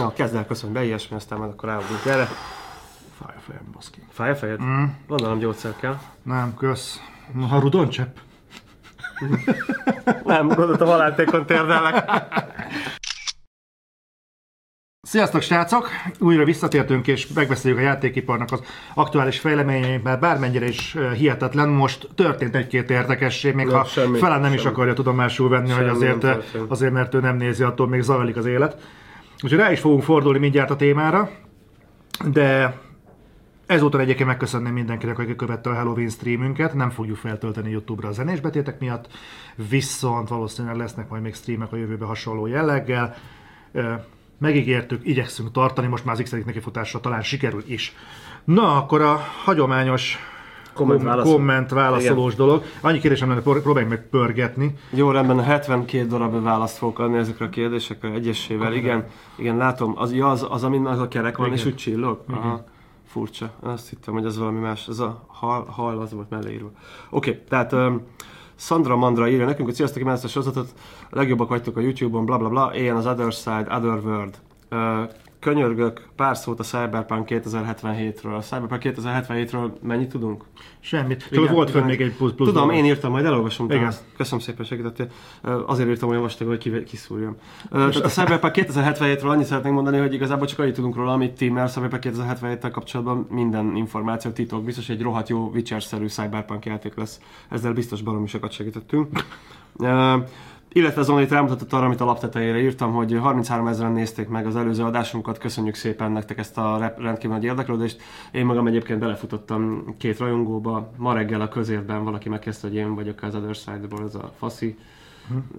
Na, kezd el köszönni be ilyesmi, aztán majd akkor ráugrunk erre. Fáj a fejem, baszki. Fáj a fejed? Mm. Gondolom gyógyszer kell. Nem, kösz. Ha rudon csepp. Nem, gondoltam haláltékon térdellek. Sziasztok srácok! Újra visszatértünk és megbeszéljük a játékiparnak az aktuális fejleményeit, mert bármennyire is hihetetlen, most történt egy-két érdekesség, még Nem, ha semmi, felán nem is semmi. akarja tudomásul venni, Semmi hogy azért, azért, mert ő nem nézi, attól még zajlik az élet. Úgyhogy rá is fogunk fordulni mindjárt a témára, de Ezúttal egyébként megköszönném mindenkinek, aki követte a Halloween streamünket. Nem fogjuk feltölteni YouTube-ra a zenés betétek miatt, viszont valószínűleg lesznek majd még streamek a jövőben hasonló jelleggel. Megígértük, igyekszünk tartani, most már az x nekifutásra talán sikerül is. Na, akkor a hagyományos Komment válaszol. komment válaszolós dolog. Annyi kérdésem lenne, pró- próbáljuk meg pörgetni. Jó, rendben, a 72 darab választ fogok adni ezekre a kérdésekre egyesével. Igen, igen, látom, az, ja, az, az amin az a kerek van, Igen. és úgy csillog. Aha. Furcsa. Azt hittem, hogy ez valami más. Ez a hal, hal az volt melléírva. Oké, okay, tehát um, Sandra Mandra írja nekünk, hogy sziasztok, imádom ezt a sorozatot, a legjobbak vagytok a YouTube-on, bla bla bla, éljen az Other Side, Other World. Uh, könyörgök pár szót a Cyberpunk 2077-ről. A Cyberpunk 2077-ről mennyit tudunk? Semmit. Igen, volt fönn még egy plusz, plusz Tudom, dolog. én írtam, majd elolvasom Igen. utána. Köszönöm szépen, segítettél. Azért írtam olyan vastag, hogy kiszúrjam. Tehát a Cyberpunk 2077-ről annyit szeretnénk mondani, hogy igazából csak annyit tudunk róla, amit ti, mert a Cyberpunk 2077-tel kapcsolatban minden információ titok. Biztos egy rohadt jó Witcher-szerű Cyberpunk játék lesz. Ezzel biztos baromi sokat segítettünk. Illetve itt rámutatott arra, amit a laptetejére írtam, hogy 33 ezeren nézték meg az előző adásunkat, köszönjük szépen nektek ezt a rendkívül nagy érdeklődést. Én magam egyébként belefutottam két rajongóba, ma reggel a közérben valaki megkezdte, hogy én vagyok az Other Side-ból, ez a faszi.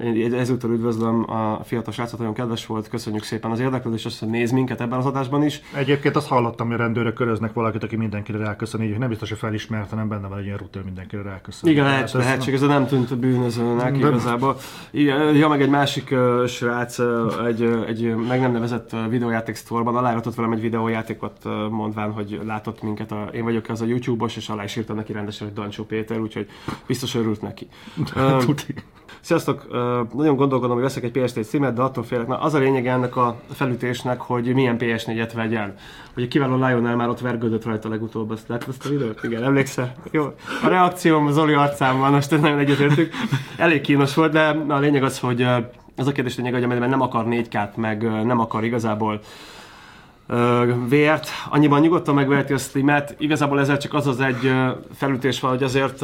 Én ezúttal üdvözlöm a fiatal srácot, nagyon kedves volt, köszönjük szépen az érdeklődést, azt, hogy néz minket ebben az adásban is. Egyébként azt hallottam, hogy a rendőrök köröznek valakit, aki mindenkire ráköszön, így nem biztos, hogy felismert, hanem benne van egy ilyen rúter, mindenkire ráköszön. Igen, lehet, ez- lehetséges, de nem tűnt bűnözőnek Nem. igazából. Igen, ja, meg egy másik uh, srác uh, egy, uh, egy meg nem nevezett uh, videójáték sztorban aláíratott velem egy videójátékot uh, mondván, hogy látott minket, a, én vagyok az a YouTube-os, és alá is írtam neki rendesen, hogy Dancsó Péter, úgyhogy biztos örült neki. Tuti. Sziasztok! Nagyon gondolkodom, hogy veszek egy PS4 címet, de attól félek. Na, az a lényeg ennek a felütésnek, hogy milyen PS4-et vegyen. Ugye kiváló Lionel már ott vergődött rajta legutóbb, azt láttad ezt a videót? Igen, emlékszel? Jó. A reakcióm Zoli arcán van, most ezt nagyon egyetértük. Elég kínos volt, de a lényeg az, hogy az a kérdés lényeg, hogy amelyben nem akar 4K-t, meg ö, nem akar igazából vért, annyiban nyugodtan megveheti a streamet. Igazából ezzel csak az az egy felütés van, hogy azért,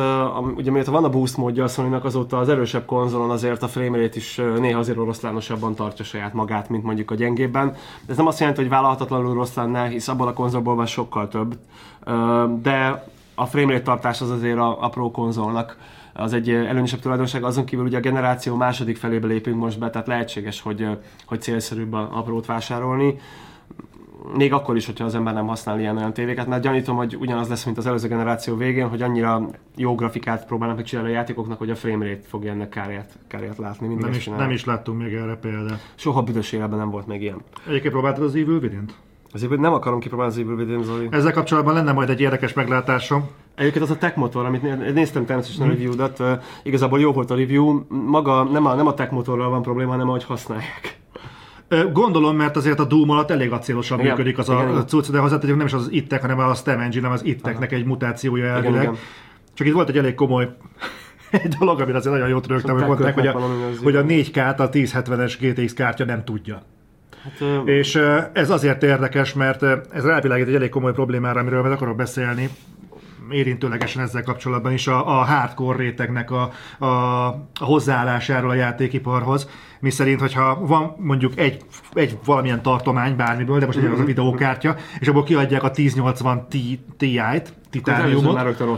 ugye miért van a boost módja a sony azóta az erősebb konzolon azért a framerate is ö, néha azért oroszlánosabban tartja saját magát, mint mondjuk a gyengébben. De ez nem azt jelenti, hogy vállalhatatlanul rossz lenne, hisz abból a konzolból van sokkal több. De a framerate tartás az azért a, a pro konzolnak az egy előnyösebb tulajdonság, azon kívül ugye a generáció második felébe lépünk most be, tehát lehetséges, hogy, hogy célszerűbb a, a prót vásárolni még akkor is, hogyha az ember nem használ ilyen olyan tévéket, mert gyanítom, hogy ugyanaz lesz, mint az előző generáció végén, hogy annyira jó grafikát próbálnak megcsinálni a játékoknak, hogy a framerate fogja ennek kárját, kárját látni. Nem is, nem is láttunk még erre példát. Soha büdös életben nem volt még ilyen. Egyébként próbáltad az Evil Within-t? Azért nem akarom kipróbálni az Evil Within, Zoli. Ezzel kapcsolatban lenne majd egy érdekes meglátásom. Egyébként az a tech motor, amit né- néztem természetesen a review-dat, igazából jó volt a review, maga nem a, nem a tech motorral van probléma, hanem ahogy használják. Gondolom, mert azért a Doom alatt elég acélosan Igen, működik az igen, a cucc, de hozzátegyük nem is az ittek, hanem a Stem Engine, hanem az itteknek egy mutációja elvileg. igen. Csak itt volt egy elég komoly egy dolog, amire azért nagyon jót rögtem, hogy mondták, hogy a, hogy a 4K-t a 1070-es GTX kártya nem tudja. Hát, És ez azért érdekes, mert ez rávilágít egy elég komoly problémára, amiről meg akarok beszélni, érintőlegesen ezzel kapcsolatban is a, a hardcore rétegnek a, a, a hozzáállásáról a játékiparhoz, mi szerint, hogyha van mondjuk egy, egy valamilyen tartomány bármiből, de most egy az a videókártya, és abból kiadják a 1080 Ti- Ti-t, titániumot,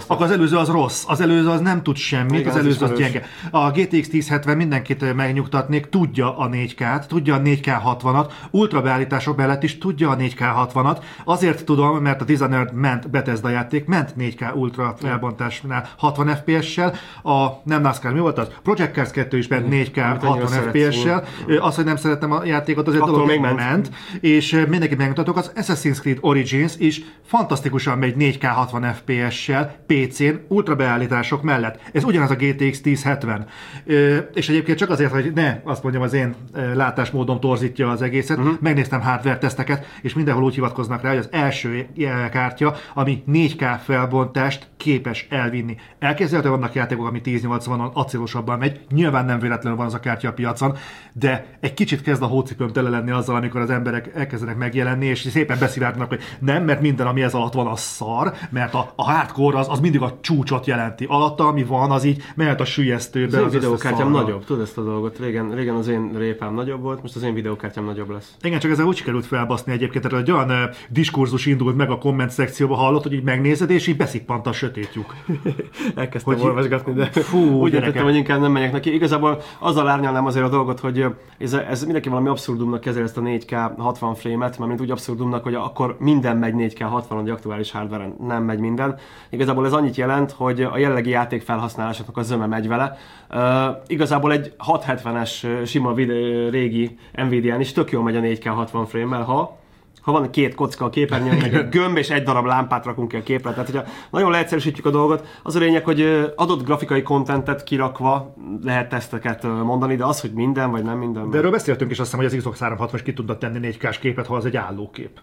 akkor az előző az rossz, az előző az nem tud semmit, Igen, az előző az ismerős. gyenge. A GTX 1070 mindenkit megnyugtatnék, tudja a 4K-t, tudja a 4K 60-at, ultra beállítások mellett is tudja a 4K 60-at. Azért tudom, mert a Dishonored ment Bethesda játék, ment 4K ultra felbontásnál 60 FPS-sel, a nem NASCAR mi volt az? Project Cars 2 is ment 4K Amit 60 annyira FPS-sel. Az, hogy nem szerettem a játékot, azért Attól dolog még ment. ment. És mindenkit megmutatok, az Assassin's Creed Origins is fantasztikusan megy 4K 60 60 FPS-sel, PC-n, ultra beállítások mellett. Ez ugyanaz a GTX 1070. Ö, és egyébként csak azért, hogy ne azt mondjam, az én látásmódom torzítja az egészet, uh-huh. megnéztem hardware teszteket, és mindenhol úgy hivatkoznak rá, hogy az első kártya, ami 4K felbontást képes elvinni. Elképzelhető vannak játékok, ami 1080-on acélosabban megy, nyilván nem véletlenül van az a kártya a piacon, de egy kicsit kezd a hócipőm tele lenni azzal, amikor az emberek elkezdenek megjelenni, és szépen beszivárgnak, hogy nem, mert minden, ami ez alatt van, az szar, mert a, a hardcore az, az mindig a csúcsot jelenti. Alatta, ami van, az így mehet a sülyeztőbe. Az, az én videókártyám nagyobb, tudod ezt a dolgot? Régen, régen az én répám nagyobb volt, most az én videókártyám nagyobb lesz. Igen, csak ezzel úgy sikerült felbaszni egyébként, tehát egy olyan uh, diskurzus indult meg a komment szekcióba, hallott, hogy így megnézed, és így beszippant a sötét lyuk. Elkezdtem Hogy- olvasgatni, de Fú, úgy döntöttem, hogy inkább nem megyek neki. Igazából azzal árnyalnám azért a dolgot, hogy ez, ez mindenki valami abszurdumnak kezeli ezt a 4K 60 frame-et, mert úgy abszurdumnak, hogy akkor minden megy 4K 60 egy aktuális hardware nem megy minden. Igazából ez annyit jelent, hogy a jellegi játék felhasználásoknak a zöme megy vele. Uh, igazából egy 670-es ö, sima videó, régi Nvidia-n is tök jól megy a 4K 60 frame-mel, ha ha van két kocka a képernyőn, meg egy gömb és egy darab lámpát rakunk ki a képre. Tehát, hogyha nagyon leegyszerűsítjük a dolgot, az a lényeg, hogy adott grafikai kontentet kirakva lehet teszteket mondani, de az, hogy minden vagy nem minden. De erről beszéltünk is azt hiszem, hogy az Xbox 360 is ki tudna tenni 4K-s képet, ha az egy állókép.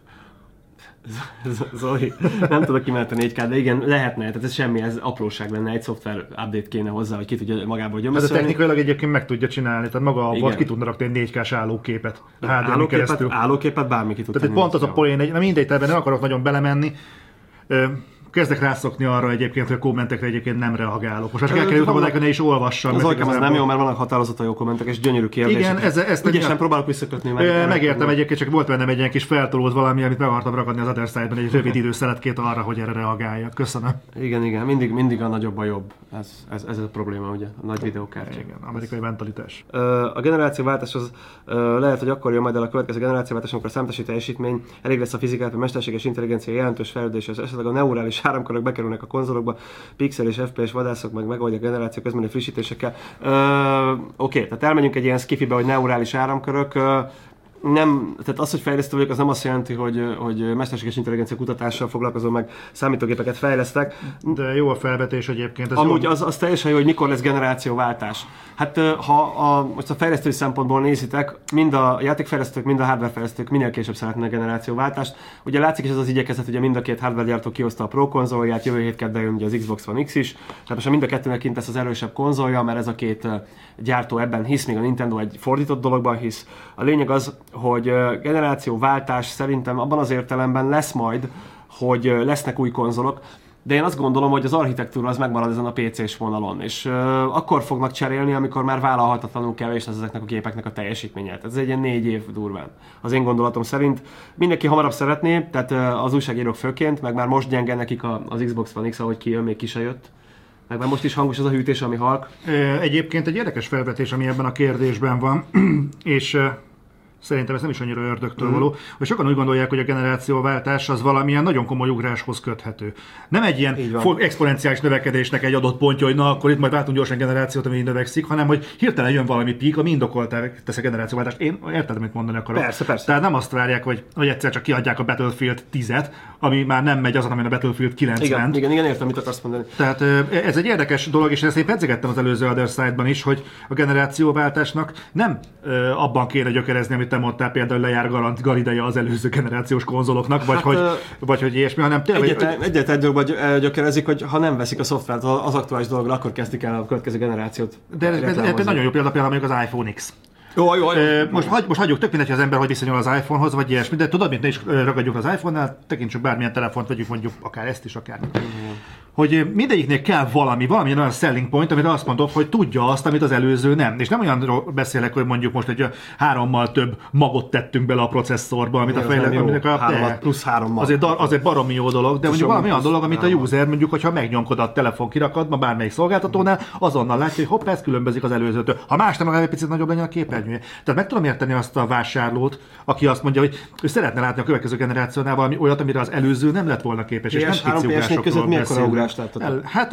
Zoli, nem tudok kimenni 4K, de igen, lehetne, tehát ez semmi, ez apróság lenne, egy szoftver update kéne hozzá, hogy ki tudja magából Ez a gyömöszölni. technikailag egyébként meg tudja csinálni, tehát maga abból Igen. ki tudna rakni egy 4K-s állóképet. Állóképet, keresztül. állóképet bármi ki tud Tehát pont az a 4K-val. poén, na mindegy, ebben nem akarok nagyon belemenni. Ö, kezdek rászokni arra egyébként, hogy a kommentekre egyébként nem reagálok. Most már Ö, kell kerülni vannak- oda, ne is olvassam. Az olykám az nem jó, mert vannak határozata jó kommentek és gyönyörű kérdések. Igen, ez- ezt Ügyesen nem- próbálok visszakötni. Ö, Megértem egyébként, csak volt bennem egy ilyen kis feltolód valami, amit meg akartam ragadni az Other Side-ben, egy rövid időszeletkét arra, hogy erre reagáljak. Köszönöm. Igen, igen, mindig, mindig a nagyobb a jobb. Ez, ez, ez a probléma, ugye, a nagy videókártya. Igen, amerikai mentalitás. A generációváltás az lehet, hogy akkor jön majd el a következő generációváltás, amikor a számítási teljesítmény elég lesz a fizikát, a mesterséges intelligencia jelentős fejlődéshez, esetleg a neurális áramkörök bekerülnek a konzolokba, pixel és FPS vadászok meg megoldják a generáció közbeni frissítésekkel. Oké, tehát elmegyünk egy ilyen skifibe, hogy neurális áramkörök, ö, nem, tehát az, hogy fejlesztő vagyok, az nem azt jelenti, hogy, hogy mesterséges intelligencia kutatással foglalkozom, meg számítógépeket fejlesztek. De jó a felvetés egyébként. Ez Amúgy jó. az, az teljesen jó, hogy mikor lesz generációváltás. Hát ha a, most a fejlesztői szempontból nézitek, mind a játékfejlesztők, mind a hardwarefejlesztők minél később szeretnének generációváltást. Ugye látszik is ez az igyekezet, ugye mind a két hardware gyártó kihozta a Pro konzolját, jövő hét kedden jön ugye az Xbox One X is, tehát most mind a kettőnek kint lesz az erősebb konzolja, mert ez a két gyártó ebben hisz, még a Nintendo egy fordított dologban hisz. A lényeg az, hogy generációváltás szerintem abban az értelemben lesz majd, hogy lesznek új konzolok, de én azt gondolom, hogy az architektúra az megmarad ezen a PC-s vonalon, és uh, akkor fognak cserélni, amikor már vállalhatatlanul kevés lesz ezeknek a gépeknek a teljesítménye. Tehát ez egy ilyen négy év durván. Az én gondolatom szerint mindenki hamarabb szeretné, tehát uh, az újságírók főként, meg már most gyenge nekik a, az Xbox One X, ahogy kijön, még ki se jött. Meg már most is hangos az a hűtés, ami halk. Egyébként egy érdekes felvetés, ami ebben a kérdésben van, és szerintem ez nem is annyira ördögtől való, hogy sokan úgy gondolják, hogy a generációváltás az valamilyen nagyon komoly ugráshoz köthető. Nem egy ilyen exponenciális növekedésnek egy adott pontja, hogy na, akkor itt majd váltunk gyorsan generációt, ami növekszik, hanem hogy hirtelen jön valami pík, ami indokolta tesz a generációváltást. Én érted, amit mondani akarok. Persze, persze. Tehát nem azt várják, hogy, hogy egyszer csak kiadják a Battlefield 10-et, ami már nem megy azon, amin a Battlefield 9 Igen, ment. igen, igen, értem, mit akarsz mondani. Tehát ez egy érdekes dolog, és ezt én pedzegettem az előző Other Side-ban is, hogy a generációváltásnak nem abban kéne gyökerezni, amit te mondtál, például lejár garant garideje az előző generációs konzoloknak, vagy, Hát, hogy, ö, vagy hogy ilyesmi, hanem tényleg... Egyetlen, egyetlen egy dologban gyökerezik, hogy ha nem veszik a szoftvert az aktuális dologra, akkor kezdik el a következő generációt. de ez, ez, nagyon jó példa, például mondjuk az iPhone X. Jó, jó, jó. Most, hagy, most hagyjuk, tök mindegy, hogy az ember hogy viszonyul az iPhonehoz, vagy ilyesmi, de tudod, mint ne is ragadjuk az iPhone-nál, tekintsük bármilyen telefont, vegyük mondjuk akár ezt is, akár. Hogy mindegyiknél kell valami, valami olyan selling point, amire azt mondod, hogy tudja azt, amit az előző nem. És nem olyanról beszélek, hogy mondjuk most egy hárommal több magot tettünk bele a processzorba, amit a az nem fejlesztő, aminek a Hárommal, de- plusz hárommal. Azért, azért baromi jó dolog, de mondjuk valami olyan dolog, amit a user mondjuk, hogyha megnyomkod a telefon kirakatban bármelyik szolgáltatónál, azonnal látja, hogy hopp, ez különbözik az előzőtől. Ha más nem, egy picit nagyobb legyen a képernyője. Tehát meg tudom érteni azt a vásárlót, aki azt mondja, hogy ő szeretne látni a következő generációnál valami olyat, amire az előző nem lett volna képes. és PS3, nem pici PS4 között ugrásokról ugrást láttatok? El, hát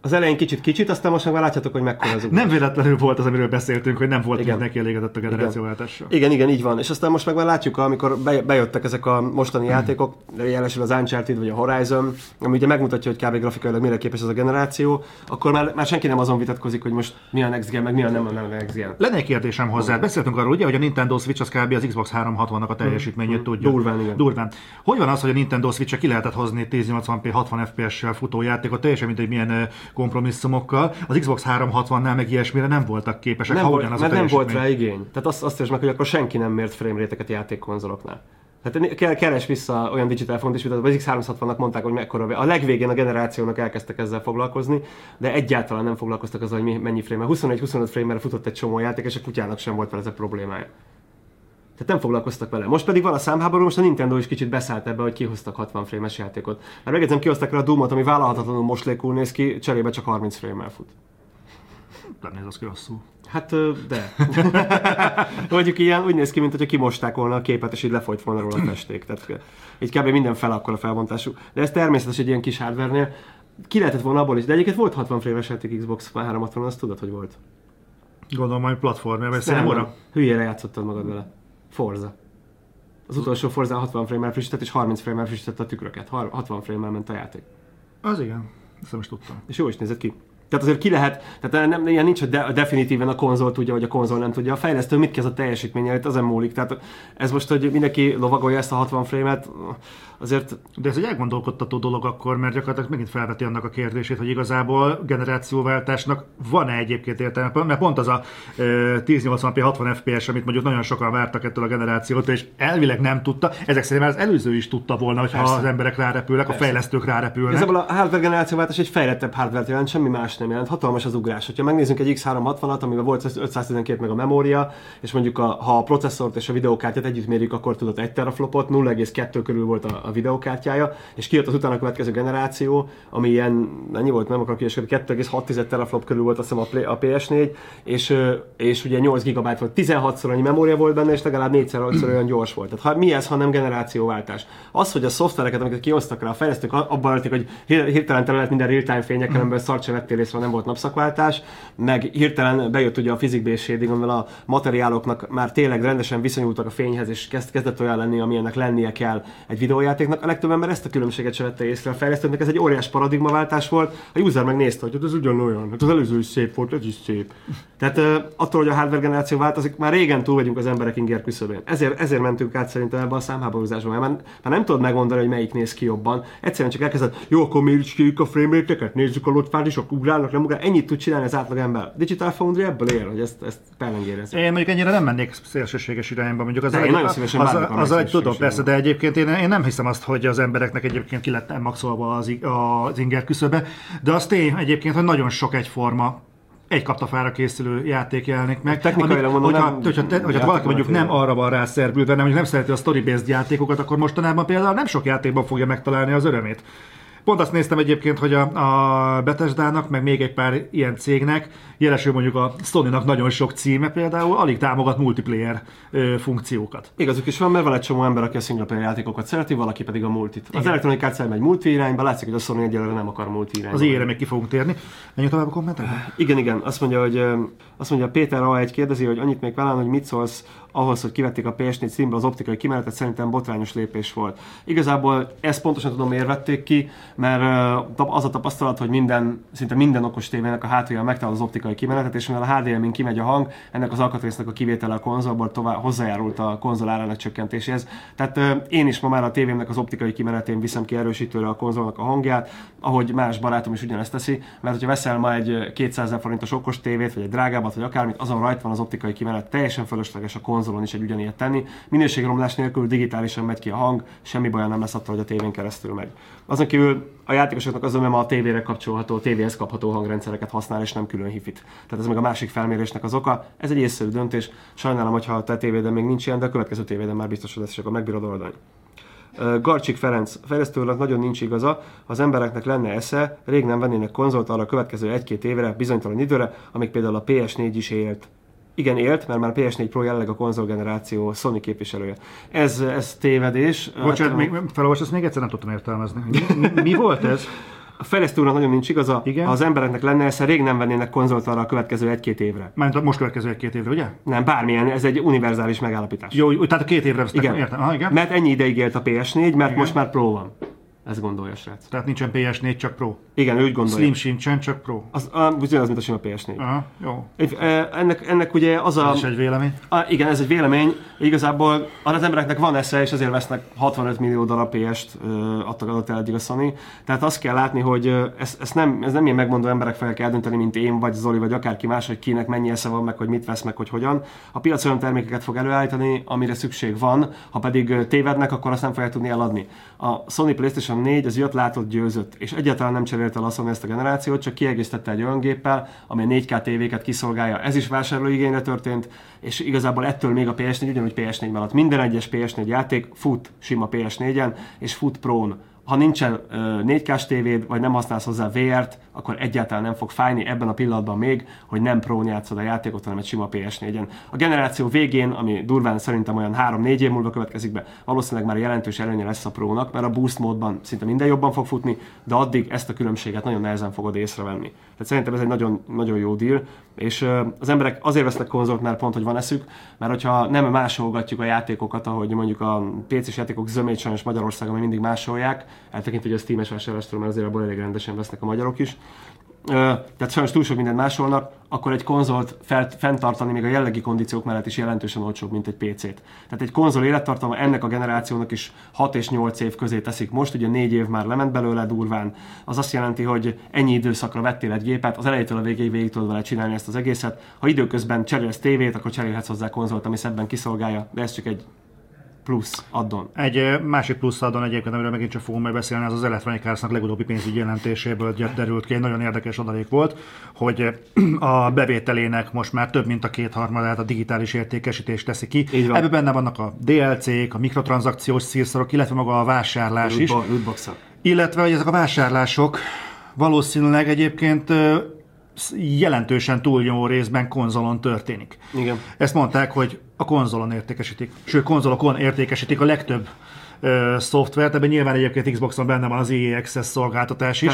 Az elején kicsit-kicsit, aztán most már látjátok, hogy mekkora az ugrás. Nem véletlenül volt az, amiről beszéltünk, hogy nem volt Igen. mindenki elégedett a generációváltással. Igen, igen, így van. És aztán most meg már látjuk, amikor be- bejöttek ezek a mostani játékok, jelesül az Uncharted vagy a Horizon, ami ugye megmutatja, hogy kb. grafikailag mire képes ez a generáció, akkor már, már senki nem azon vitatkozik, hogy most mi a next gen, meg mi a nem a nem next gen. Lenne egy kérdésem hozzá. Beszéltünk arról, ugye, hogy a Nintendo Switch az kb. az Xbox 360-nak a teljesítményét tudja. Durván, igen. Durván. Hogy van az, hogy a Nintendo switch ki lehetett hozni 1080p 60 FPS-sel futó játékot, teljesen mindegy milyen kompromisszumokkal. Az Xbox 360-nál meg ilyesmire nem voltak képesek, Nem ha ugyanaz mert a nem volt rá igény. Tehát azt, azt értsd meg, hogy akkor senki nem mért frame rate-eket játékkonzoloknál. Tehát keres vissza olyan digital font is, mint az X360-nak mondták, hogy mekkora. A legvégén a generációnak elkezdtek ezzel foglalkozni, de egyáltalán nem foglalkoztak azzal, hogy mennyi frame 21-25 frame futott egy csomó játék, és a kutyának sem volt vele ez a problémája. Tehát nem foglalkoztak vele. Most pedig van a számháború, most a Nintendo is kicsit beszállt ebbe, hogy kihoztak 60 frame-es játékot. Mert megjegyzem, kihoztak rá a Doom-ot, ami vállalhatatlanul moslékul néz ki, cserébe csak 30 frame-mel fut. Nem néz az ki rosszul. Hát, de. Mondjuk ilyen úgy néz ki, mint hogyha kimosták volna a képet, és így lefolyt volna róla a festék. Tehát így kb. minden fel akkor a felbontású. De ez természetes egy ilyen kis hardware Ki lehetett volna abból is, de egyébként volt 60 frame-es játék Xbox 360 azt tudod, hogy volt. Gondolom, hogy platformja, Nem, számomra. Hülyére játszottad magad vele. Forza. Az utolsó Forza 60 frame-mel frissített, és 30 frame-mel frissített a tükröket. Har- 60 frame-mel ment a játék. Az igen. Ezt nem is tudtam. És jó is nézett ki. Tehát azért ki lehet, tehát nem, ilyen nincs, hogy de, definitíven a konzol tudja, vagy a konzol nem tudja. A fejlesztő mit kezd a teljesítménye, itt ezen múlik. Tehát ez most, hogy mindenki lovagolja ezt a 60 frame-et, azért De ez egy elgondolkodtató dolog akkor, mert gyakorlatilag megint felveti annak a kérdését, hogy igazából generációváltásnak van-e egyébként értelme, mert pont az a ö, 1080p 60 fps, amit mondjuk nagyon sokan vártak ettől a generációtól, és elvileg nem tudta, ezek szerint már az előző is tudta volna, hogy ha Persze. az emberek rárepülnek, a fejlesztők rárepülnek. Igazából a hardware generációváltás egy fejlettebb hardware jelent, semmi más nem jelent. Hatalmas az ugrás. Ha megnézzünk egy X360-at, amiben volt 512 meg a memória, és mondjuk a, ha a processzort és a videókártyát együtt mérjük, akkor tudott 1 teraflopot, 0,2 körül volt a, a videókártyája, és kijött az utána következő generáció, ami ilyen, ennyi volt, nem akarok kieskedni, 2,6 teraflop körül volt azt hiszem a, Play- a PS4, és, és ugye 8 GB volt, 16-szor annyi memória volt benne, és legalább 4-szer olyan gyors volt. Tehát ha, mi ez, ha nem generációváltás? Az, hogy a szoftvereket, amiket kihoztak rá a fejlesztők, abban ölték, hogy hir- hirtelen tele lett minden real-time fényekkel, amiben szart se vettél észre, nem volt napszakváltás, meg hirtelen bejött ugye a physics shading, amivel a materiáloknak már tényleg rendesen viszonyultak a fényhez, és kezd, kezdett olyan lenni, amilyennek lennie kell egy videójátéknak. A legtöbb ember ezt a különbséget se vette észre a fejlesztőknek, ez egy óriás paradigmaváltás volt. A user megnézte, hogy ez ugyanolyan, hát az előző is szép volt, ez is szép. Tehát attól, hogy a hardware generáció változik, már régen túl vagyunk az emberek inger küszöbén. Ezért, ezért mentünk át szerintem ebbe a számháborúzásba, mert már, már nem tudod megmondani, hogy melyik néz ki jobban. Egyszerűen csak elkezded, jó, akkor mérjük a frame nézzük a lotfázisok, ugrálnak, nem ugrálnak. Ennyit tud csinálni az átlag ember. Digital Foundry ebből él, hogy ezt, ezt pellengérez. Én mondjuk ennyire nem mennék szélsőséges irányba, mondjuk az De én nagyon szívesen az, bármikor az, az, megyek egy tudom, szélsőséges persze, de egyébként én, én, nem hiszem azt, hogy az embereknek egyébként ki lett maxolva az, az inger küszöbe, de az tény egyébként, hogy nagyon sok egyforma egy kaptafára készülő játék jelenik meg. Technikailag mondom, hogyha, nem hogyha, te, hogyha valaki mondjuk nem arra van rászerbülve, nem, mondjuk nem szereti a story-based játékokat, akkor mostanában például nem sok játékban fogja megtalálni az örömét. Pont azt néztem egyébként, hogy a, a Bethesda-nak, meg még egy pár ilyen cégnek, jelesül mondjuk a Sony-nak nagyon sok címe például, alig támogat multiplayer ö, funkciókat. Igazuk is van, mert van egy csomó ember, aki a single player játékokat szereti, valaki pedig a multit. Az Electronic Arts elmegy multi irányba, látszik, hogy a Sony egyelőre nem akar multi irányba. Az ilyenre még ki fogunk térni. Menjünk tovább a kommentekbe? Igen, igen, azt mondja, hogy azt mondja Péter A1 kérdezi, hogy annyit még velem, hogy mit szólsz ahhoz, hogy kivették a PS4 Steamből az optikai kimenetet, szerintem botrányos lépés volt. Igazából ezt pontosan tudom, miért vették ki, mert az a tapasztalat, hogy minden, szinte minden okos tévének a hátulja megtalál az optikai kimenetet, és mivel a HDMI-n kimegy a hang, ennek az alkatrésznek a kivétele a konzolból tovább hozzájárult a konzol árának csökkentéséhez. Tehát én is ma már a tévémnek az optikai kimenetén viszem ki erősítőre a konzolnak a hangját, ahogy más barátom is ugyanezt teszi, mert hogyha veszel ma egy ö, 200 ezer forintos okos tévét, vagy egy drágábbat, vagy akármit, azon rajta van az optikai kimenet, teljesen fölösleges a konzolon is egy ugyanilyet tenni. Minőségromlás nélkül digitálisan megy ki a hang, semmi baj nem lesz attól, hogy a tévén keresztül megy. Azon kívül a játékosoknak azon nem a tévére kapcsolható, tévéhez kapható hangrendszereket használ, és nem külön hifit. Tehát ez meg a másik felmérésnek az oka. Ez egy észszerű döntés. Sajnálom, hogyha a te tévéden még nincs ilyen, de a következő tévéden már biztos, hogy lesz, és akkor megbírod oldani. Garcsik Ferenc, fejlesztőnek nagyon nincs igaza, az embereknek lenne esze, rég nem vennének konzolt arra a következő egy-két évre, bizonytalan időre, amíg például a PS4 is élt. Igen, élt, mert már a PS4 Pro jelenleg a konzolgeneráció Sony képviselője. Ez, ez tévedés. Bocsánat, Hát, még felolvasod, ezt még egyszer nem tudtam értelmezni. Mi, mi, mi volt ez? A fejlesztő úrnak nagyon nincs igaza, Igen. ha az embereknek lenne esze, rég nem vennének konzolt arra a következő egy-két évre. A most következő egy-két évre, ugye? Nem, bármilyen, ez egy univerzális megállapítás. Jó, jó, tehát a két évre vesztek, Igen. értem. Aha, igen. Mert ennyi ideig élt a PS4, mert most már Pro van. Ezt gondolja a srác. Tehát nincsen PS4, csak Pro. Igen, ő úgy gondolja. Slim sincsen, csak Pro. Az, ugyanaz, mint a sima PS4. Aha, jó. E, Ennek, ennek ugye az a... Ez is egy vélemény. A, igen, ez egy vélemény. Igazából az embereknek van esze, és azért vesznek 65 millió darab PS-t adtak adott el eddig a Sony. Tehát azt kell látni, hogy ez, ez, nem, ez nem ilyen megmondó emberek fogják eldönteni, mint én, vagy Zoli, vagy akárki más, hogy kinek mennyi esze van, meg hogy mit vesz, meg hogy hogyan. A piac olyan termékeket fog előállítani, amire szükség van, ha pedig tévednek, akkor azt nem fogják tudni eladni. A Sony PlayStation 4 az látott, győzött, és egyáltalán nem cserélte el a ezt a generációt, csak kiegészítette egy olyan géppel, ami a 4K tévéket kiszolgálja. Ez is vásárlóigényre történt, és igazából ettől még a PS4 ugyanúgy PS4 mellett. Minden egyes PS4 játék fut sima PS4-en, és fut Pro-n. Ha nincsen ö, 4K-s tévéd, vagy nem használsz hozzá VR-t, akkor egyáltalán nem fog fájni ebben a pillanatban még, hogy nem pro játszod a játékot, hanem egy sima PS4-en. A generáció végén, ami durván szerintem olyan 3-4 év múlva következik be, valószínűleg már jelentős előnye lesz a prónak, mert a boost módban szinte minden jobban fog futni, de addig ezt a különbséget nagyon nehezen fogod észrevenni. Tehát szerintem ez egy nagyon, nagyon jó deal, és az emberek azért vesznek konzolt, mert pont, hogy van eszük, mert hogyha nem másolgatjuk a játékokat, ahogy mondjuk a PC-s játékok zömét sajnos Magyarországon még mindig másolják, eltekintve, hogy a Steam-es vásárlástól már azért abból elég rendesen vesznek a magyarok is, tehát sajnos túl sok mindent másolnak, akkor egy konzolt fel, fenntartani még a jellegi kondíciók mellett is jelentősen olcsóbb, mint egy PC-t. Tehát egy konzol élettartalma ennek a generációnak is 6 és 8 év közé teszik most, ugye 4 év már lement belőle durván. Az azt jelenti, hogy ennyi időszakra vettél egy gépet, az elejétől a végéig végig tudod vele csinálni ezt az egészet. Ha időközben cserélsz tévét, akkor cserélhetsz hozzá konzolt, ami szebben kiszolgálja, de ez csak egy plusz addon. Egy másik plusz adon egyébként, amiről megint csak fogunk majd beszélni, az az Electronic Arts-nak legutóbbi pénzügyi jelentéséből derült ki, egy nagyon érdekes adalék volt, hogy a bevételének most már több mint a kétharmadát a digitális értékesítés teszi ki. Ebben benne vannak a DLC-k, a mikrotranszakciós szírszorok, illetve maga a vásárlás is. Lootbo- Lootbox-a. Illetve, hogy ezek a vásárlások valószínűleg egyébként jelentősen túlnyomó részben konzolon történik. Igen. Ezt mondták, hogy a konzolon értékesítik, sőt konzolokon értékesítik a legtöbb ö, szoftvert, ebben nyilván egyébként Xboxon benne van az EA Access szolgáltatás is.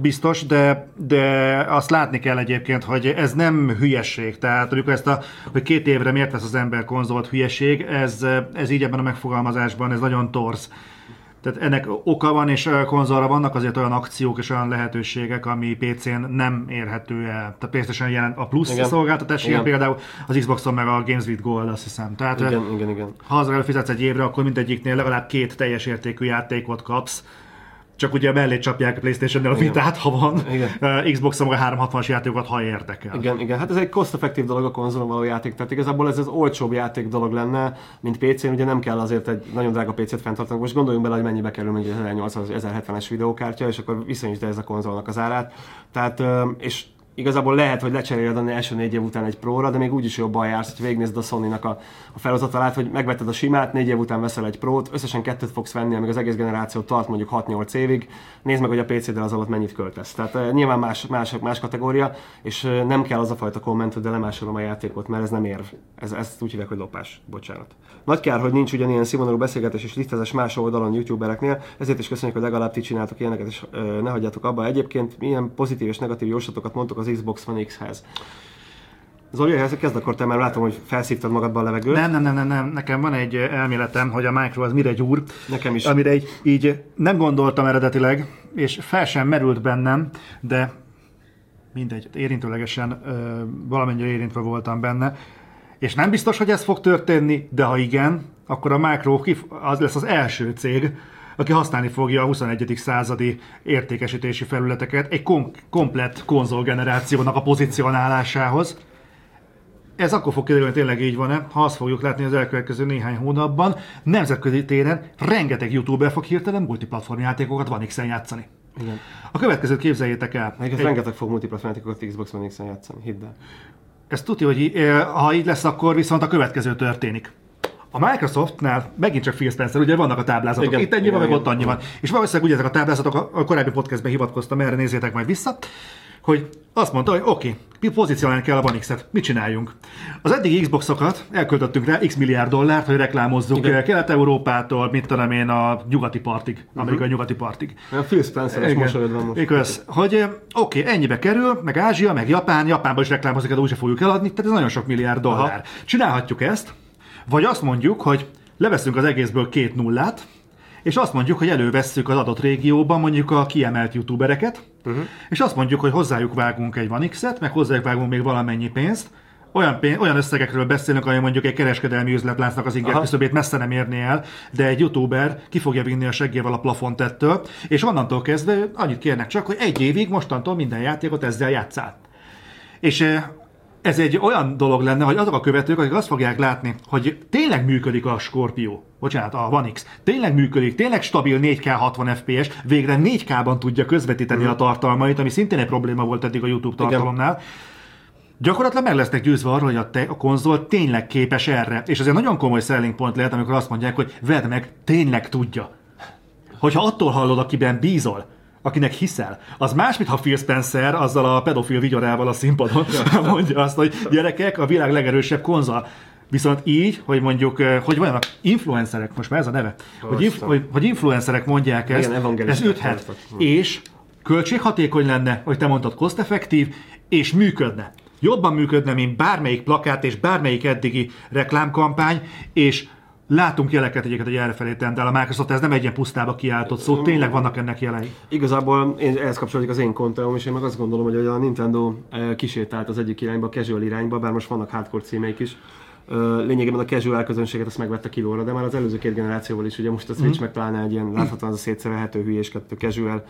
Biztos, de, de azt látni kell egyébként, hogy ez nem hülyeség. Tehát amikor ezt a, hogy két évre miért vesz az ember konzolt hülyeség, ez, ez így ebben a megfogalmazásban, ez nagyon torz. Tehát ennek oka van, és konzolra vannak azért olyan akciók és olyan lehetőségek, ami PC-n nem érhető el. Tehát PlayStation jelent a plusz Igen. szolgáltatás, Igen. például az Xboxon meg a Games with Gold, azt hiszem. Tehát Igen, igen, igen. ha az fizetsz egy évre, akkor mindegyiknél legalább két teljes értékű játékot kapsz. Csak ugye mellé csapják a Playstation-nel a vitát, ha van. Igen. Xbox-on meg a 360-as játékokat, ha érdekel. Igen, igen, hát ez egy cost-effektív dolog a konzolon való játék, tehát igazából ez az olcsóbb játék dolog lenne, mint PC-n, ugye nem kell azért egy nagyon drága PC-t fenntartani. Most gondoljunk bele, hogy mennyibe kerül mondjuk egy 1800-1070-es videókártya, és akkor viszonyítsd ez a konzolnak az árát. Tehát, és igazából lehet, hogy lecseréled a első négy év után egy Pro-ra, de még úgyis jobban jársz, hogy végignézd a Sony-nak a, a felhozatalát, hogy megvetted a simát, négy év után veszel egy Pro-t, összesen kettőt fogsz venni, amíg az egész generáció tart mondjuk 6-8 évig. Nézd meg, hogy a PC-del az alatt mennyit költesz. Tehát uh, nyilván más, más, más kategória, és uh, nem kell az a fajta komment, hogy de lemásolom a játékot, mert ez nem érv. Ez, ezt úgy hívják, hogy lopás. Bocsánat. Nagy kár, hogy nincs ugyanilyen színvonalú beszélgetés és lisztezés más oldalon youtubereknél, ezért is köszönjük, hogy legalább ti csináltok ilyeneket, és uh, ne hagyjátok abba. Egyébként milyen pozitív és negatív jóslatokat mondtok az Xbox One X-hez. Zoli, ehhez kezd akkor te, mert látom, hogy felszívtad magadba a levegőt. Nem, nem, nem, nem, nem, nekem van egy ö, elméletem, hogy a Micro az mire gyúr. Nekem is. Amire így, így nem gondoltam eredetileg, és fel sem merült bennem, de mindegy, érintőlegesen ö, valamennyire érintve voltam benne. És nem biztos, hogy ez fog történni, de ha igen, akkor a Micro az lesz az első cég, aki használni fogja a 21. századi értékesítési felületeket egy kom- komplett konzolgenerációnak a pozícionálásához. Ez akkor fog kiderülni, hogy tényleg így van-e, ha azt fogjuk látni az elkövetkező néhány hónapban. Nemzetközi téren rengeteg youtuber fog hirtelen multiplatform játékokat van X-en játszani. Igen. A következőt képzeljétek el. Egyébként Egy- rengeteg fog multiplatform játékokat Xbox One X-en játszani, hidd el. Ez tudja, hogy eh, ha így lesz, akkor viszont a következő történik. A Microsoftnál megint csak Phil Spencer, ugye vannak a táblázatok, Igen, itt ennyi igen, van, meg ott annyi van. És valószínűleg ugye ezek a táblázatok, a korábbi podcastben hivatkoztam erre, nézzétek majd vissza, hogy azt mondta, hogy oké, okay, pozícionálni kell a One X-et, mit csináljunk? Az eddigi Xboxokat elköltöttünk rá x milliárd dollárt, hogy reklámozzuk Igen. Kelet-Európától, mit tudom én, a nyugati partig, amerikai uh-huh. nyugati partig. A Phil Spencer mosolyod van most. Igaz, hogy oké, okay, ennyibe kerül, meg Ázsia, meg Japán, Japánban is reklámozik, de úgyse fogjuk eladni, tehát ez nagyon sok milliárd dollár. Aha. Csinálhatjuk ezt, vagy azt mondjuk, hogy leveszünk az egészből két nullát, és azt mondjuk, hogy elővesszük az adott régióban mondjuk a kiemelt youtubereket, uh-huh. és azt mondjuk, hogy hozzájuk vágunk egy Vanixet, meg hozzájuk vágunk még valamennyi pénzt, olyan, pénz, olyan összegekről beszélünk, ami mondjuk egy kereskedelmi üzletláncnak az inger küszöbét messze nem érni el, de egy youtuber ki fogja vinni a seggével a plafont ettől, és onnantól kezdve annyit kérnek csak, hogy egy évig mostantól minden játékot ezzel játszál. És eh, ez egy olyan dolog lenne, hogy azok a követők, akik azt fogják látni, hogy tényleg működik a Scorpio, bocsánat, a One X, tényleg működik, tényleg stabil 4K 60 FPS, végre 4K-ban tudja közvetíteni mm. a tartalmait, ami szintén egy probléma volt eddig a YouTube tartalomnál. Igen. Gyakorlatilag meg lesznek győzve arról, hogy a, te, a konzol tényleg képes erre. És ez egy nagyon komoly selling point lehet, amikor azt mondják, hogy vedd meg, tényleg tudja. Hogyha attól hallod, akiben bízol, akinek hiszel. Az más, mint ha Phil Spencer azzal a pedofil vigyorával a színpadon mondja azt, hogy gyerekek, a világ legerősebb konzol. Viszont így, hogy mondjuk, eh, hogy vannak influencerek, most már ez a neve, hogy, inf, hogy, hogy influencerek mondják ezt, Igen, ez üthet. És költséghatékony lenne, hogy te mondtad, cost-effektív, és működne. Jobban működne, mint bármelyik plakát és bármelyik eddigi reklámkampány, és Látunk jeleket egyébként, hogy errefelé tendál a Microsoft, ez nem egy ilyen pusztába kiáltott szó, tényleg vannak ennek jelei. Igazából én, ehhez kapcsolódik az én konteóm, és én meg azt gondolom, hogy a Nintendo eh, kisétált az egyik irányba, a casual irányba, bár most vannak hardcore címeik is, lényegében a casual közönséget azt megvette kilóra, de már az előző két generációval is, ugye most a Switch mm. meg talán egy ilyen láthatóan az a szétszerelhető hülyéskedő casual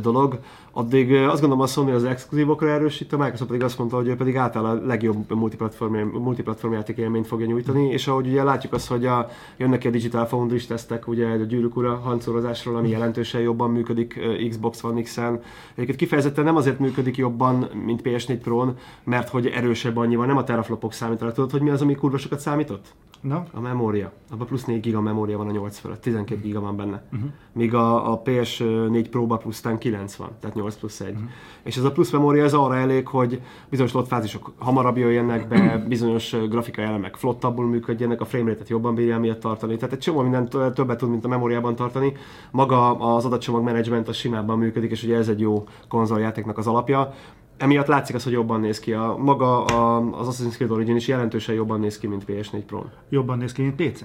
dolog. Addig azt gondolom a Sony az exkluzívokra erősít, a Microsoft pedig azt mondta, hogy ő pedig általában a legjobb multiplatform, multiplatform játék élményt fogja nyújtani, és ahogy ugye látjuk azt, hogy a, jönnek a Digital Foundry tesztek, ugye a gyűrűk ura hancórozásról, ami jelentősen jobban működik Xbox One X-en. Egyébként kifejezetten nem azért működik jobban, mint PS4 Pro-n, mert hogy erősebb annyi van, nem a teraflopok számítanak. Tudod, hogy mi az, ami kurva sokat számított? No. A memória. Abban plusz 4 giga memória van a 8 fölött, 12 giga van benne. Uh-huh. Míg a, a PS4 Pro-ba plusztán 9 van, tehát 8 plusz 1. Uh-huh. És ez a plusz memória ez arra elég, hogy bizonyos lotfázisok hamarabb jöjjenek be, bizonyos grafikai elemek flottabbul működjenek, a framerate-et jobban bírja miatt tartani. Tehát egy csomó mindent többet tud, mint a memóriában tartani. Maga az adatcsomag management a simábban működik, és ugye ez egy jó konzoljátéknak az alapja emiatt látszik az, hogy jobban néz ki. A, maga a, az Assassin's Creed Origin is jelentősen jobban néz ki, mint PS4 Pro. Jobban néz ki, mint PC-n?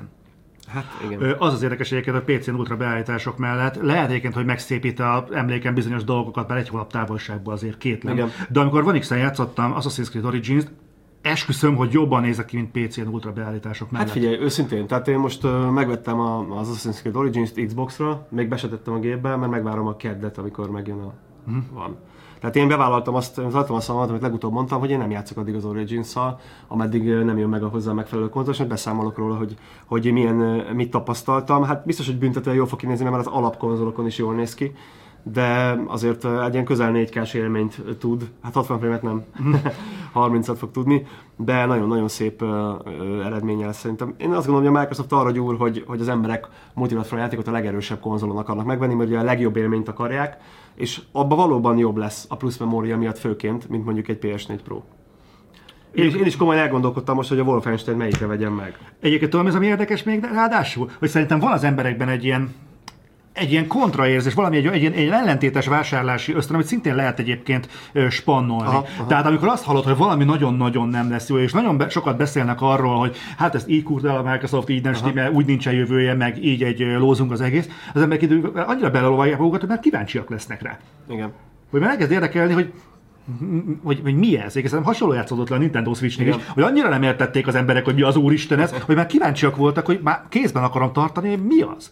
Hát igen. Az az érdekes egyébként a PC-n ultra beállítások mellett. Lehet egyébként, hogy megszépít a emléken bizonyos dolgokat, mert egy hónap távolságban azért két Igen. De amikor van x játszottam Assassin's Creed Origins, esküszöm, hogy jobban nézek ki, mint PC-n ultra beállítások mellett. Hát figyelj, őszintén, tehát én most uh, megvettem a, az Assassin's Creed Origins-t Xbox-ra, még besetettem a gépbe, mert megvárom a keddet, amikor megjön a... Uh-huh. Van. Tehát én bevállaltam azt, az a szavamat, amit legutóbb mondtam, hogy én nem játszok addig az Origins-szal, ameddig nem jön meg a hozzá megfelelő kontos, és beszámolok róla, hogy, hogy milyen, mit tapasztaltam. Hát biztos, hogy büntetően jól fog kinézni, mert az alapkonzolokon is jól néz ki de azért egy ilyen közel 4 k élményt tud, hát 60 frame nem, 30-at fog tudni, de nagyon-nagyon szép eredménye lesz szerintem. Én azt gondolom, hogy a Microsoft arra gyúr, hogy, hogy az emberek multiplatform játékot a legerősebb konzolon akarnak megvenni, mert ugye a legjobb élményt akarják, és abba valóban jobb lesz a plusz memória miatt főként, mint mondjuk egy PS4 Pro. Én én is komolyan elgondolkodtam most, hogy a Wolfenstein melyikre vegyem meg. Egyébként tudom, ez ami érdekes még ráadásul, hogy szerintem van az emberekben egy ilyen egy ilyen kontraérzés, valami egy, egy, egy, ellentétes vásárlási ösztön, amit szintén lehet egyébként spannolni. Aha, aha. Tehát amikor azt hallod, hogy valami nagyon-nagyon nem lesz jó, és nagyon be, sokat beszélnek arról, hogy hát ezt így kurta el a Microsoft, így nem stimmel, úgy nincsen jövője, meg így egy lózunk az egész, az emberek idő, annyira belelovalják magukat, hogy már kíváncsiak lesznek rá. Igen. Hogy már elkezd érdekelni, hogy hogy, hogy mi ez? Egyébként hasonló játszódott le a Nintendo Switch-nél is, hogy annyira nem értették az emberek, hogy mi az úristen ez, hogy már kíváncsiak voltak, hogy már kézben akarom tartani, mi az.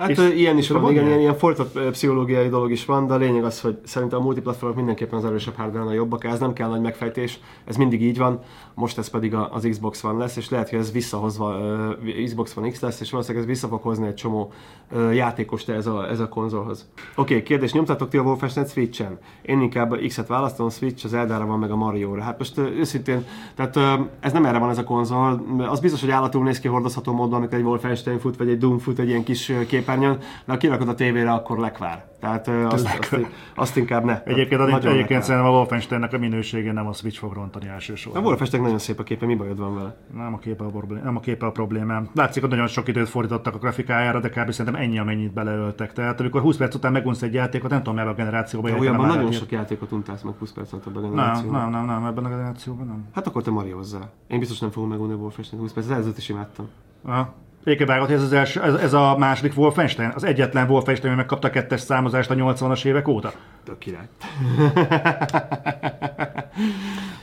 Hát és ilyen is van, igen, ilyen, ilyen folytat pszichológiai dolog is van, de a lényeg az, hogy szerintem a multiplatformok mindenképpen az erősebb hardware a jobbak, ez nem kell nagy megfejtés, ez mindig így van, most ez pedig az Xbox One lesz, és lehet, hogy ez visszahozva uh, Xbox One X lesz, és valószínűleg ez vissza fog hozni egy csomó uh, játékost ez a, ez a konzolhoz. Oké, okay, kérdés, nyomtatok ti a Wolfenstein Switch-en? Én inkább X-et választom, a Switch az Eldára van, meg a Mario-ra. Hát most uh, őszintén, tehát uh, ez nem erre van ez a konzol, az biztos, hogy állatul néz ki hordozható módon, amikor egy Wolfenstein fut, vagy egy Doom fut, egy ilyen kis kép képernyőn, de ha kirakod a tévére, akkor lekvár. Tehát azt, azt, azt, inkább ne. Egyébként, az, egyébként lekvár. szerintem a Wolfensteinnek a minősége nem a Switch fog rontani A elsősorban. Wolfenstein nagyon szép a képe, mi bajod van vele? Nem a képe a, problém, nem a képe a problémám. Látszik, hogy nagyon sok időt fordítottak a grafikájára, de kb. szerintem ennyi, amennyit beleöltek. Tehát amikor 20 perc után megunsz egy játékot, nem tudom, ebben a generációban értem már nagyon ilyet. sok játékot untálsz meg 20 perc alatt ebben a nem, generációban. nem, nem, nem, ebben a generációban nem. Hát akkor te Mario hozzá. Én biztos nem fogom megunni a Wolfenstein 20 perc, előzőt is imádtam. Aha. Hogy ez, az első, ez, ez, a második Wolfenstein? Az egyetlen Wolfenstein, ami megkapta kettes számozást a 80-as évek óta? Tök király.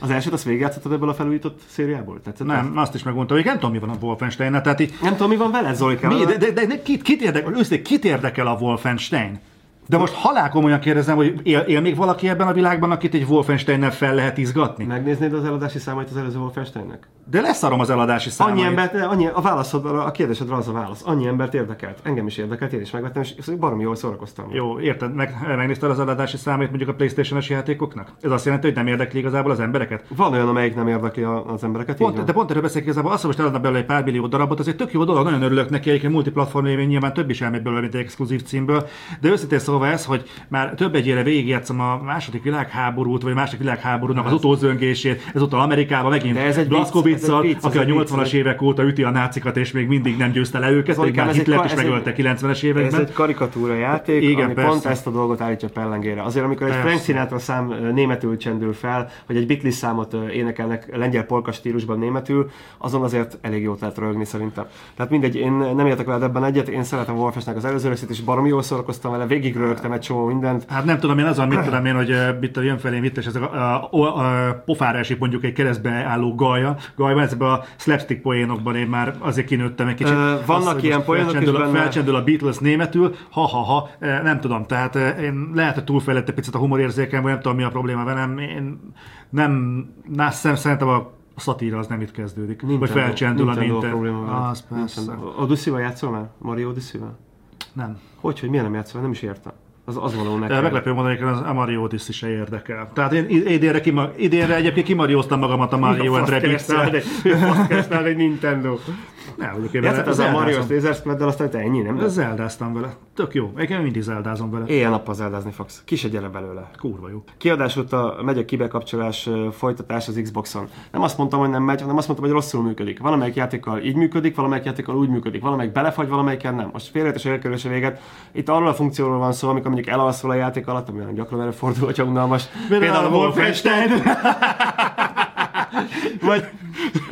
az elsőt azt végigjátszottad ebből a felújított szériából? Tetszett? Nem, azt is megmondta, hogy nem tudom, mi van a wolfenstein tehát így, Nem tudom, mi van veled, Zolikával. mi, de, de, de, de kit, kit, érdekel, őszintén, kit érdekel a Wolfenstein? De most halál komolyan kérdezem, hogy él, él még valaki ebben a világban, akit egy Wolfensteinnel fel lehet izgatni? Megnéznéd az eladási számait az előző Wolfensteinnek? De leszarom az eladási számait. Annyi embert, annyi, a válaszodra, a kérdésedre az a válasz. Annyi embert érdekelt. Engem is érdekelt, én is megvettem, és baromi jól szórakoztam. Jó, érted, meg, megnézted az eladási számait mondjuk a Playstation-es játékoknak? Ez azt jelenti, hogy nem érdekli igazából az embereket? Van olyan, amelyik nem érdekli az embereket, Pont, de pont erről beszélek igazából, azt, hogy most eladnak belőle egy pár millió darabot, az egy tök jó dolog, nagyon örülök neki, egyébként multiplatform révén nyilván több is elmegy belőle, mint egy exkluzív címből, de őszintén szólva ez, hogy már több egyére végigjátszom a második világháborút, vagy a második világháborúnak az utózöngését, ezúttal Amerikában megint De ez egy vicc, Ez vicc, aki a ez egy 80-as vicc. évek óta üti a nácikat, és még mindig nem győzte le őket, pedig már ez Hitlert is ez megölte 90-es Ez években. egy karikatúra játék, Igen, ami persze. pont ezt a dolgot állítja pellengére. Azért, amikor egy. Frank Sinatra szám németül csendül fel, vagy egy Beatles számot énekelnek lengyel polka stílusban németül, azon azért elég jót lehet rögni szerintem. Tehát mindegy, én nem értek veled ebben egyet, én szeretem Wolfenstein az előző részét, és baromi jól szórakoztam vele, végig rögtem egy csomó mindent. Hát nem tudom, én azon mit tudom én, hogy mit jön felém itt, és ez a, a, a, a pofára esik mondjuk egy keresztbe álló gaja. Gajban ezekben a slapstick poénokban én már azért kinőttem egy kicsit. Ö, vannak Azt, ilyen poénok is a- benne. Felcsendül a Beatles németül, ha-ha-ha, nem tudom, tehát eh, én lehet, hogy túlfejlett egy picit a humorérzékem, vagy nem tudom, mi a probléma velem. Én nem, nem szerintem a szatíra az nem itt kezdődik. Vagy Nintendo- felcsendül a Nintendo Nintendo. probléma vele. Az persze. Nintendo. Odyssey-val játszol már? Mario Odyssey-vel? Nem. Hogy, hogy miért nem játszol? Nem is értem. Az, az való De nekem. meglepő módon egyébként az a Mario Odyssey se érdekel. Tehát én id- idénre, kima, idénre egyébként kimarióztam magamat a Mario and rabbids Keresnál egy Nintendo. Nem, egyébként Játszott vele- az a Mario zeldázom. Laser Squad-del, aztán te ennyi, nem? Zeldáztam vele. Tök jó. Egyébként mindig zeldázom vele. Éjjel-nappal zeldázni fogsz. Ki se gyere belőle. Kurva jó. Kiadás óta megy a kibekapcsolás folytatás az Xboxon. Nem azt mondtam, hogy nem megy, hanem azt mondtam, hogy rosszul működik. Valamelyik játékkal így működik, valamelyik játékkal úgy működik, valamelyik belefagy, valamelyikkel nem. Most félretes a véget. Itt arról a funkcióról van szó, amikor mondjuk elalszol a játék alatt, ami olyan gyakran előfordul, hogyha unalmas. Például a Wolfenstein. Vagy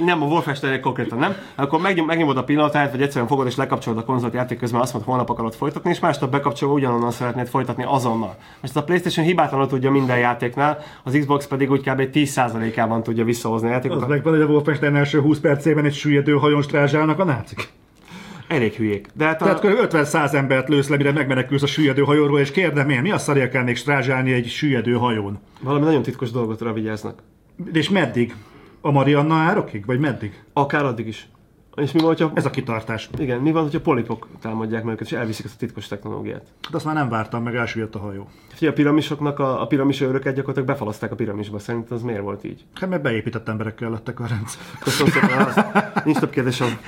nem, a Wolfenstein konkrétan nem. Akkor megnyom, megnyomod a pillanatát, vagy egyszerűen fogod és lekapcsolod a konzolt játék közben, azt mondod, holnap akarod folytatni, és másnap bekapcsolva ugyanonnan szeretnéd folytatni azonnal. Most a PlayStation hibátlanul tudja minden játéknál, az Xbox pedig úgy kb. 10%-ában tudja visszahozni a Az játékokat. meg van, hogy a Wolfenstein első 20 percében egy süllyedő hajón strázsálnak a nácik. Elég hülyék. De hát a... Tehát kb. 50-100 embert lősz le, mire megmenekülsz a süllyedő hajóról, és kérdem én, mi a szarja kell még strázsálni egy süllyedő hajón? valami nagyon titkos dolgotra vigyáznak. És meddig? A Marianna árokig? Vagy meddig? Akár addig is. És mi van, hogyha... Ez a kitartás. Igen, mi van, hogyha polipok támadják meg őket, és elviszik ezt a titkos technológiát? De azt már nem vártam, meg elsüllyedt a hajó. Figyelj, a piramisoknak a, a piramis őröket gyakorlatilag befalaszták a piramisba. Szerintem az miért volt így? Hát mert beépített emberekkel lettek a rendszer. Köszönöm szépen, az. Nincs több kérdésem.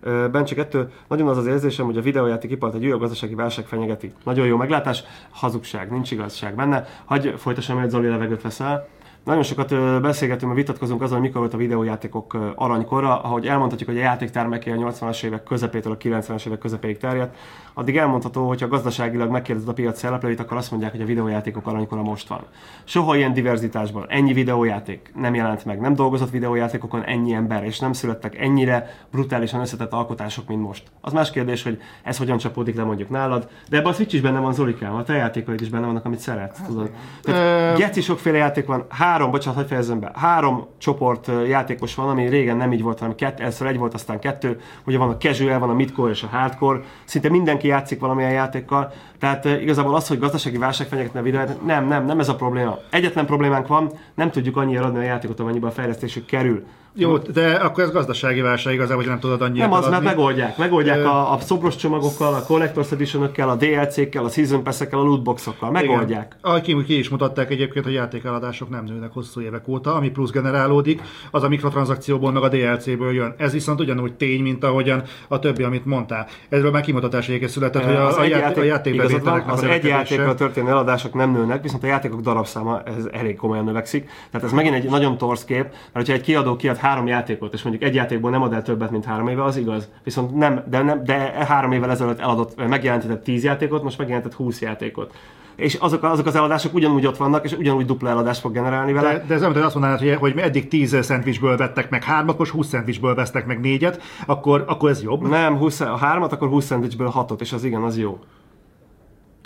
Ö, Bencsi 2. Nagyon az az érzésem, hogy a videójáték ipart egy újabb gazdasági válság fenyegeti. Nagyon jó meglátás, hazugság, nincs igazság benne. Hagy folytassam, hogy Zoli levegőt veszel. Nagyon sokat beszélgetünk, mert vitatkozunk azon, hogy mikor volt a videójátékok aranykora. Ahogy elmondhatjuk, hogy a játéktermeké a 80-as évek közepétől a 90-es évek közepéig terjedt, addig elmondható, hogy ha gazdaságilag megkérdezed a piac szereplőit, akkor azt mondják, hogy a videójátékok aranykora most van. Soha ilyen diverzitásban ennyi videójáték nem jelent meg, nem dolgozott videójátékokon ennyi ember, és nem születtek ennyire brutálisan összetett alkotások, mint most. Az más kérdés, hogy ez hogyan csapódik le mondjuk nálad, de ebben a Switch is benne van Zolikám, a te játékaid is benne vannak, amit szeretsz, tudod. Tehát geci sokféle játék van, három, bocsánat, hogy fejezzem be, három csoport játékos van, ami régen nem így volt, hanem kettő, először egy volt, aztán kettő, ugye van a casual, van a midcore és a hardcore, szinte mindenki játszik valamilyen játékkal, tehát igazából az, hogy gazdasági válság fenyegetne a videót, nem, nem, nem ez a probléma. Egyetlen problémánk van, nem tudjuk annyi eladni a játékot, amennyiben a fejlesztésük kerül. Jó, de akkor ez gazdasági válság igazából, hogy nem tudod annyira Nem az, eladni. megoldják. Megoldják Ö- a, a szobros csomagokkal, a Collector's edition a DLC-kkel, a Season Pass-ekkel, a lootboxokkal. Megoldják. Igen. Ahogy ki, is mutatták egyébként, hogy játékeladások nem nőnek hosszú évek óta, ami plusz generálódik, az a mikrotranszakcióból meg a DLC-ből jön. Ez viszont ugyanúgy tény, mint ahogyan a többi, amit mondtál. Erről már kimutatás egyébként született, hogy a, az a, játék, a játék, igazad játékbevételeknek van, az a egy játékra történő eladások nem nőnek, viszont a játékok darabszáma ez elég komolyan növekszik. Tehát ez megint egy nagyon torz kép, mert hogyha egy kiadó kiad három játékot, és mondjuk egy játékból nem ad el többet, mint három éve, az igaz. Viszont nem, de, nem, de három évvel ezelőtt eladott, megjelentetett 10 játékot, most megjelentett 20 játékot. És azok, azok az eladások ugyanúgy ott vannak, és ugyanúgy dupla eladást fog generálni vele. De, de ez mint hogy azt mondanád, hogy, hogy eddig 10 szendvicsből vettek meg hármat, most 20 szendvicsből vesztek meg négyet, akkor, akkor ez jobb. Nem, 20, a hármat, akkor 20 szendvicsből hatot, és az igen, az jó.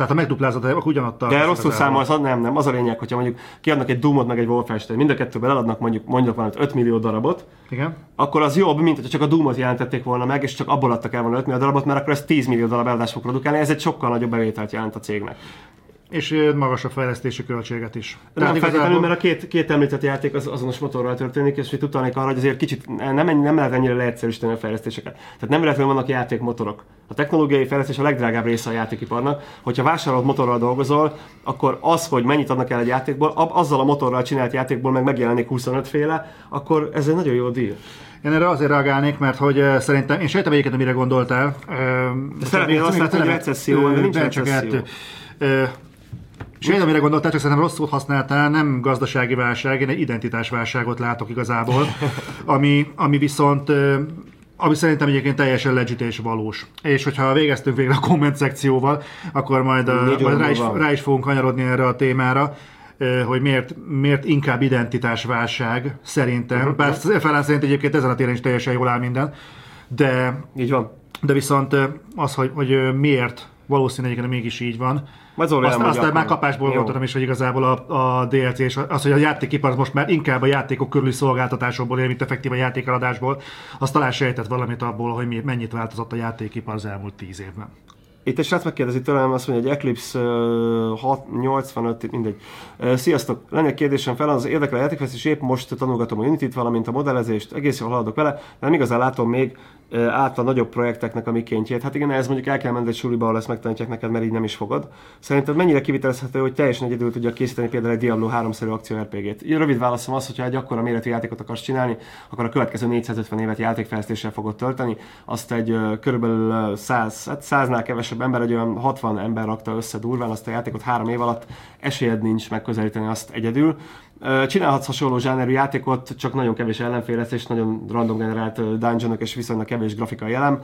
Tehát ha megduplázod, akkor ugyanott De rosszul számolsz, nem, nem, az a lényeg, hogyha mondjuk kiadnak egy Doomot meg egy Wolfenstein, mind a kettőből eladnak mondjuk, mondjuk van 5 millió darabot, Igen. akkor az jobb, mint hogyha csak a Doomot jelentették volna meg, és csak abból adtak el volna 5 millió darabot, mert akkor ez 10 millió darab eladást fog produkálni, ez egy sokkal nagyobb bevételt jelent a cégnek. És ö, magasabb fejlesztési költséget is. Nem feltétlenül, mert a két, két említett játék az azonos motorral történik, és itt utalnék arra, hogy azért kicsit nem, ennyi- nem lehet ennyire leegyszerűsíteni a fejlesztéseket. Tehát nem véletlenül vannak játékmotorok. A technológiai fejlesztés a legdrágább része a játékiparnak. Hogyha vásárolt motorral dolgozol, akkor az, hogy mennyit adnak el egy játékból, azzal a motorral csinált játékból meg megjelenik 25 féle, akkor ez egy nagyon jó deal. Én erre azért reagálnék, mert hogy szerintem, én sejtem egyiket, mire gondoltál. Szeretnél azt látni, hogy recesszió de nincs csak recesszió. ettől. Ö, Sejtem, mire gondoltál, csak szerintem rosszul használtál, nem gazdasági válság, én egy identitásválságot látok igazából, ami, ami viszont ami szerintem egyébként teljesen legit és valós. És hogyha végeztünk végre a komment szekcióval, akkor majd, Négy majd rá, is, múlva. rá is fogunk kanyarodni erre a témára, hogy miért, miért inkább identitásválság szerintem. Mhm. Bár felán szerint egyébként ezen a téren is teljesen jól áll minden, de, Így van. de viszont az, hogy, hogy miért valószínűleg mégis így van, Majd Zoli azt, elmondja aztán már kapásból gondoltam is, hogy igazából a, a DLC és az, hogy a játékipar most már inkább a játékok körüli szolgáltatásokból él, mint effektív a játékeladásból, az talán sejtett valamit abból, hogy mi, mennyit változott a játékipar az elmúlt tíz évben. Itt egy srác megkérdezi tőlem azt mondja, hogy Eclipse uh, 6, 85, mindegy. Sziasztok, lenne egy kérdésem fel, az érdekel a játékfejlesztés, épp most tanulgatom a Unity-t, valamint a modellezést, egész jól haladok vele, de nem igazán látom még a nagyobb projekteknek a mikéntjét. Hát igen, ez mondjuk el kell menned egy suliba, ahol ezt megtanítják neked, mert így nem is fogod. Szerinted mennyire kivitelezhető, hogy teljesen egyedül tudja készíteni például egy Diablo 3-szerű akció RPG-t? Rövid válaszom az, hogyha egy akkora méretű játékot akarsz csinálni, akkor a következő 450 évet játékfejlesztéssel fogod tölteni. Azt egy körülbelül ö, 100, hát 100-nál kevesebb ember, egy olyan 60 ember rakta össze durván azt a játékot három év alatt, esélyed nincs megközelíteni azt egyedül. Csinálhatsz hasonló zsánerű játékot, csak nagyon kevés ellenfélesztés, nagyon random generált dungeonok és viszonylag kevés grafikai elem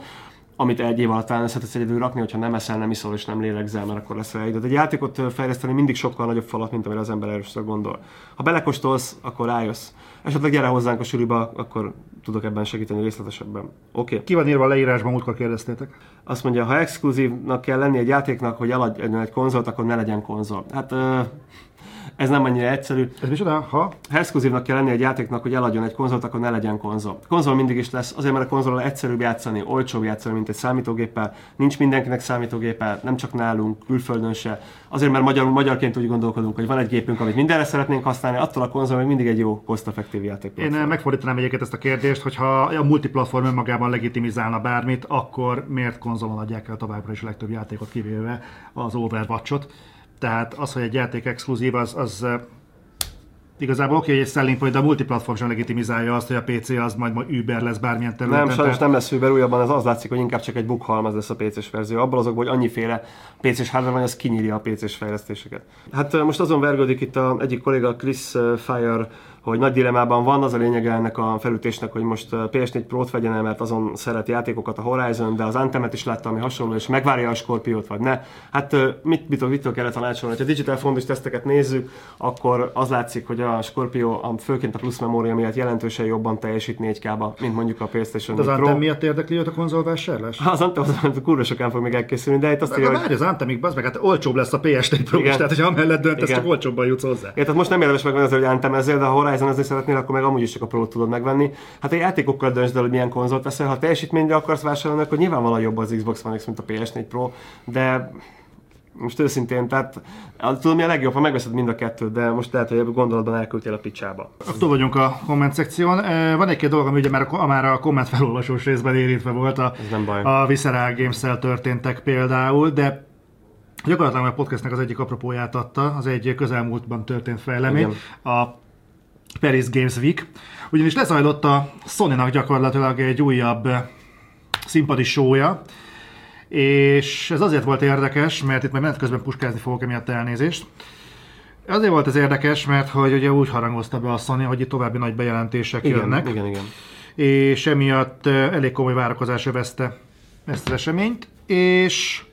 amit egy év alatt tudsz egyedül rakni, hogyha nem eszel, nem iszol és nem lélegzel, mert akkor lesz rá időd. Egy játékot fejleszteni mindig sokkal nagyobb falat, mint amire az ember először gondol. Ha belekóstolsz, akkor rájössz. Esetleg gyere hozzánk a suriba, akkor tudok ebben segíteni részletesebben. Oké. Okay. Ki van írva a leírásban, múltkor kérdeztétek. Azt mondja, ha exkluzívnak kell lenni egy játéknak, hogy eladjon egy konzolt, akkor ne legyen konzol. Hát ö, ez nem annyira egyszerű. Ez micsoda? Ha? Ha exkluzívnak kell lenni egy játéknak, hogy eladjon egy konzolt, akkor ne legyen konzol. Konzol mindig is lesz, azért mert a konzolon egyszerűbb játszani, olcsóbb játszani, mint egy számítógéppel. Nincs mindenkinek számítógéppel, nem csak nálunk, külföldön se. Azért mert magyar, magyarként úgy gondolkodunk, hogy van egy gépünk, amit mindenre szeretnénk használni, attól a konzol még mindig egy jó cost-effektív játék. Én eh, megfordítanám egyébként ezt a kérdést, hogy ha a multiplatform önmagában legitimizálna bármit, akkor miért konzolon adják el továbbra is a legtöbb játékot, kivéve az Overwatch-ot. Tehát az, hogy egy játék exkluzív, az, az igazából oké, hogy egy selling point, de a multiplatform sem legitimizálja azt, hogy a PC az majd, majd Uber lesz bármilyen területen. Nem, sajnos nem lesz Uber újabban, ez az látszik, hogy inkább csak egy bukhalmaz lesz a PC-s verzió. Abból azokból, hogy annyiféle PC-s hardware van, az kinyírja a PC-s fejlesztéseket. Hát most azon vergődik itt a egyik kolléga Chris Fire, hogy nagy dilemában van, az a lényege ennek a felütésnek, hogy most ö, PS4 Pro-t vegyen el, mert azon szeret játékokat a Horizon, de az Anthemet is látta, ami hasonló, és megvárja a Scorpiót, vagy ne. Hát ö, mit, mit, mit kell tanácsolni? Ha Digital Foundry teszteket nézzük, akkor az látszik, hogy a Scorpio, a, főként a plusz memória miatt jelentősen jobban teljesít 4K-ba, mint mondjuk a PlayStation De az 4 Pro. Anthem miatt érdekli őt a konzolvásárlás? Az Anthem az kurva sokán fog még elkészülni, de itt azt Hát, írja, hogy... az Anthemig, bazd meg, hát olcsóbb lesz a PS4 Pro is, tehát hogyha amellett döntesz, csak olcsóbban jutsz hozzá. Ja, tehát most nem érdemes megvenni azért, hogy Anthem ezzel, de ha Horizon ezni szeretnél, akkor meg amúgy is csak a Pro-t tudod megvenni. Hát a játékokkal döntsd el, hogy milyen konzolt veszel. Ha teljesítményre akarsz vásárolni, akkor nyilvánvalóan jobb az Xbox One X, mint a PS4 Pro, de Most őszintén, tehát tudom mi a legjobb, ha megveszed mind a kettőt, de most lehet, hogy gondolatban elküldtél a picsába. Akkor vagyunk a komment szekción. Van egy-két dolog, ami ugye már a, már a komment felolvasós részben érintve volt, a, Ez nem baj. a Visceral games történtek például, de gyakorlatilag a podcastnek az egyik apropóját adta, az egy közelmúltban történt fejlemény, a Paris Games Week. Ugyanis lezajlott a Sony-nak gyakorlatilag egy újabb eh, színpadi showja, és ez azért volt érdekes, mert itt majd menet közben puskázni fogok emiatt elnézést. Azért volt ez érdekes, mert hogy ugye úgy harangozta be a Sony, hogy itt további nagy bejelentések Igen, jönnek, igen, igen. és emiatt eh, elég komoly várakozás övezte ezt az eseményt, és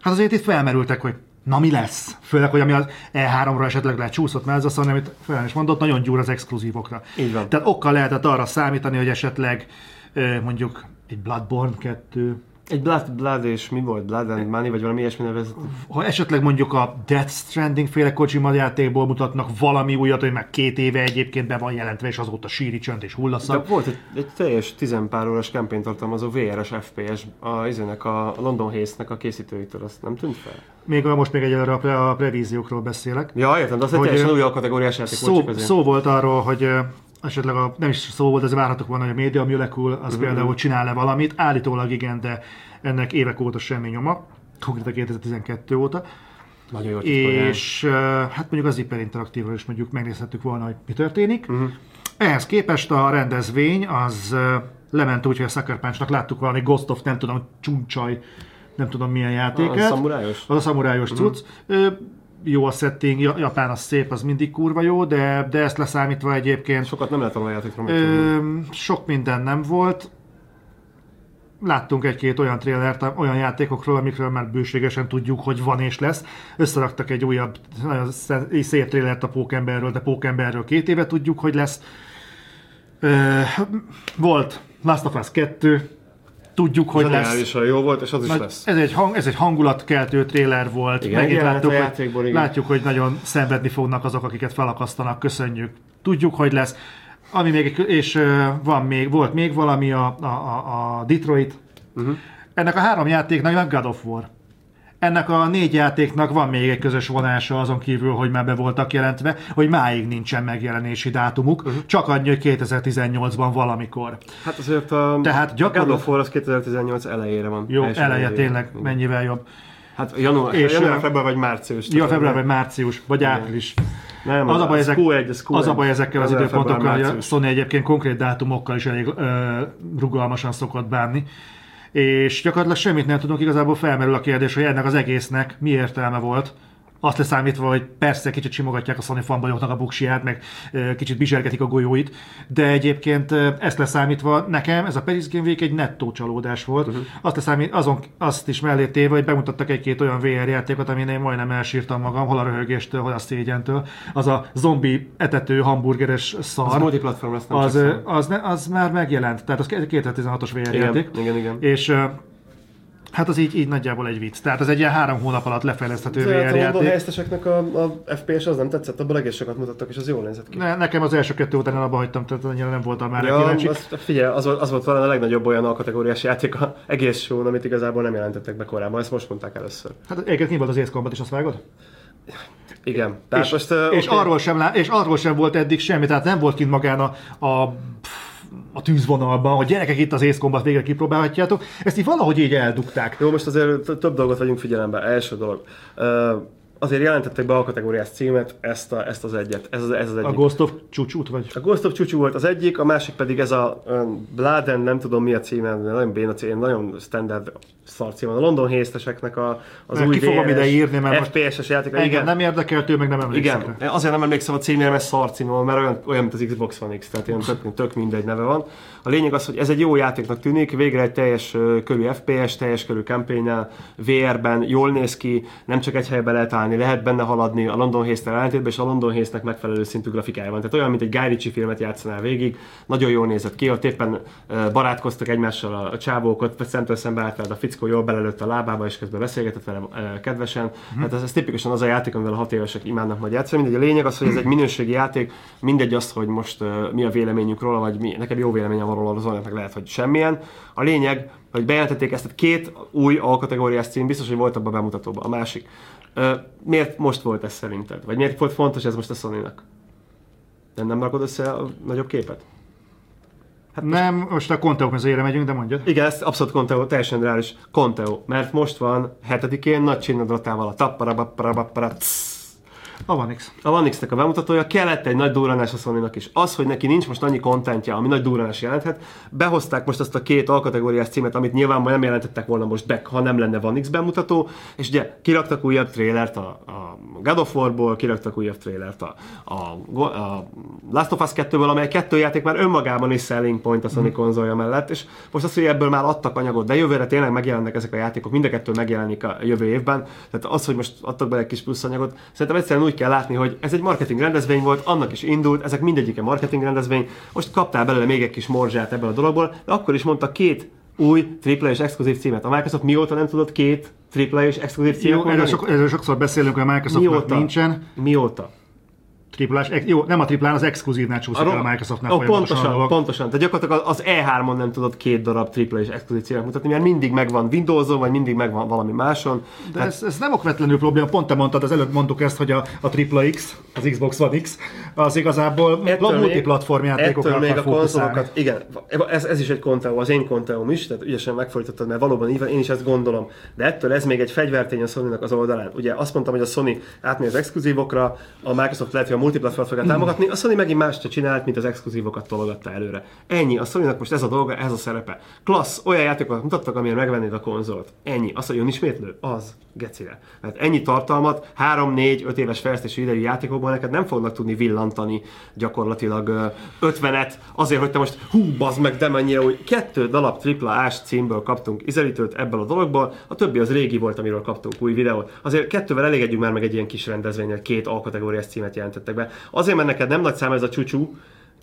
hát azért itt felmerültek, hogy na mi lesz? Főleg, hogy ami az E3-ra esetleg lecsúszott, mert ez a Sony, amit fel is mondott, nagyon gyúr az exkluzívokra. Így van. Tehát okkal lehetett arra számítani, hogy esetleg mondjuk egy Bloodborne 2, Egy Blood, Blood és mi volt? Blood and Money, vagy valami ilyesmi nevezett. ha esetleg mondjuk a Death Stranding féle Kojima játékból mutatnak valami újat, hogy már két éve egyébként be van jelentve, és azóta síri csönd és De hullaszak. volt egy, egy teljes tizenpár órás kampányt tartalmazó VRS FPS a, izének a London Haze-nek a készítőitől, azt nem tűnt fel? Még most még egyelőre a, pre- a prevíziókról beszélek. Ja, értem, de az egy Hogy, teljesen ö, új alkategóriás játék volt Szó, azért. szó volt arról, hogy esetleg a, nem is szó volt, ez várhatok volna, hogy a Media Molecule az Mhm. például csinál-e valamit. Állítólag igen, de ennek évek óta semmi nyoma. Konkrétan 2012 óta. Nagyon jó. És uh, hát mondjuk az Hyper Interaktívról is mondjuk megnézhettük volna, hogy mi történik. Uh-huh. Ehhez képest a rendezvény az uh, lement úgy, hogy a Sucker Punch-nak láttuk valami Ghost of, nem tudom, Csuncsaj, nem tudom milyen játéket. Ah, szamurájos? Az a szamurájos Mhm. cucc. Ö, jó a setting, Ja- Japán az szép, az mindig kurva jó, de, de ezt leszámítva egyébként Sokat nem lehet a játékról. Ö, sok minden nem volt. Láttunk egy-két olyan trélert, olyan játékokról, amikről már bőségesen tudjuk, hogy van és lesz. Összeraktak egy újabb, nagyon szép trélert a Pókemberről, de Pókemberről két éve tudjuk, hogy lesz. Ö, volt Last of Us 2, tudjuk, hogy lesz. Zseniálisan jó volt, és az is Nagy- lesz. Ez egy, hang, ez egy hangulatkeltő tréler volt. Igen, Megint jelenet látjuk, a hogy, igen. látjuk, hogy nagyon szenvedni fognak azok, akiket felakasztanak. Köszönjük. Tudjuk, hogy lesz. Ami még, és van még, volt még valami a, a, a, Detroit. Uh-huh. Ennek a három játéknak nem God of War. Ennek a négy játéknak van még egy közös vonása azon kívül, hogy már be voltak jelentve, hogy máig nincsen megjelenési dátumuk, uh-huh. csak annyi, hogy 2018-ban valamikor. Hát azért a Tehát God gyakorlat- of War az 2018 elejére van. Jó, eleje elejére. tényleg Igen. mennyivel jobb. Hát január, És, január február vagy március. Jó, február vagy március, vagy április. Nem, Az a baj, ezek, Q1, az, Q1. az a baj ezekkel az Január, időpontokkal, hogy a. Sony egyébként konkrét dátumokkal is elég ö, rugalmasan szokott bánni. És gyakorlatilag semmit nem tudunk, igazából felmerül a kérdés, hogy ennek az egésznek mi értelme volt. Azt leszámítva, hogy persze kicsit simogatják a Sony fanbolyoknak a buksiját, meg kicsit bizsergetik a golyóit, de egyébként ezt leszámítva nekem ez a Paris Game Week egy nettó csalódás volt. Uh-huh. Azt, leszámít, azon, azt is mellé téve, hogy bemutattak egy-két olyan VR játékot, amin én majdnem elsírtam magam, hol a röhögéstől, hol a szégyentől. Az a zombi etető hamburgeres szar. Az multiplatform az, Sony. az, ne, az már megjelent, tehát az 2016-os VR Igen, játék. igen, igen. És hát az így, így nagyjából egy vicc. Tehát az egy ilyen három hónap alatt lefejleszthető De hát VR a játék. helyezteseknek a, a FPS az nem tetszett, abban egész sokat mutattak, és az jól nézett ki. Ne, nekem az első kettő után abba hagytam, tehát annyira nem voltam már Ja, kíváncsi. az, figyelj, az, volt- az volt talán a legnagyobb olyan alkategóriás játék a egész show amit igazából nem jelentettek be korábban, ezt most mondták először. Hát egyébként mi volt az Ace Combat is, azt vágod? Igen. Tehát és, most, és, arról sem, lá- és arról sem volt eddig semmi, tehát nem volt kint magán a, a, a tűzvonalban, hogy gyerekek itt az Ace Combat végre kipróbálhatjátok. Ezt így valahogy így eldugták. Jó, most azért több dolgot vegyünk figyelembe. Első dolog. Uh, azért jelentettek be a kategóriás címet, ezt, a, ezt az egyet. Ez az, ez az egyik. A Ghost of Csúcsút, vagy? A Ghost of Chuchu volt az egyik, a másik pedig ez a um, Blood and nem tudom mi a címe, nagyon béna cím, nagyon standard szar cím. A London Hészteseknek a, az Mert új ki fogom ide írni, mert FPS-es játék. Engem Igen, nem érdekelt, ő meg nem emlékszik igen, rá. azért nem emlékszem a címére, mert szar cím van, mert olyan, olyan, mint az Xbox One X, tehát ilyen tök, tök mindegy neve van. A lényeg az, hogy ez egy jó játéknak tűnik, végre egy teljes körű FPS, teljes körű campaign VR-ben, jól néz ki, nem csak egy helyben lehet állni, lehet benne haladni a London Haze-tel ellentétben, és a London Haze-nek megfelelő szintű grafikája van. Tehát olyan, mint egy Guy Ritchie filmet játszanál végig, nagyon jól nézett ki, ott éppen barátkoztak egymással a, a csávók, ott szemtől szembe állt a fickó, jól belelőtt a lábába, és közben beszélgetett vele kedvesen. Mhm. Hát ez, ez tipikusan az a játék, amivel a hat évesek imádnak majd játszani. Mindegy, a lényeg az, hogy ez egy minőségi játék, mindegy az, hogy most uh, mi a véleményünk róla, vagy mi, nekem jó véleményem van róla, az meg lehet, hogy semmilyen. A lényeg, hogy bejelentették ezt a két új alkategóriás cím, biztos, hogy volt abban a bemutatóban. A másik. Miért most volt ez szerinted? Vagy miért volt fontos ez most a Sony-nak? Nem, nem rakod össze a nagyobb képet? Hát nem, most a Conteo mezőjére megyünk, de mondjad. Igen, ez abszolút Conteo, teljesen reális Conteo, mert most van hetedikén nagy csinnadratával a tapparabapparabappara a One X. A One X-nek a bemutatója, kellett egy nagy durranás a sony is. Az, hogy neki nincs most annyi kontentja, ami nagy durranás jelenthet, behozták most azt a két alkategóriás címet, amit nyilván majd nem jelentettek volna most be, ha nem lenne One X bemutató, és ugye kiraktak újabb trailert a, a God of War-ból, kiraktak újabb trailert a, a, a Last of Us 2-ből, amely kettő játék már önmagában is selling point a Sony mm. konzolja mellett, és most az, hogy ebből már adtak anyagot, de jövőre tényleg megjelennek ezek a játékok, mind a kettő megjelenik a jövő évben, tehát az, hogy most adtak be egy kis plusz anyagot, szerintem egyszerűen úgy kell látni, hogy ez egy marketing rendezvény volt, annak is indult, ezek mindegyike marketing rendezvény, most kaptál belőle még egy kis morzsát ebből a dologból, de akkor is mondta két új AAA és exkluzív címet. A Microsoft mióta nem tudott két AAA és exkluzív címet Jó, erről sokszor beszélünk, hogy a Microsoftnak mióta? nincsen. Mióta? Triplás, jó, nem a triplán, az exkluzívnál csúszik el a Microsoftnál oh, pontosan, pontosan. Tehát gyakorlatilag az E3-on nem tudott két darab tripla és exkluzív címet mutatni, mert mindig megvan Windows-on, vagy mindig megvan valami máson. De Tehát... ez, ez, nem okvetlenül probléma, pont te mondtad, az előbb mondtuk ezt, hogy a, a tripla X, az Xbox One X, az igazából ettől multiplatform játékokra még a konzolokat, igen, ez, ez is egy konteó, az én konteóm is, tehát ügyesen megfordítottad, mert valóban így én is ezt gondolom. De ettől ez még egy fegyvertény a sony az oldalán. Ugye azt mondtam, hogy a Sony átmegy az exkluzívokra, a Microsoft lehet, hogy a multiplatform fogja támogatni, a Sony megint mást csinált, mint az exkluzívokat tologatta előre. Ennyi, a sony most ez a dolga, ez a szerepe. Klassz, olyan játékokat mutattak, amilyen megvennéd a konzolt. Ennyi. Az, hogy ismétlő, az gecire. Mert ennyi tartalmat 3-4-5 éves fejlesztési idejű játékokban neked nem fognak tudni villantani gyakorlatilag 50-et, azért, hogy te most hú, bazd meg, de mennyire úgy kettő dalap tripla ás címből kaptunk izelítőt ebből a dologból, a többi az régi volt, amiről kaptunk új videót. Azért kettővel elégedjünk már meg egy ilyen kis rendezvényen, két alkategóriás címet jelentettek be. Azért, mert neked nem nagy szám ez a csúcsú,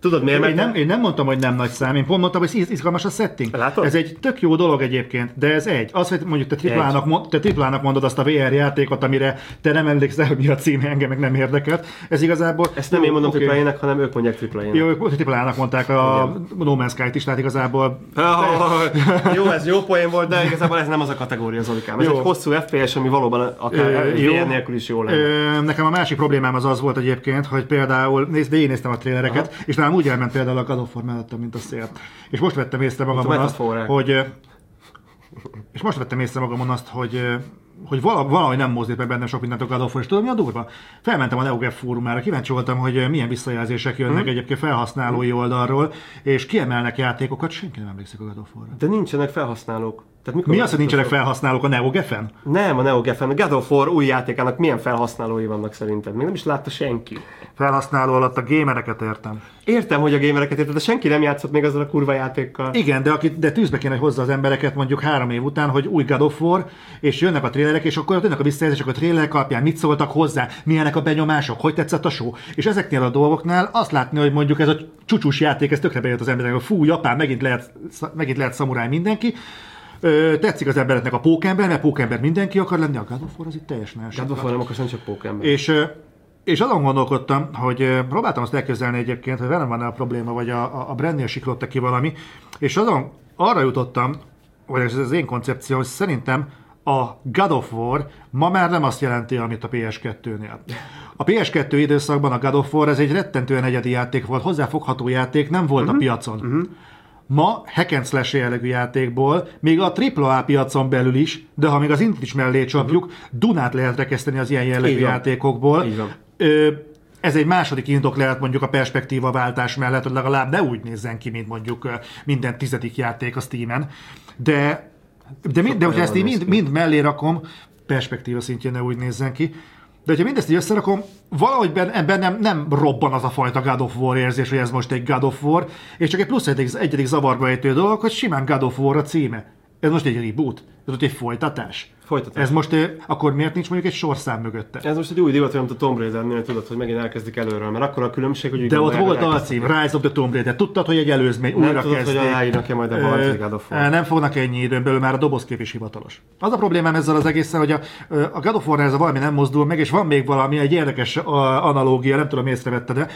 Tudod miért? Én, nem, én nem mondtam, hogy nem nagy szám, én pont mondtam, hogy izgalmas a setting. Látod? Ez egy tök jó dolog egyébként, de ez egy. Az, hogy mondjuk te triplának, mond, te triplának mondod azt a VR játékot, amire te nem emlékszel, hogy mi a címe, engem meg nem érdekelt. Ez igazából... Ezt nem jó, én mondom okay. triplájének, hanem ők mondják triplájének. Jó, ők triplának mondták a Igen. No Man's Sky-t is, tehát igazából... Oh, jó, ez jó poén volt, de igazából ez nem az a kategória, Zolikám. Ez jó. egy hosszú FPS, ami valóban akár VR nélkül is jó lenne. Nekem a másik problémám az az volt egyébként, hogy például nézd, végignéztem a trélereket, és már úgy elment például a God of War mellettem, mint a szél. És most vettem észre magamon azt, hogy és most vettem észre magamon azt, hogy hogy valahogy nem mozdít meg bennem sok mindent a God of War, és tudom, mi a durva? Felmentem a NeoGAF fórumára, kíváncsi voltam, hogy milyen visszajelzések jönnek hmm. egyébként felhasználói oldalról, és kiemelnek játékokat, senki nem emlékszik a God of War-ra. De nincsenek felhasználók. Tehát mikor Mi az, hogy nincsenek felhasználók a NeoGeffen? Nem, a NeoGeffen. A God of War új játékának milyen felhasználói vannak szerinted? Még nem is látta senki. Felhasználó alatt a gémereket értem. Értem, hogy a gémereket értem, de senki nem játszott még azzal a kurva játékkal. Igen, de, aki, de tűzbe kéne hozza az embereket mondjuk három év után, hogy új God of War, és jönnek a trélerek, és akkor jönnek a visszajelzések a trélerek alapján, mit szóltak hozzá, milyenek a benyomások, hogy tetszett a show. És ezeknél a dolgoknál azt látni, hogy mondjuk ez a csúcsús játék, ez tökre bejött az embereknek, hogy fú, Japán, megint lehet, megint lehet szamuráj mindenki, Ö, tetszik az embereknek a pókember, mert pókember mindenki akar lenni, a God of War az itt teljesen más. God of War nem akar csak pókember. És, és azon gondolkodtam, hogy próbáltam azt elképzelni egyébként, hogy velem van a probléma, vagy a, a brandnél siklott ki valami, és azon arra jutottam, vagy ez az én koncepció, hogy szerintem a God of War ma már nem azt jelenti, amit a PS2-nél. A PS2 időszakban a God of War ez egy rettentően egyedi játék volt, hozzáfogható játék, nem volt uh-huh. a piacon. Uh-huh. Ma hack and slash jellegű játékból, még a AAA piacon belül is, de ha még az Intel is mellé csapjuk, uh-huh. Dunát lehet rekeszteni az ilyen jellegű játékokból. Ö, ez egy második indok lehet mondjuk a perspektíva váltás mellett, hogy legalább ne úgy nézzen ki, mint mondjuk minden tizedik játék a Steam-en. De, de, de, de hogyha ezt én mind, mind mellé rakom, perspektíva szintjén ne úgy nézzen ki, de hogyha mindezt így összerakom, valahogy bennem nem robban az a fajta God of War érzés, hogy ez most egy God of War, és csak egy plusz egyedik, egyedik zavarba ejtő dolog, hogy simán God of War a címe. Ez most egy reboot, ez most egy folytatás. Folytatás. Ez most, akkor miért nincs mondjuk egy sorszám mögötte? Ez most egy új divat, mint a Tomb Raider-nél, tudod, hogy megint elkezdik előről, mert akkor a különbség, hogy... De ott volt a cím, Rise of the Tomb Raider. Tudtad, hogy egy előzmény, újra tudod, kezdték. hogy aláírnak-e majd a War. Nem fognak ennyi időn belül, már a dobozkép is hivatalos. Az a problémám ezzel az egészen, hogy a, a God of War ez a valami nem mozdul meg, és van még valami, egy érdekes analógia, nem tudom, észrevette, de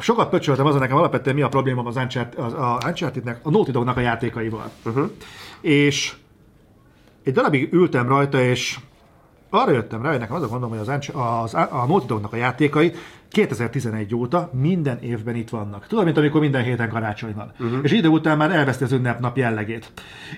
sokat pöcsöltem azon nekem alapvetően mi a probléma az, Uncharted, az a Uncharted-nek, a Naughty Dognak a játékaival. Uh-huh. És egy darabig ültem rajta, és arra jöttem rá, hogy nekem az a gondom, hogy az, Unch- az, a Naughty Dognak a játékai 2011 óta minden évben itt vannak. Tudod, mint amikor minden héten karácsony van. Uh-huh. És idő után már elveszti az ünnepnap jellegét.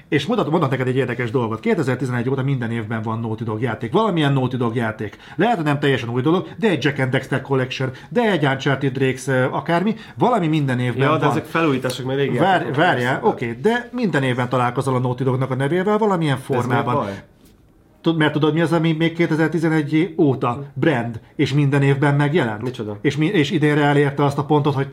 És mondat, mondat neked egy érdekes dolgot. 2011 óta minden évben van Naughty Dog játék. Valamilyen Naughty Dog játék. Lehet, hogy nem teljesen új dolog, de egy Jack and Dexter Collection, de egy Uncharted Drakes, akármi. Valami minden évben Ja, de van. ezek felújítások, mert régi Vár, várjál, oké, okay, de minden évben találkozol a Naughty Dognak a nevével valamilyen formában. Tud, mert tudod, mi az, ami még 2011 óta brand, és minden évben megjelent? Micsoda? És, mi, és idénre elérte azt a pontot, hogy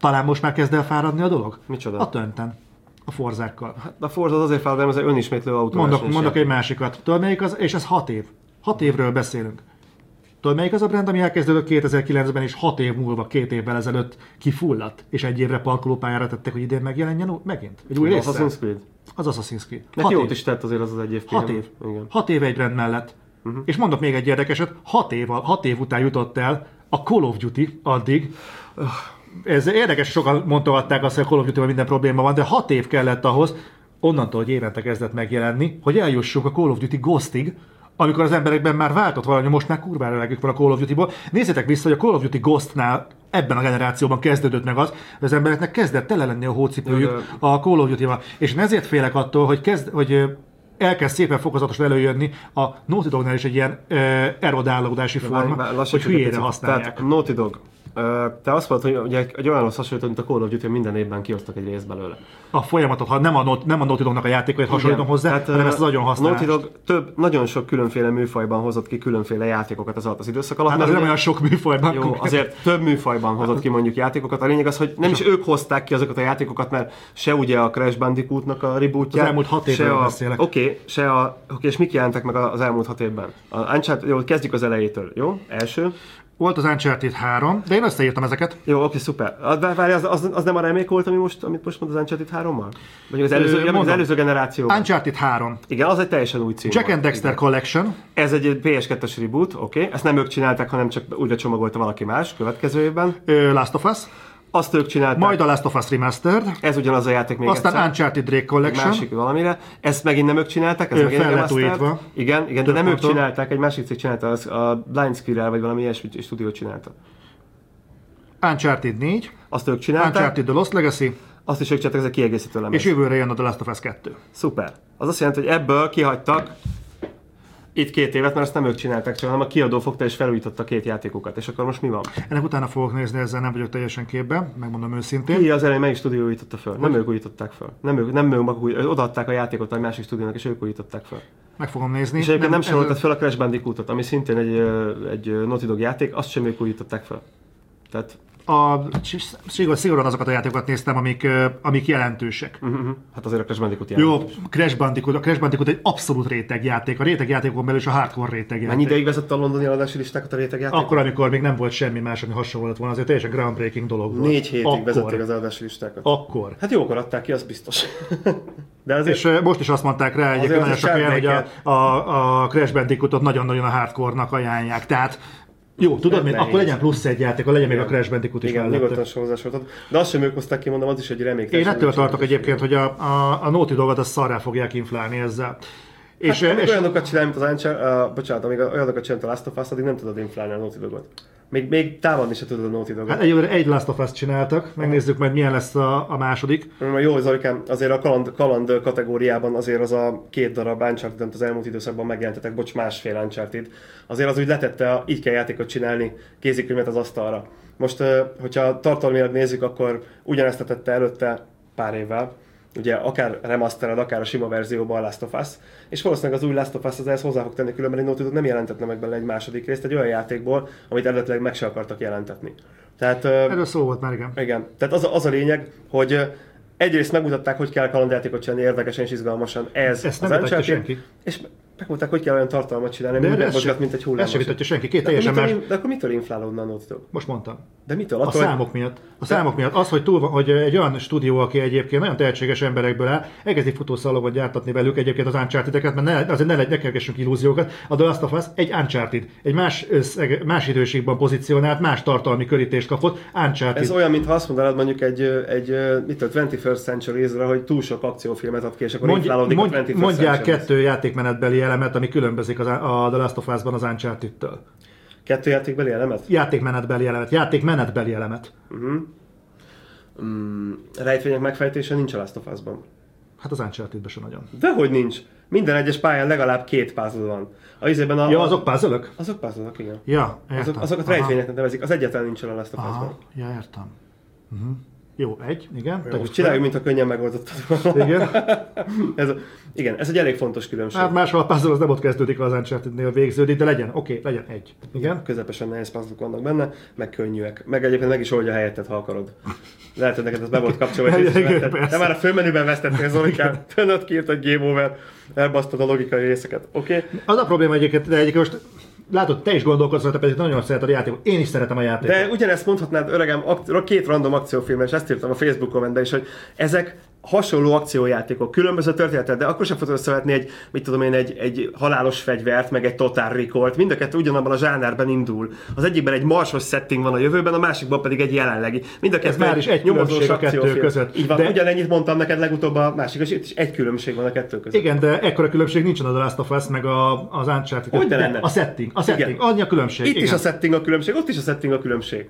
talán most már kezd el fáradni a dolog? Micsoda? A tönten. A forzákkal. A Forza az azért fel, mert ez önismétlő autó. Mondok, mondok egy másikat. Tudod, melyik az? És ez hat év. Hat évről beszélünk. Tudod, melyik az a brand, ami elkezdődött 2009-ben, és hat év múlva, két évvel ezelőtt kifulladt, és egy évre parkolópályára tettek, hogy idén megjelenjen megint? Egy új része? Assassin's Creed. Az Assassin's Creed. Neki jót év. is tett azért az az egy év. Hat év. Igen. Hat év egy brand mellett. Uh-huh. És mondok még egy érdekeset, hat év, hat év után jutott el a Call of Duty addig, ez érdekes, sokan mondogatták azt, hogy a Call of duty minden probléma van, de hat év kellett ahhoz, onnantól, hogy évente kezdett megjelenni, hogy eljussunk a Call of Duty Ghostig, amikor az emberekben már váltott valami, most már kurvára elegük van a Call of Duty-ból. Nézzétek vissza, hogy a Call of Duty Ghostnál ebben a generációban kezdődött meg az, hogy az embereknek kezdett tele lenni a hócipőjük a Call of Duty-val. És én ezért félek attól, hogy, kezd, hogy elkezd szépen fokozatosan előjönni a Naughty Dognál is egy ilyen ö, erodálódási forma, Várj, várj, hogy hülyére használják. Tehát Naughty Dog. Te azt mondtad, hogy ugye egy olyanhoz hasonlítod, mint a Call of Duty, minden évben kiosztak egy részt belőle. A folyamatot, ha nem a, Not- nem a Naughty Dognak a játékait hasonlítom Igen. hozzá, Tehát, hanem ezt az agyon Naughty használást. Dog több, nagyon sok különféle műfajban hozott ki különféle játékokat az alatt az időszak alatt. Hát mert az nem olyan sok műfajban. Jó, azért több műfajban hozott ki mondjuk játékokat. A lényeg az, hogy nem is ők hozták ki azokat a játékokat, mert se ugye a Crash Bandicootnak a rebootja. Az elmúlt hat a, beszélek. Oké, okay, se a, okay, és mik jelentek meg az elmúlt hat évben? A Uncharted, jó, kezdjük az elejétől, jó? Első. Volt az Uncharted 3, de én összeírtam ezeket. Jó, oké, szuper. Az, várj, az, az, az, nem a remake volt, ami most, amit most mond az Uncharted 3-mal? Vagy az előző, Ö, az előző generációban? Uncharted 3, Igen, az egy teljesen új cím. Jack and Dexter Collection, Ez egy PS2-es reboot, oké. Okay. Ezt nem ők csinálták, hanem csak újra csomagolta valaki más következő évben. ö, Last of Us, Azt ők csinálták. majd a Last of Us Remastered, Ez ugyanaz a játék még aztán egyszer. Uncharted Drake Egy Collection, másik valamire. Ezt megint nem ők csinálták, ez Ő megint egy remastered. Igen, igen, de nem ők ponton. csinálták, egy másik cég csinálta, az a Blind Squirrel, vagy valami ilyesmi stúdió csinálta. Uncharted 4, Azt ők csinálták, Uncharted The Lost Legacy, azt is ők csináltak, ez egy kiegészítő lemez. és jövőre jön a The Last of Us 2. Szuper. Az azt jelenti, hogy ebből kihagytak itt két évet, mert ezt nem ők csinálták, csak hanem a kiadó fogta és felújította két játékokat. És akkor most mi van? Ennek utána fogok nézni, ezzel nem vagyok teljesen képben, megmondom őszintén. Ki az elején melyik stúdió újította föl? Nem ők újították föl. Nem ők, nem ők maguk, új- odaadták a játékot egy másik stúdiónak, és ők újították föl. Meg fogom nézni. És egyébként nem, nem soroltad fel a Crash Bandicootot, ami szintén egy, egy Naughty Dog játék, azt sem ők újították fel. Tehát, a, szigor- szigorúan azokat a játékokat néztem, amik, amik jelentősek. uh-huh. hát azért a Crash Bandicoot játék. Jó, Crash Bandicoot, a Crash Bandicoot egy abszolút rétegjáték. A rétegjátékon belül is a hardcore rétegjáték. Mennyi ideig vezette a londoni eladási listákat a rétegjáték? Akkor, amikor még nem volt semmi más, ami hasonló lett volna, azért teljesen groundbreaking dolog volt. Négy hétig Akkor. vezették az eladási listákat. Akkor. Hát jókor adták ki, az biztos. De azért És most is azt mondták rá egyébként nagyon sok helyen, hogy a, a, a Crash Bandicootot nagyon-nagyon a hardcore-nak ajánlják. Tehát jó, tudod, nehéz. akkor legyen plusz egy játék, akkor legyen még a Crash Bandicoot is igen, mellette. nyugodtan soroltad. De azt sem ők hozták ki, mondom, az is egy remék. Én ettől tartok egyébként, hogy a, a, a Naughty Dogot azt szarrá fogják inflálni ezzel. És, amíg és olyanokat csinál, mint az Anchar, uh, bocsánat, amíg olyanokat csinál, mint a Last of Us, addig nem tudod inflálni a Naughty Dogot. Még, még támadni se tudod a Naughty Dogot. hát egyelőre egy Last of Us csináltak, megnézzük majd milyen lesz a, a második. Hát, jó, Zolikám, azért a kaland, kaland kategóriában azért az a két darab uncharted az elmúlt időszakban megjelentetek, bocs, másfél Uncharted, azért az úgy letette, így kell játékot csinálni, kézikönyvet az asztalra. Most, hogyha tartalmilag nézzük, akkor ugyanezt tette előtte pár évvel, ugye akár remastered, akár a sima verzióban a Last of Us, és valószínűleg az új Last of Us az ehhez hozzá fog tenni, különben egy Naughty nem jelentetne meg belőle egy második részt, egy olyan játékból, amit eredetileg meg se akartak jelentetni. Tehát, Erről szó volt már, igen. igen, tehát az a, az a lényeg, hogy egyrészt megmutatták, hogy kell kalandjátékot csinálni érdekesen és izgalmasan. Ez Ezt az nem senki. És Megmondták, hogy kell olyan tartalmat csinálni, De hogy ez megmozgat, se- mint egy Ez hullám. sem vitatja senki. Két de, teljesen más. de akkor mitől inflálódna a Dog? Most mondtam. De mitől? A Attól, hogy- számok miatt. A számok miatt. Az, hogy, túl van, hogy egy olyan stúdió, aki egyébként nagyon tehetséges emberekből áll, elkezdi futószalagot gyártatni velük egyébként az uncharted mert ne, azért ne, ne kergessünk illúziókat. A The Last of Us egy Uncharted. Egy más, összeg, más időségben pozícionált, más tartalmi körítést kapott. Uncharted. Ez olyan, mintha azt mondanád mondjuk egy, egy mit tudom, 21st Century-re, hogy túl sok akciófilmet ad ki, és akkor Mondj, inflálódik mondj, a 21st mondják kettő játékmenetbeli elemet, ami különbözik az, a The Last of Us-ban az Uncharted-től. Kettő játékbeli elemet? Játékmenetbeli elemet. Játékmenetbeli elemet. Mm, rejtvények megfejtése nincs a Last of Us-ban. Hát az Uncharted-ben sem nagyon. Dehogy nincs. Minden egyes pályán legalább két puzzle van. A izében a, Ja, azok puzzle Azok puzzle igen. Ja, értem. Azok, azokat Aha. rejtvényeknek nevezik. Az egyetlen nincs a Last of Us-ban. Ja, értem. Uh-huh. Jó, egy, igen. Most tegyük csináljuk, fel. mintha könnyen megoldottad volna. Igen. ez, a- igen, ez egy elég fontos különbség. Hát máshol a puzzle az nem ott kezdődik, az Uncharted-nél végződik, de legyen, oké, legyen egy. Igen. Közepesen nehéz puzzle vannak benne, meg könnyűek. Meg egyébként meg is oldja helyetted, ha akarod. Lehet, hogy neked ez be volt kapcsolva, hogy persze. De már a főmenüben vesztettél Zolikán. Tönöd kiírt egy game over, elbasztad a logikai részeket. Oké? Okay? Az a probléma egyébként, de egyébként most látod, te is gondolkodsz, rajta, pedig nagyon szereted a játékot. Én is szeretem a játékot. De ugyanezt mondhatnád, öregem, ak- két random akciófilmre, és ezt írtam a Facebook kommentben is, hogy ezek hasonló akciójátékok, különböző történetek, de akkor sem fogod összevetni egy, mit tudom én, egy, egy halálos fegyvert, meg egy Total Recall-t. Mind a kettő ugyanabban a zsánerben indul. Az egyikben egy marsos setting van a jövőben, a másikban pedig egy jelenlegi. Mind a kettő már is egy nyomozós a kettő között. Így van, De- ugyanennyit mondtam neked legutóbb a másik, és itt is egy különbség van a kettő között. Igen, de ekkora különbség nincsen a The Last of Us, meg a, az Uncharted. Hogy De lenne? A setting, a setting, annyi a különbség. Itt igen. is a setting a különbség, ott is a setting a különbség.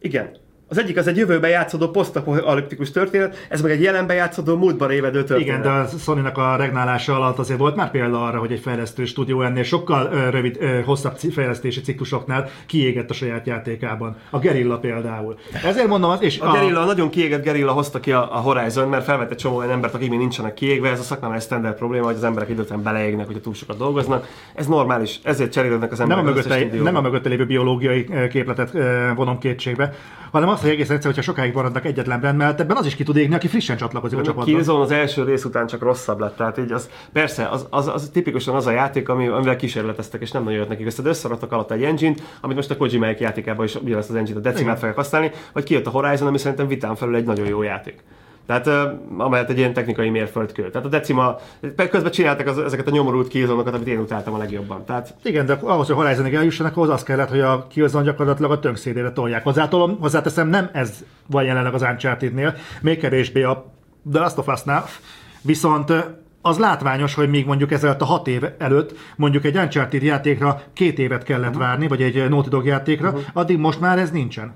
Igen. Az egyik az egy jövőben játszódó posztapokaliptikus történet, ez meg egy jelenben játszódó múltban évedő történet. Igen, de a sony a regnálása alatt azért volt már példa arra, hogy egy fejlesztő stúdió ennél sokkal ö, rövid, ö, hosszabb fejlesztési ciklusoknál kiégett a saját játékában. A Gerilla például. Ezért mondom, az, és A Gerilla, a nagyon kiégett Gerilla hozta ki a, a Horizon, mert felvett egy csomó olyan embert, akik még nincsenek kiégve. Ez a szakmában egy standard probléma, hogy az emberek időtlen beleégnek, hogyha túl sokat dolgoznak. Ez normális, ezért cserélődnek az nem emberek. a, az összes mögötte, nem a mögötte lévő biológiai képletet vonom kétségbe, hanem azt, hogy egész egyszer, hogyha sokáig maradnak egyetlen brand mellett, ebben az is ki tud égni, aki frissen csatlakozik a csapatba. Killzone az első rész után csak rosszabb lett, tehát így az, persze, az, az, az tipikusan az a játék, ami, amivel kísérleteztek, és nem nagyon jött nekik össze, de összeraktak alatt egy engine amit most a Kojima játékában is ugyanazt az engine-t, a decimát fogják használni, vagy kijött a Horizon, ami szerintem vitán felül egy nagyon jó játék. Tehát amellett egy ilyen technikai mérföldkő. Tehát a Decima, közben csináltak az, ezeket a nyomorult killzone amit én utáltam a legjobban. Tehát Igen, de ahhoz, hogy Horizonig eljussanak, ahhoz az kellett, hogy a Killzone gyakorlatilag a tönkszédére tolják. Hozzátolom, hozzáteszem, nem ez van jelenleg az Uncharted-nél, még kevésbé a The Last of Us-nál, viszont az látványos, hogy még mondjuk ezelőtt a hat év előtt mondjuk egy Uncharted játékra két évet kellett várni, vagy egy Naughty Dog játékra, addig most már ez nincsen.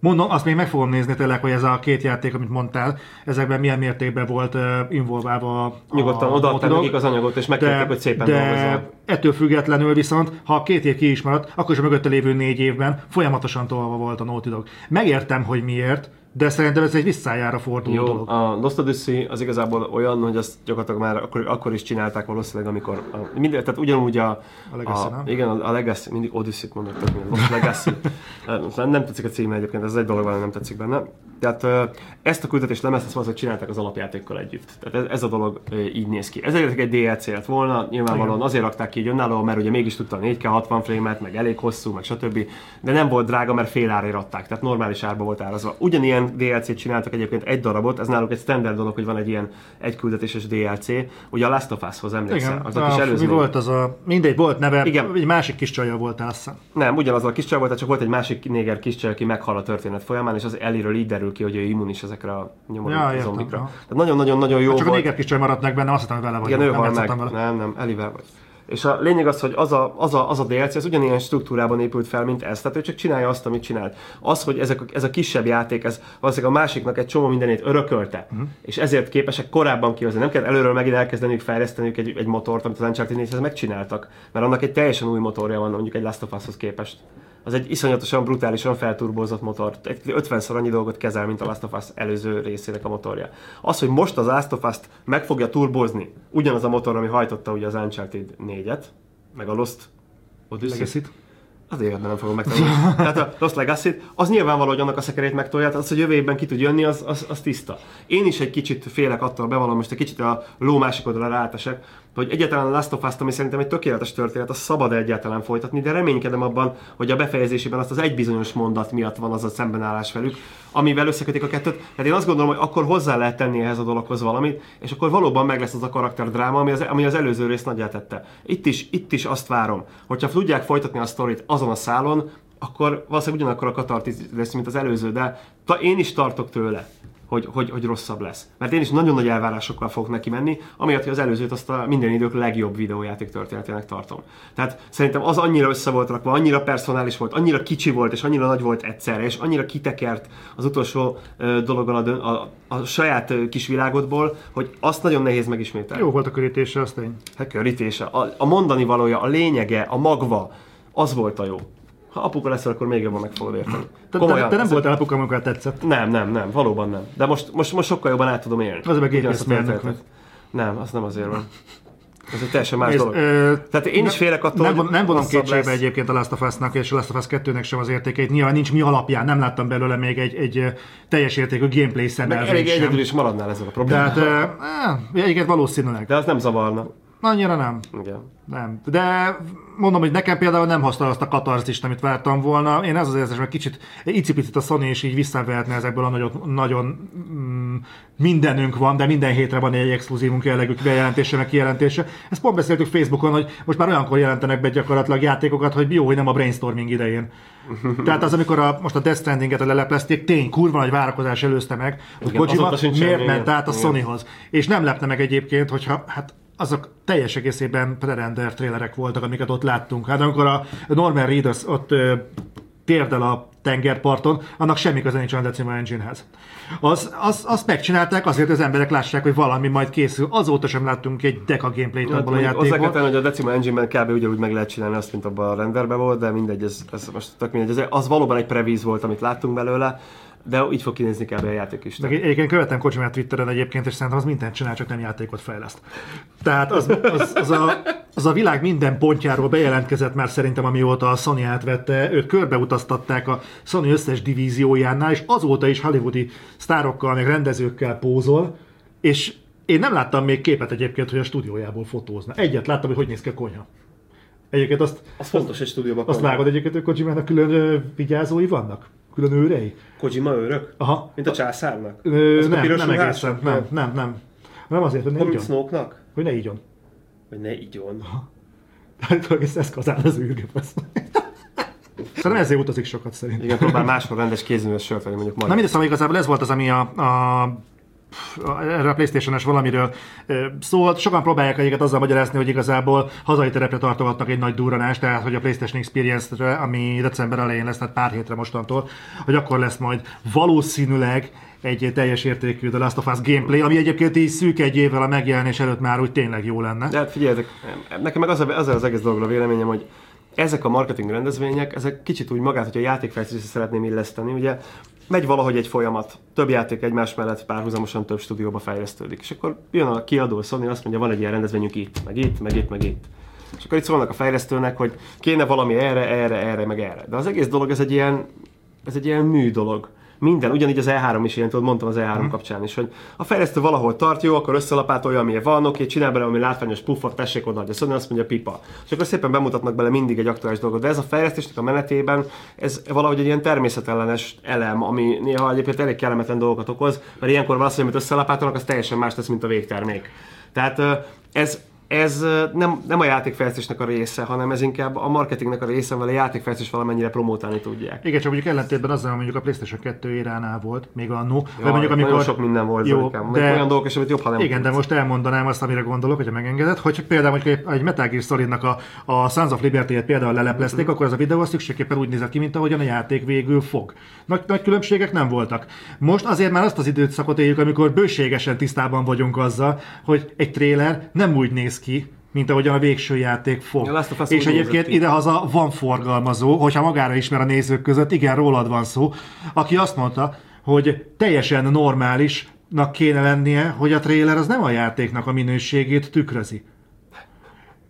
Mondom, azt még meg fogom nézni tényleg, hogy ez a két játék, amit mondtál, ezekben milyen mértékben volt uh, involválva a nyugodtan a Dog. nekik az anyagot, és megkérték, hogy szépen de ettől függetlenül viszont, ha két év ki is maradt, akkor is a mögötte lévő négy évben folyamatosan tolva volt a Naughty Dog. Megértem, hogy miért, de szerintem ez egy visszájára forduló Jó, dolog. a Lost Odyssey az igazából olyan, hogy azt gyakorlatilag már akkor, akkor is csinálták valószínűleg, amikor a, minden, tehát ugyanúgy a, A Legacy, nem? igen, a, a Legacy, mindig Odyssey-t mondok, Lost Legacy. nem, nem tetszik a címe egyébként, ez egy dolog van, nem tetszik benne. Tehát ezt a küldetést lemezt, ezt valószínűleg csinálták az alapjátékkal együtt. Tehát ez, ez a dolog így néz ki. Ez egy DLC lett volna, nyilvánvalóan Igen. azért rakták ki így önálló, mert ugye mégis tudta a 4K 60 frame-et, meg elég hosszú, meg stb. De nem volt drága, mert fél árért adták, tehát normális árba volt árazva. Ugyanilyen DLC-t csináltak egyébként egy darabot, ez náluk egy standard dolog, hogy van egy ilyen egy küldetéses DLC. Ugye a Last of Us-hoz emlékszel? Igen, Aznak is a, mi előzmény. volt az a, mindegy, volt neve, Igen. egy másik kis csajja voltál, azt hiszem. Nem, ugyanaz a kis csaj volt, csak volt egy másik néger kis csaj, aki meghal a történet folyamán, és az Eliről így derül ki, hogy ő immunis ezekre a nyomorú Ja, ja, értem, zombikra. aha. Tehát nagyon-nagyon-nagyon jó Csak a volt. néger kis csaj maradt meg benne, azt hogy vele vagy. Igen, ő nem meg. Nem, nem, Elivel vagy. És a lényeg az, hogy az a, az, a, az a DLC, az ugyanilyen struktúrában épült fel, mint ez. Tehát ő csak csinálja azt, amit csinált. Az, hogy ezek, a- ez a kisebb játék, ez valószínűleg a másiknak egy csomó mindenét örökölte, uh-huh. és ezért képesek korábban kihozni. Nem kell előről megint elkezdeniük fejleszteniük egy, egy motort, amit az Uncharted 4 megcsináltak, mert annak egy teljesen új motorja van mondjuk egy Last of Us-hoz képest. Az egy iszonyatosan brutálisan felturbózott motor. Egy 50-szor annyi dolgot kezel, mint a Last of Us előző részének a motorja. Az, hogy most az Last of Us-t meg fogja turbózni, ugyanaz a motor, ami hajtotta ugye az Uncharted 4-et, meg a Lost Odyssey. Legacy-t. Azért nem fogom megtanulni. Tehát a Lost legacy az nyilvánvaló, hogy annak a szekerét megtolja, tehát az, hogy jövő évben ki tud jönni, az, az, az tiszta. Én is egy kicsit félek attól, bevallom, most egy kicsit a ló másik oldalra átesek, hogy egyáltalán Last of Us-t, ami szerintem egy tökéletes történet, az szabad egyáltalán folytatni, de reménykedem abban, hogy a befejezésében azt az egy bizonyos mondat miatt van az a szembenállás velük, amivel összekötik a kettőt. Tehát én azt gondolom, hogy akkor hozzá lehet tenni ehhez a dologhoz valamit, és akkor valóban meg lesz az a karakterdráma, ami az, ami az előző rész nagyját tette. Itt is, itt is azt várom, hogyha tudják folytatni a sztorit azon a szálon, akkor valószínűleg ugyanakkor a katartiz lesz, mint az előző, de ta, én is tartok tőle hogy, hogy, hogy rosszabb lesz. Mert én is nagyon nagy elvárásokkal fogok neki menni, amiatt, hogy az előzőt azt a minden idők legjobb videójáték történetének tartom. Tehát szerintem az annyira össze volt rakva, annyira personális volt, annyira kicsi volt, és annyira nagy volt egyszerre, és annyira kitekert az utolsó dologon a, a, a saját kis világodból, hogy azt nagyon nehéz megismételni. Jó volt a körítése, azt én. Hát körítése. A, a mondani valója, a lényege, a magva, az volt a jó. Ha apuka leszel, akkor még jobban meg fogod érteni. Te, te, te nem voltál apuka, amikor tetszett. Nem, nem, nem, valóban nem. De most, most, most sokkal jobban át tudom élni. Az meg történetet. Nem, az nem azért van. Ez egy teljesen más Nézd, dolog. Ö, Tehát én is félek attól, Nem, nem vonom kétségbe egyébként a Last of Us-nak és a Last of Us 2-nek sem az értékeit. Nyilván nincs mi alapján, nem láttam belőle még egy, egy teljes értékű gameplay szemelvényt Elég egyedül is maradnál ezzel a problémával. Tehát, uh, egyébként valószínűleg. De az nem zavarna. Annyira nem. Igen. Nem. De mondom, hogy nekem például nem hozta azt a katarzist, amit vártam volna. Én ez az érzés, hogy kicsit icipicit a Sony és így visszavehetne ezekből a nagyon, nagyon mm, mindenünk van, de minden hétre van egy exkluzívunk jellegű bejelentése, meg kijelentése. Ezt pont beszéltük Facebookon, hogy most már olyankor jelentenek be gyakorlatilag játékokat, hogy jó, hogy nem a brainstorming idején. Tehát az, amikor a, most a Death Stranding-et leleplezték, tény, kurva nagy várakozás előzte meg, hogy Kojima miért ment át a Sonyhoz. És nem lepne meg egyébként, hogyha hát azok teljes egészében pre-render trailerek voltak, amiket ott láttunk. Hát amikor a Norman Reedus ott ö, térdel a tengerparton, annak semmi köze nincs a Decima Engine-hez. Az, az, azt megcsinálták azért, hogy az emberek lássák, hogy valami majd készül. Azóta sem láttunk egy deka gameplayt abból a játékból. Hozzá kell hogy a Decima Engine-ben kb. ugyanúgy meg lehet csinálni azt, mint abban a renderben volt, de mindegy, ez, ez most tök mindegy. Ez, az valóban egy prevíz volt, amit láttunk belőle de így fog kinézni kb. a játék is. Meg egyébként követem Kocsimát Twitteren egyébként, és szerintem az mindent csinál, csak nem játékot fejleszt. Tehát az, az, az, a, az a világ minden pontjáról bejelentkezett már szerintem, amióta a Sony átvette, őt körbeutaztatták a Sony összes divíziójánál, és azóta is hollywoodi sztárokkal, meg rendezőkkel pózol, és én nem láttam még képet egyébként, hogy a stúdiójából fotózna. Egyet láttam, hogy hogy néz ki a konyha. Egyébként azt... Az fontos egy stúdióban. Azt vágod egyébként, hogy Kojimának külön vigyázói vannak? Külön őrei? Kojima őrök? Aha. Mint a császárnak? Ö, nem, nem egészen. Nem, nem, nem. Nem azért, hogy ne igyon. snoke Hogy ne igyon. Hogy ne igyon. Hát, ez eszkazál az űrgép. Szerintem ezért utazik sokat szerintem. Igen, próbál máshol rendes kézműves vagy mondjuk majd. Na mindegy, szóval igazából ez volt az, ami a, a erre a Playstation-es valamiről szólt. Sokan próbálják egyiket azzal magyarázni, hogy igazából hazai terepre tartogatnak egy nagy durranást, tehát hogy a PlayStation Experience-re, ami december elején lesz, tehát pár hétre mostantól, hogy akkor lesz majd valószínűleg egy teljes értékű The Last of Us gameplay, ami egyébként így szűk egy évvel a megjelenés előtt már úgy tényleg jó lenne. De hát figyeljetek, nekem meg az, az, az egész dologról a véleményem, hogy ezek a marketing rendezvények, ezek kicsit úgy magát, hogy a játékfejlesztésre szeretném illeszteni, ugye megy valahogy egy folyamat, több játék egymás mellett párhuzamosan több stúdióba fejlesztődik, és akkor jön a kiadó, a Sony azt mondja, van egy ilyen rendezvényünk itt, meg itt, meg itt, meg itt. És akkor itt szólnak a fejlesztőnek, hogy kéne valami erre, erre, erre, meg erre. De az egész dolog, ez egy ilyen, ez egy ilyen mű dolog minden, ugyanígy az E3 is ilyen, tudod, mondtam az E3 hmm. kapcsán is, hogy a fejlesztő valahol tart, jó, akkor összelapátolja, amilyen van, oké, csinál bele ami látványos puffot, tessék oda, hogy a Sony azt mondja pipa. És akkor szépen bemutatnak bele mindig egy aktuális dolgot. De ez a fejlesztésnek a menetében, ez valahogy egy ilyen természetellenes elem, ami néha egyébként elég kellemetlen dolgokat okoz, mert ilyenkor valami, amit összelapátolnak, az teljesen más tesz, mint a végtermék. Tehát ez, ez nem, nem a játékfejlesztésnek a része, hanem ez inkább a marketingnek a része, mert a játékfejlesztés valamennyire promotálni tudják. Igen, csak mondjuk ellentétben azzal, mondjuk a PlayStation 2 éránál volt, még a No, ja, mondjuk amikor... Sok minden volt, jó, de, olyan dolgok amit jobb, ha nem Igen, tudsz. de most elmondanám azt, amire gondolok, hogyha megengedett, hogy például hogy egy Metal Gear solid a, a Sons of Liberty-et például leleplezték, mm-hmm. akkor az a videó szükségképpen úgy nézett ki, mint ahogyan a játék végül fog. Nagy, nagy különbségek nem voltak. Most azért már azt az időszakot éljük, amikor bőségesen tisztában vagyunk azzal, hogy egy trailer nem úgy néz ki, mint ahogyan a végső játék fog. Ja, és egyébként idehaza van forgalmazó, hogyha magára ismer a nézők között, igen, rólad van szó, aki azt mondta, hogy teljesen normálisnak kéne lennie, hogy a trailer az nem a játéknak a minőségét tükrözi.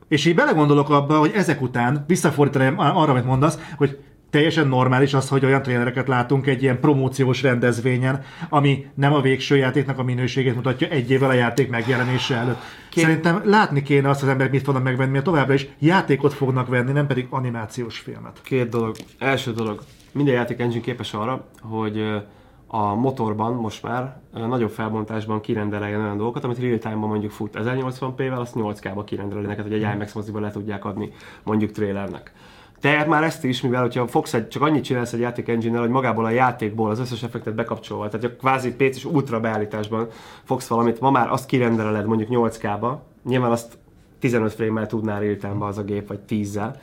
És így belegondolok abba, hogy ezek után visszafordítanám arra, amit mondasz, hogy teljesen normális az, hogy olyan trélereket látunk egy ilyen promóciós rendezvényen, ami nem a végső játéknak a minőségét mutatja egy évvel a játék megjelenése előtt. Két... Szerintem látni kéne azt az emberek mit fognak megvenni, mert továbbra is játékot fognak venni, nem pedig animációs filmet. Két dolog. Első dolog. Minden játék engine képes arra, hogy a motorban most már nagyobb felbontásban kirendeljen olyan dolgokat, amit real time-ban mondjuk fut 1080p-vel, azt 8K-ba kirendelni neked, hogy egy IMAX moziba le tudják adni mondjuk trailernek. Te már ezt is, mivel hogyha fogsz egy, csak annyit csinálsz egy játék engine hogy magából a játékból az összes effektet bekapcsolva, tehát a kvázi PC-s ultra beállításban fogsz valamit, ma már azt kirendeled mondjuk 8K-ba, nyilván azt 15 frame-mel tudnál real az a gép, vagy 10-zel,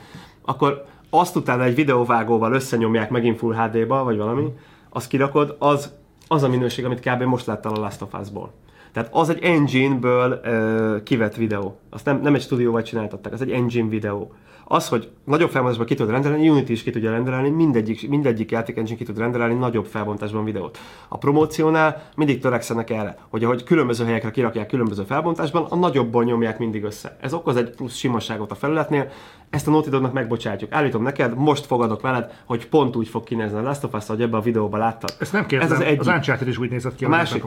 akkor azt utána egy videóvágóval összenyomják megint Full HD-ba, vagy valami, azt kirakod, az, az a minőség, amit kb. most láttál a Last of Us-ból. Tehát az egy engine-ből uh, kivett videó. Azt nem, nem egy stúdióval csináltatták, az egy engine videó. Az, hogy nagyobb felbontásban ki tud rendelni, Unity is ki tudja rendelni, mindegyik, mindegyik játék engine ki tud rendelni nagyobb felbontásban videót. A promóciónál mindig törekszenek erre, hogy ahogy különböző helyekre kirakják különböző felbontásban, a nagyobból nyomják mindig össze. Ez okoz egy plusz simaságot a felületnél, ezt a Naughty Dognak megbocsátjuk. Állítom neked, most fogadok veled, hogy pont úgy fog kinézni a Last of Us, hogy ebben a videóban láttad. Ezt nem kérdezem, Ez az, egy... az Uncharted is úgy nézett ki, a másik,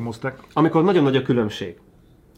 amikor nagyon nagy a különbség.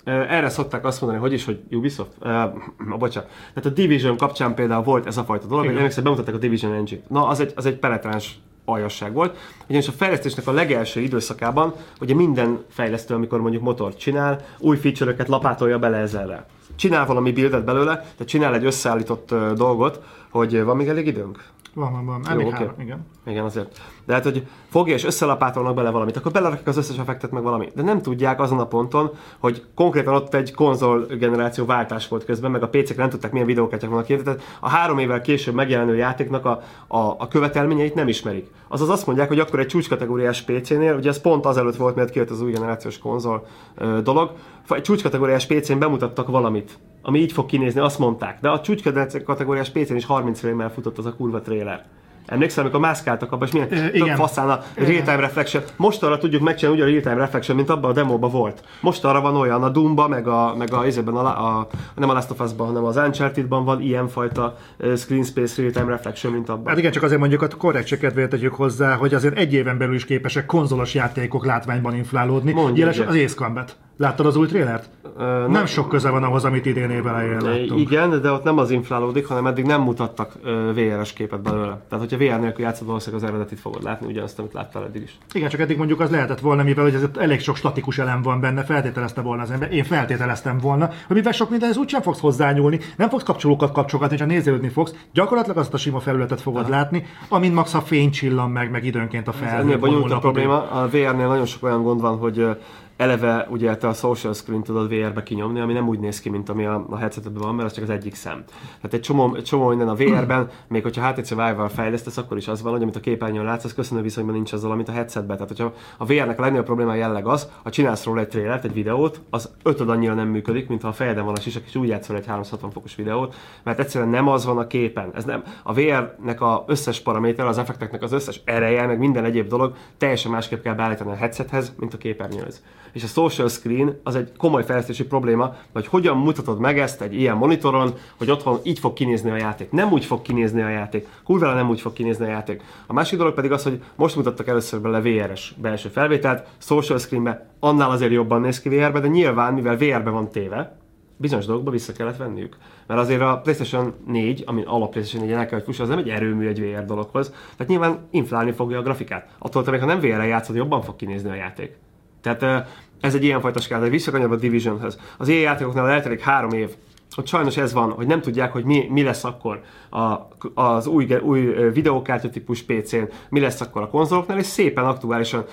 Erre szokták azt mondani, hogy is, hogy Ubisoft, uh, bocsánat. Tehát a Division kapcsán például volt ez a fajta dolog, hogy emlékszem, bemutatták a Division engine Na, az egy, az egy penetráns aljasság volt. Ugyanis a fejlesztésnek a legelső időszakában, ugye minden fejlesztő, amikor mondjuk motort csinál, új feature-öket lapátolja bele ezerre. Csinál valami buildet belőle, tehát csinál egy összeállított uh, dolgot, hogy van még elég időnk? Van, van, van. Elég Jó, három, okay. igen. Igen, azért. De hát, hogy fogja és összelapátolnak bele valamit, akkor belerakják az összes effektet meg valami. De nem tudják azon a ponton, hogy konkrétan ott egy konzol generáció váltás volt közben, meg a PC-k nem tudták milyen videókártyák vannak kérni, tehát a három évvel később megjelenő játéknak a, a, a követelményeit nem ismerik. Azaz azt mondják, hogy akkor egy csúcskategóriás PC-nél, ugye ez pont azelőtt volt, mert kijött az új generációs konzol ö, dolog, egy csúcskategóriás PC-n bemutattak valamit, ami így fog kinézni, azt mondták. De a csúcskategóriás PC-n is 30 frame futott az a kurva trailer. Emlékszel, amikor mászkáltak abban, és milyen e, tök faszán a real-time reflection. Most arra tudjuk megcsinálni úgy a real-time reflection, mint abban a demóban volt. Most arra van olyan, a Doomba, meg a, meg a, a, a, a nem a Last of Us-ban, hanem az Uncharted-ban van ilyen fajta screen space real-time reflection, mint abban. Hát igen, csak azért mondjuk a korrekt kedvéért tegyük hozzá, hogy azért egy éven belül is képesek konzolos játékok látványban inflálódni. Mondjuk, az Ace Combat. Láttad az új trélert? Uh, nem, nem sok köze van ahhoz, amit idén év elején láttunk. Igen, de ott nem az inflálódik, hanem eddig nem mutattak VR-es képet belőle. Tehát, hogyha VR nélkül játszod, valószínűleg az eredetit fogod látni, ugyanazt, amit láttál eddig is. Igen, csak eddig mondjuk az lehetett volna, mivel hogy ez elég sok statikus elem van benne, feltételezte volna az ember. Én feltételeztem volna, hogy mivel sok mindenhez úgysem fogsz hozzányúlni, nem fogsz kapcsolókat kapcsolgatni, csak nézelődni fogsz. Gyakorlatilag azt a sima felületet fogod Aha. látni, amin max a fény csillan meg, meg időnként a fel. Ez ennél a probléma. A VR-nél nagyon sok olyan gond van, hogy eleve ugye te a social screen tudod VR-be kinyomni, ami nem úgy néz ki, mint ami a, a headsetben van, mert az csak az egyik szem. Tehát egy csomó, csomó minden a VR-ben, még hogyha HTC Vive-val fejlesztesz, akkor is az van, hogy amit a képernyőn látsz, az köszönő viszonyban nincs azzal, amit a headsetben. Tehát hogyha a VR-nek a legnagyobb probléma jelleg az, ha csinálsz róla egy trailert, egy videót, az ötöd annyira nem működik, mint ha a fejeden van a sisak, és úgy játszol egy 360 fokos videót, mert egyszerűen nem az van a képen. Ez nem, a VR-nek a összes paraméter, az effekteknek az összes ereje, meg minden egyéb dolog teljesen másképp kell beállítani a headsethez, mint a képernyőhöz és a social screen az egy komoly fejlesztési probléma, hogy hogyan mutatod meg ezt egy ilyen monitoron, hogy otthon így fog kinézni a játék. Nem úgy fog kinézni a játék. Kurvára nem úgy fog kinézni a játék. A másik dolog pedig az, hogy most mutattak először bele VR-es belső felvételt, social screenbe annál azért jobban néz ki VR-be, de nyilván, mivel VR-be van téve, bizonyos dolgokba vissza kellett venniük. Mert azért a PlayStation 4, ami alap PlayStation 4 el kell, hogy fuss, az nem egy erőmű egy VR dologhoz. Tehát nyilván inflálni fogja a grafikát. Attól, hogy ha nem VR-re játszod, jobban fog kinézni a játék. Tehát ez egy ilyenfajta skála, de visszakanyarodva a Divisionhez. Az ilyen játékoknál eltelik három év, hogy sajnos ez van, hogy nem tudják, hogy mi, mi lesz akkor a, az új, új videókártya PC-n, mi lesz akkor a konzoloknál, és szépen aktuálisan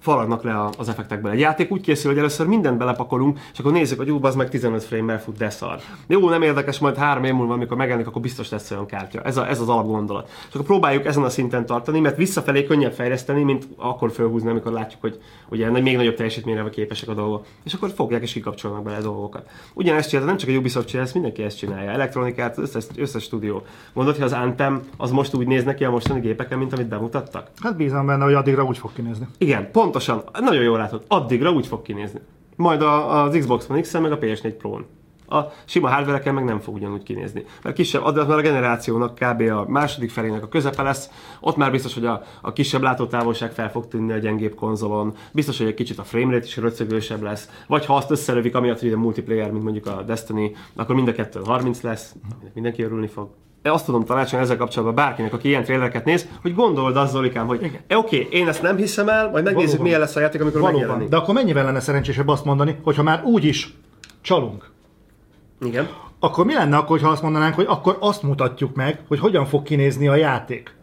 faragnak le az effektekből. Egy játék úgy készül, hogy először mindent belepakolunk, és akkor nézzük, hogy ú, az meg 15 frame-mel fut, de szar. Jó, nem érdekes, majd három év múlva, amikor megjelenik, akkor biztos lesz olyan kártya. Ez, a, ez az alapgondolat. És akkor próbáljuk ezen a szinten tartani, mert visszafelé könnyebb fejleszteni, mint akkor felhúzni, amikor látjuk, hogy ugye még nagyobb teljesítményre képesek a dolgok. És akkor fogják és kikapcsolnak bele a dolgokat. Ugyanezt csinálja, nem csak a Ubisoft csinálja, ezt mindenki ezt csinálja. Elektronikát, összes, összes stúdió. Mondod, hogy az Anthem az most úgy néz neki a mostani gépeken, mint amit bemutattak? Hát bízom benne, hogy addigra úgy fog kinézni. Igen, pontosan, nagyon jól látod, addigra úgy fog kinézni. Majd a, az Xbox One X-en, meg a PS4 Pro-n. A sima hardware meg nem fog ugyanúgy kinézni. Mert kisebb, addig már a generációnak kb. a második felének a közepe lesz, ott már biztos, hogy a, a kisebb látótávolság fel fog tűnni a gyengébb konzolon, biztos, hogy egy kicsit a framerate is röcögősebb lesz, vagy ha azt összelövik, amiatt, hogy a multiplayer, mint mondjuk a Destiny, akkor mind a kettő 30 lesz, mindenki örülni fog azt tudom tanácsolni ezzel kapcsolatban bárkinek, aki ilyen trélereket néz, hogy gondold az, Zolikám, hogy e, oké, okay, én ezt nem hiszem el, majd megnézzük, Valóban. milyen lesz a játék, amikor Valóban. megjelenik. De akkor mennyivel lenne szerencsésebb azt mondani, hogyha már úgy is csalunk, Igen. akkor mi lenne akkor, ha azt mondanánk, hogy akkor azt mutatjuk meg, hogy hogyan fog kinézni a játék?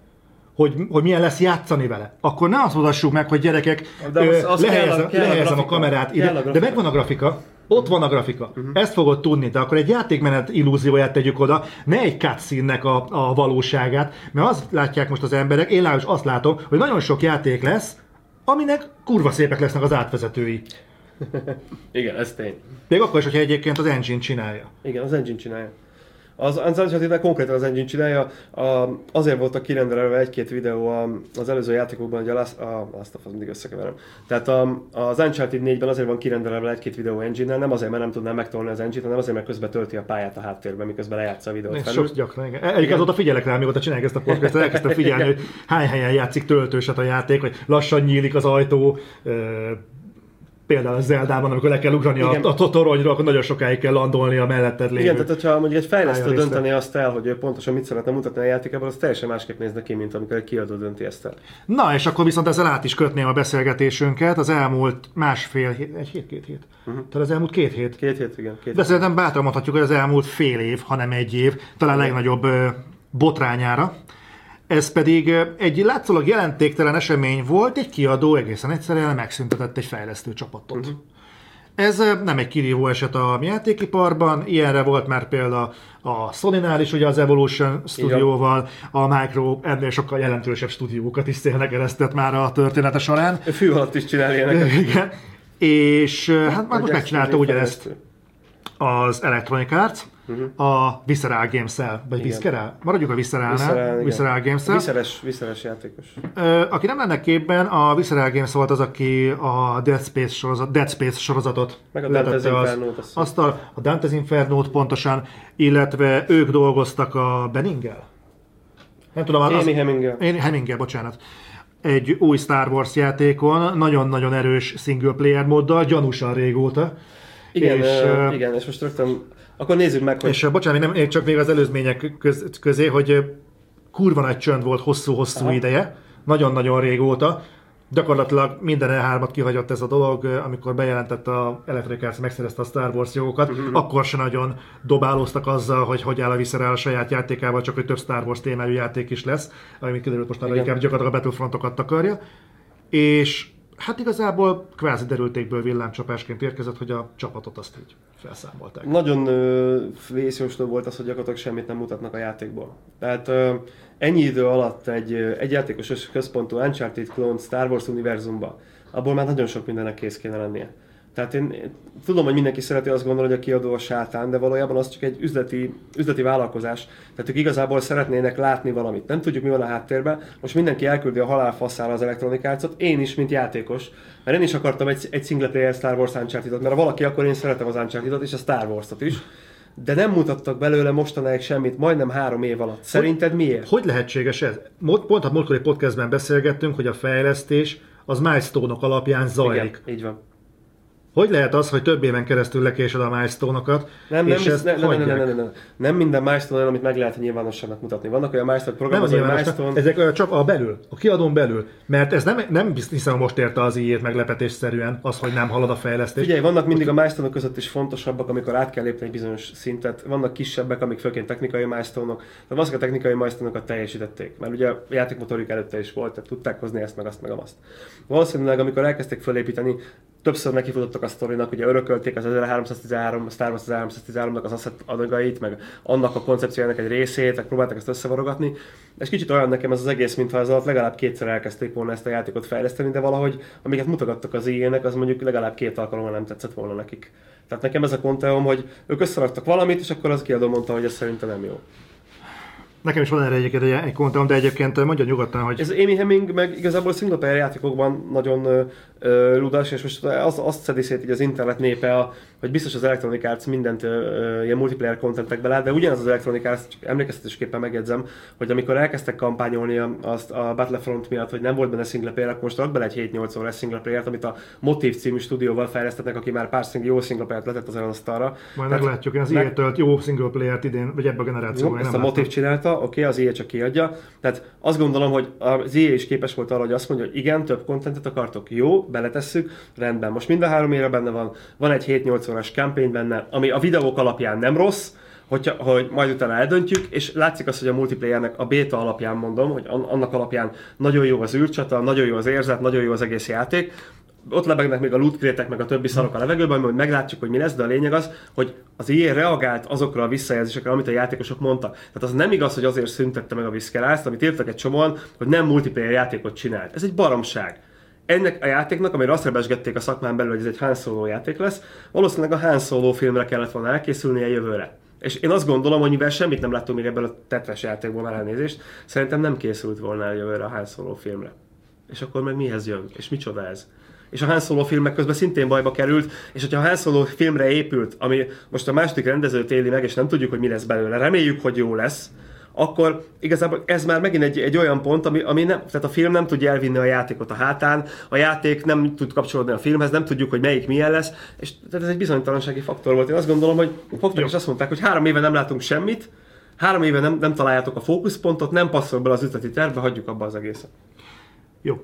Hogy, hogy milyen lesz játszani vele. Akkor ne azt mutassuk meg, hogy gyerekek, De az- lehelyezem, kell a lehelyezem a grafika. kamerát ide, a de grafika. megvan a grafika, ott van a grafika. Uh-huh. Ezt fogod tudni, de akkor egy játékmenet illúzióját tegyük oda, ne egy cutscene a, a valóságát, mert azt látják most az emberek, én legalábbis azt látom, hogy nagyon sok játék lesz, aminek kurva szépek lesznek az átvezetői. Igen, ez tény. Még akkor is, hogyha egyébként az engine csinálja. Igen, az engine csinálja. Az Uncharted konkrétan az engine csinálja, a, azért voltak kirendelve egy-két videó a, az előző játékokban, hogy a Last, a Last of Us mindig összekeverem. Tehát a, az Uncharted 4-ben azért van kirendelve egy-két videó engine nem azért, mert nem tudná megtolni az engine hanem azért, mert közben tölti a pályát a háttérben, miközben lejátsza a videót Én felül. sok gyakran, igen. Egyik azóta figyelek rá, mióta csinálják ezt a podcastot, elkezdtem figyelni, hogy hány helyen játszik töltőset a játék, hogy lassan nyílik az ajtó, például a Zeldában, amikor le kell ugrani a, Igen. a, a toronyra, akkor nagyon sokáig kell landolni a melletted lévő. Igen, tehát hogyha mondjuk egy fejlesztő dönteni azt el, hogy ő pontosan mit szeretne mutatni a játékában, az teljesen másképp néz ki, mint amikor egy kiadó dönti ezt el. Na, és akkor viszont ezzel át is kötném a beszélgetésünket. Az elmúlt másfél hét, egy hét, két hét. Uh-huh. Tehát az elmúlt két hét. Két hét, igen. Két De szerintem bátran mondhatjuk, hogy az elmúlt fél év, hanem egy év, talán legnagyobb ö, botrányára. Ez pedig egy látszólag jelentéktelen esemény volt, egy kiadó egészen egyszerűen megszüntetett egy fejlesztő csapatot. Uh-huh. Ez nem egy kirívó eset a játékiparban, ilyenre volt már példa a Sony-nál is, ugye az Evolution stúdióval, a Micro ennél sokkal jelentősebb stúdiókat is szélnek eresztett már a története során. Fű alatt is csinál ilyeneket. Igen. És hát már most megcsinálta ugyanezt az Electronic Arts, a Visceral Games-el, vagy. Visceral? Maradjuk a Visceral, Visceralnál. Visceral Games-el. Viszeres, viszeres játékos. Ö, aki nem lenne képben, a Visceral Games volt az, aki a Dead Space, sorozat, Dead Space sorozatot Meg a Dante's az- Inferno-t, azt azt a, Dante's Inferno-t pontosan, illetve ők dolgoztak a Benninggel. Nem tudom, az, Amy Hemingel. én Hemingel, bocsánat. Egy új Star Wars játékon, nagyon-nagyon erős single player móddal, gyanúsan régóta. Igen, és, ö, igen, és most rögtön, akkor nézzük meg, hogy És ö, bocsánat, nem, még csak még az előzmények köz, közé, hogy ö, kurva nagy csönd volt hosszú-hosszú Aha. ideje, nagyon-nagyon régóta. Gyakorlatilag minden E3-at kihagyott ez a dolog, ö, amikor bejelentette a Electronic Arts, megszerezte a Star Wars jogokat, Mhm. akkor se nagyon dobálóztak azzal, hogy hogy áll a Visceral a saját játékával, csak hogy több Star Wars témájú játék is lesz, ami kiderült most arra inkább gyakorlatilag a Battlefrontokat takarja. És hát igazából kvázi derültékből villámcsapásként érkezett, hogy a csapatot azt így felszámolták. nagyon vészjósló volt az, hogy gyakorlatilag semmit nem mutatnak a játékból. Tehát ö, ennyi idő alatt egy, egy játékos központú Uncharted clone Star Wars univerzumba, abból már nagyon sok mindennek kész kéne lennie. Tehát én tudom, hogy mindenki szereti azt gondolni, hogy a kiadó a sátán, de valójában az csak egy üzleti, üzleti vállalkozás. Tehát ők igazából szeretnének látni valamit. Nem tudjuk, mi van a háttérben. Most mindenki elküldi a halál faszára az Electronic Arts-ot, én is, mint játékos. Mert én is akartam egy, egy single player Star Wars uncharted mert ha valaki, akkor én szeretem az uncharted és a Star Wars-ot is. De nem mutattak belőle mostanáig semmit, majdnem három év alatt. Szerinted miért? Hogy lehetséges ez? Pont a múltkori podcastben beszélgettünk, hogy a fejlesztés az milestone-ok alapján zajlik. Igen, így van. Hogy lehet az, hogy több éven keresztül lekésed a milestone-okat, Nem, nem, és nem, ezt nem, nem, nem, hagyják? nem, nem, nem, nem minden milestone olyan, amit meg lehet nyilvánosságnak mutatni. Vannak olyan milestone Nem programok, az hogy nyilvános, milestone... ezek ö, csak a belül, a kiadón belül. Mert ez nem, nem bizt- hiszem most érte az ilyet meglepetésszerűen, az, hogy nem halad a fejlesztés. Figyelj, vannak mindig a milestone között is fontosabbak, amikor át kell lépni egy bizonyos szintet. Vannak kisebbek, amik főként technikai milestone-ok. Tehát azok a technikai milestone teljesítették, mert ugye a játékmotorjuk előtte is volt, tehát tudták hozni ezt, meg azt, meg azt. Valószínűleg, amikor elkezdték felépíteni, többször nekifutottak a sztorinak, ugye örökölték az 1313, a Star Wars 1313-nak az asset adagait, meg annak a koncepciójának egy részét, meg próbálták ezt összevarogatni. És kicsit olyan nekem ez az egész, mintha ez alatt legalább kétszer elkezdték volna ezt a játékot fejleszteni, de valahogy, amiket mutogattak az ilyenek, az mondjuk legalább két alkalommal nem tetszett volna nekik. Tehát nekem ez a konteum, hogy ők összeraktak valamit, és akkor az kiadó mondta, hogy ez szerintem nem jó. Nekem is van erre egyébként egy, egy kontom, de egyébként mondja nyugodtan, hogy Ez Amy Hemming meg igazából single player játékokban nagyon ö, ludas, és most az, azt szedi szét így az internet népe a, hogy biztos az Electronic Arts mindent ö, ilyen multiplayer contentekbe lát, de ugyanaz az Electronic Arts, csak emlékeztetésképpen megjegyzem, hogy amikor elkezdtek kampányolni azt a Battlefront miatt, hogy nem volt benne single player, akkor most ad bele egy 7-8 órás single player amit a Motiv című stúdióval fejlesztetnek, aki már pár single, jó single player letett az asztalra. Majd Tehát meglátjuk, én az meg- EA tölt jó single player-t idén, vagy ebben a jó, generációban. én ezt a Motiv csinálta, oké, az EA csak kiadja. Tehát azt gondolom, hogy az EA is képes volt arra, hogy azt mondja, hogy igen, több kontentet akartok, jó, beletesszük, rendben. Most mind a három éve benne van, van egy 7-8 órás campaign benne, ami a videók alapján nem rossz, hogyha, hogy majd utána eldöntjük, és látszik az, hogy a multiplayernek a beta alapján mondom, hogy an- annak alapján nagyon jó az űrcsata, nagyon jó az érzet, nagyon jó az egész játék, ott lebegnek még a loot meg a többi szarok a levegőben, hogy meglátjuk, hogy mi lesz, de a lényeg az, hogy az EA reagált azokra a visszajelzésekre, amit a játékosok mondtak. Tehát az nem igaz, hogy azért szüntette meg a Viscerázt, amit írtak egy csomóan, hogy nem multiplayer játékot csinált. Ez egy baromság. Ennek a játéknak, amire azt rebesgették a szakmán belül, hogy ez egy Han Solo játék lesz, valószínűleg a Han Solo filmre kellett volna elkészülnie jövőre. És én azt gondolom, hogy mivel semmit nem láttunk még ebből a tetres játékból már elnézést, szerintem nem készült volna el jövőre a Han Solo filmre. És akkor meg mihez jön? És micsoda ez? És a Han Solo filmek közben szintén bajba került, és hogyha a Han Solo filmre épült, ami most a második rendezőt éli meg, és nem tudjuk, hogy mi lesz belőle, reméljük, hogy jó lesz, akkor igazából ez már megint egy, egy olyan pont, ami, ami nem, tehát a film nem tudja elvinni a játékot a hátán, a játék nem tud kapcsolódni a filmhez, nem tudjuk, hogy melyik milyen lesz, és tehát ez egy bizonytalansági faktor volt. Én azt gondolom, hogy fogtak és azt mondták, hogy három éve nem látunk semmit, három éve nem, nem találjátok a fókuszpontot, nem passzol bele az üzleti tervbe, hagyjuk abba az egészet. Jó.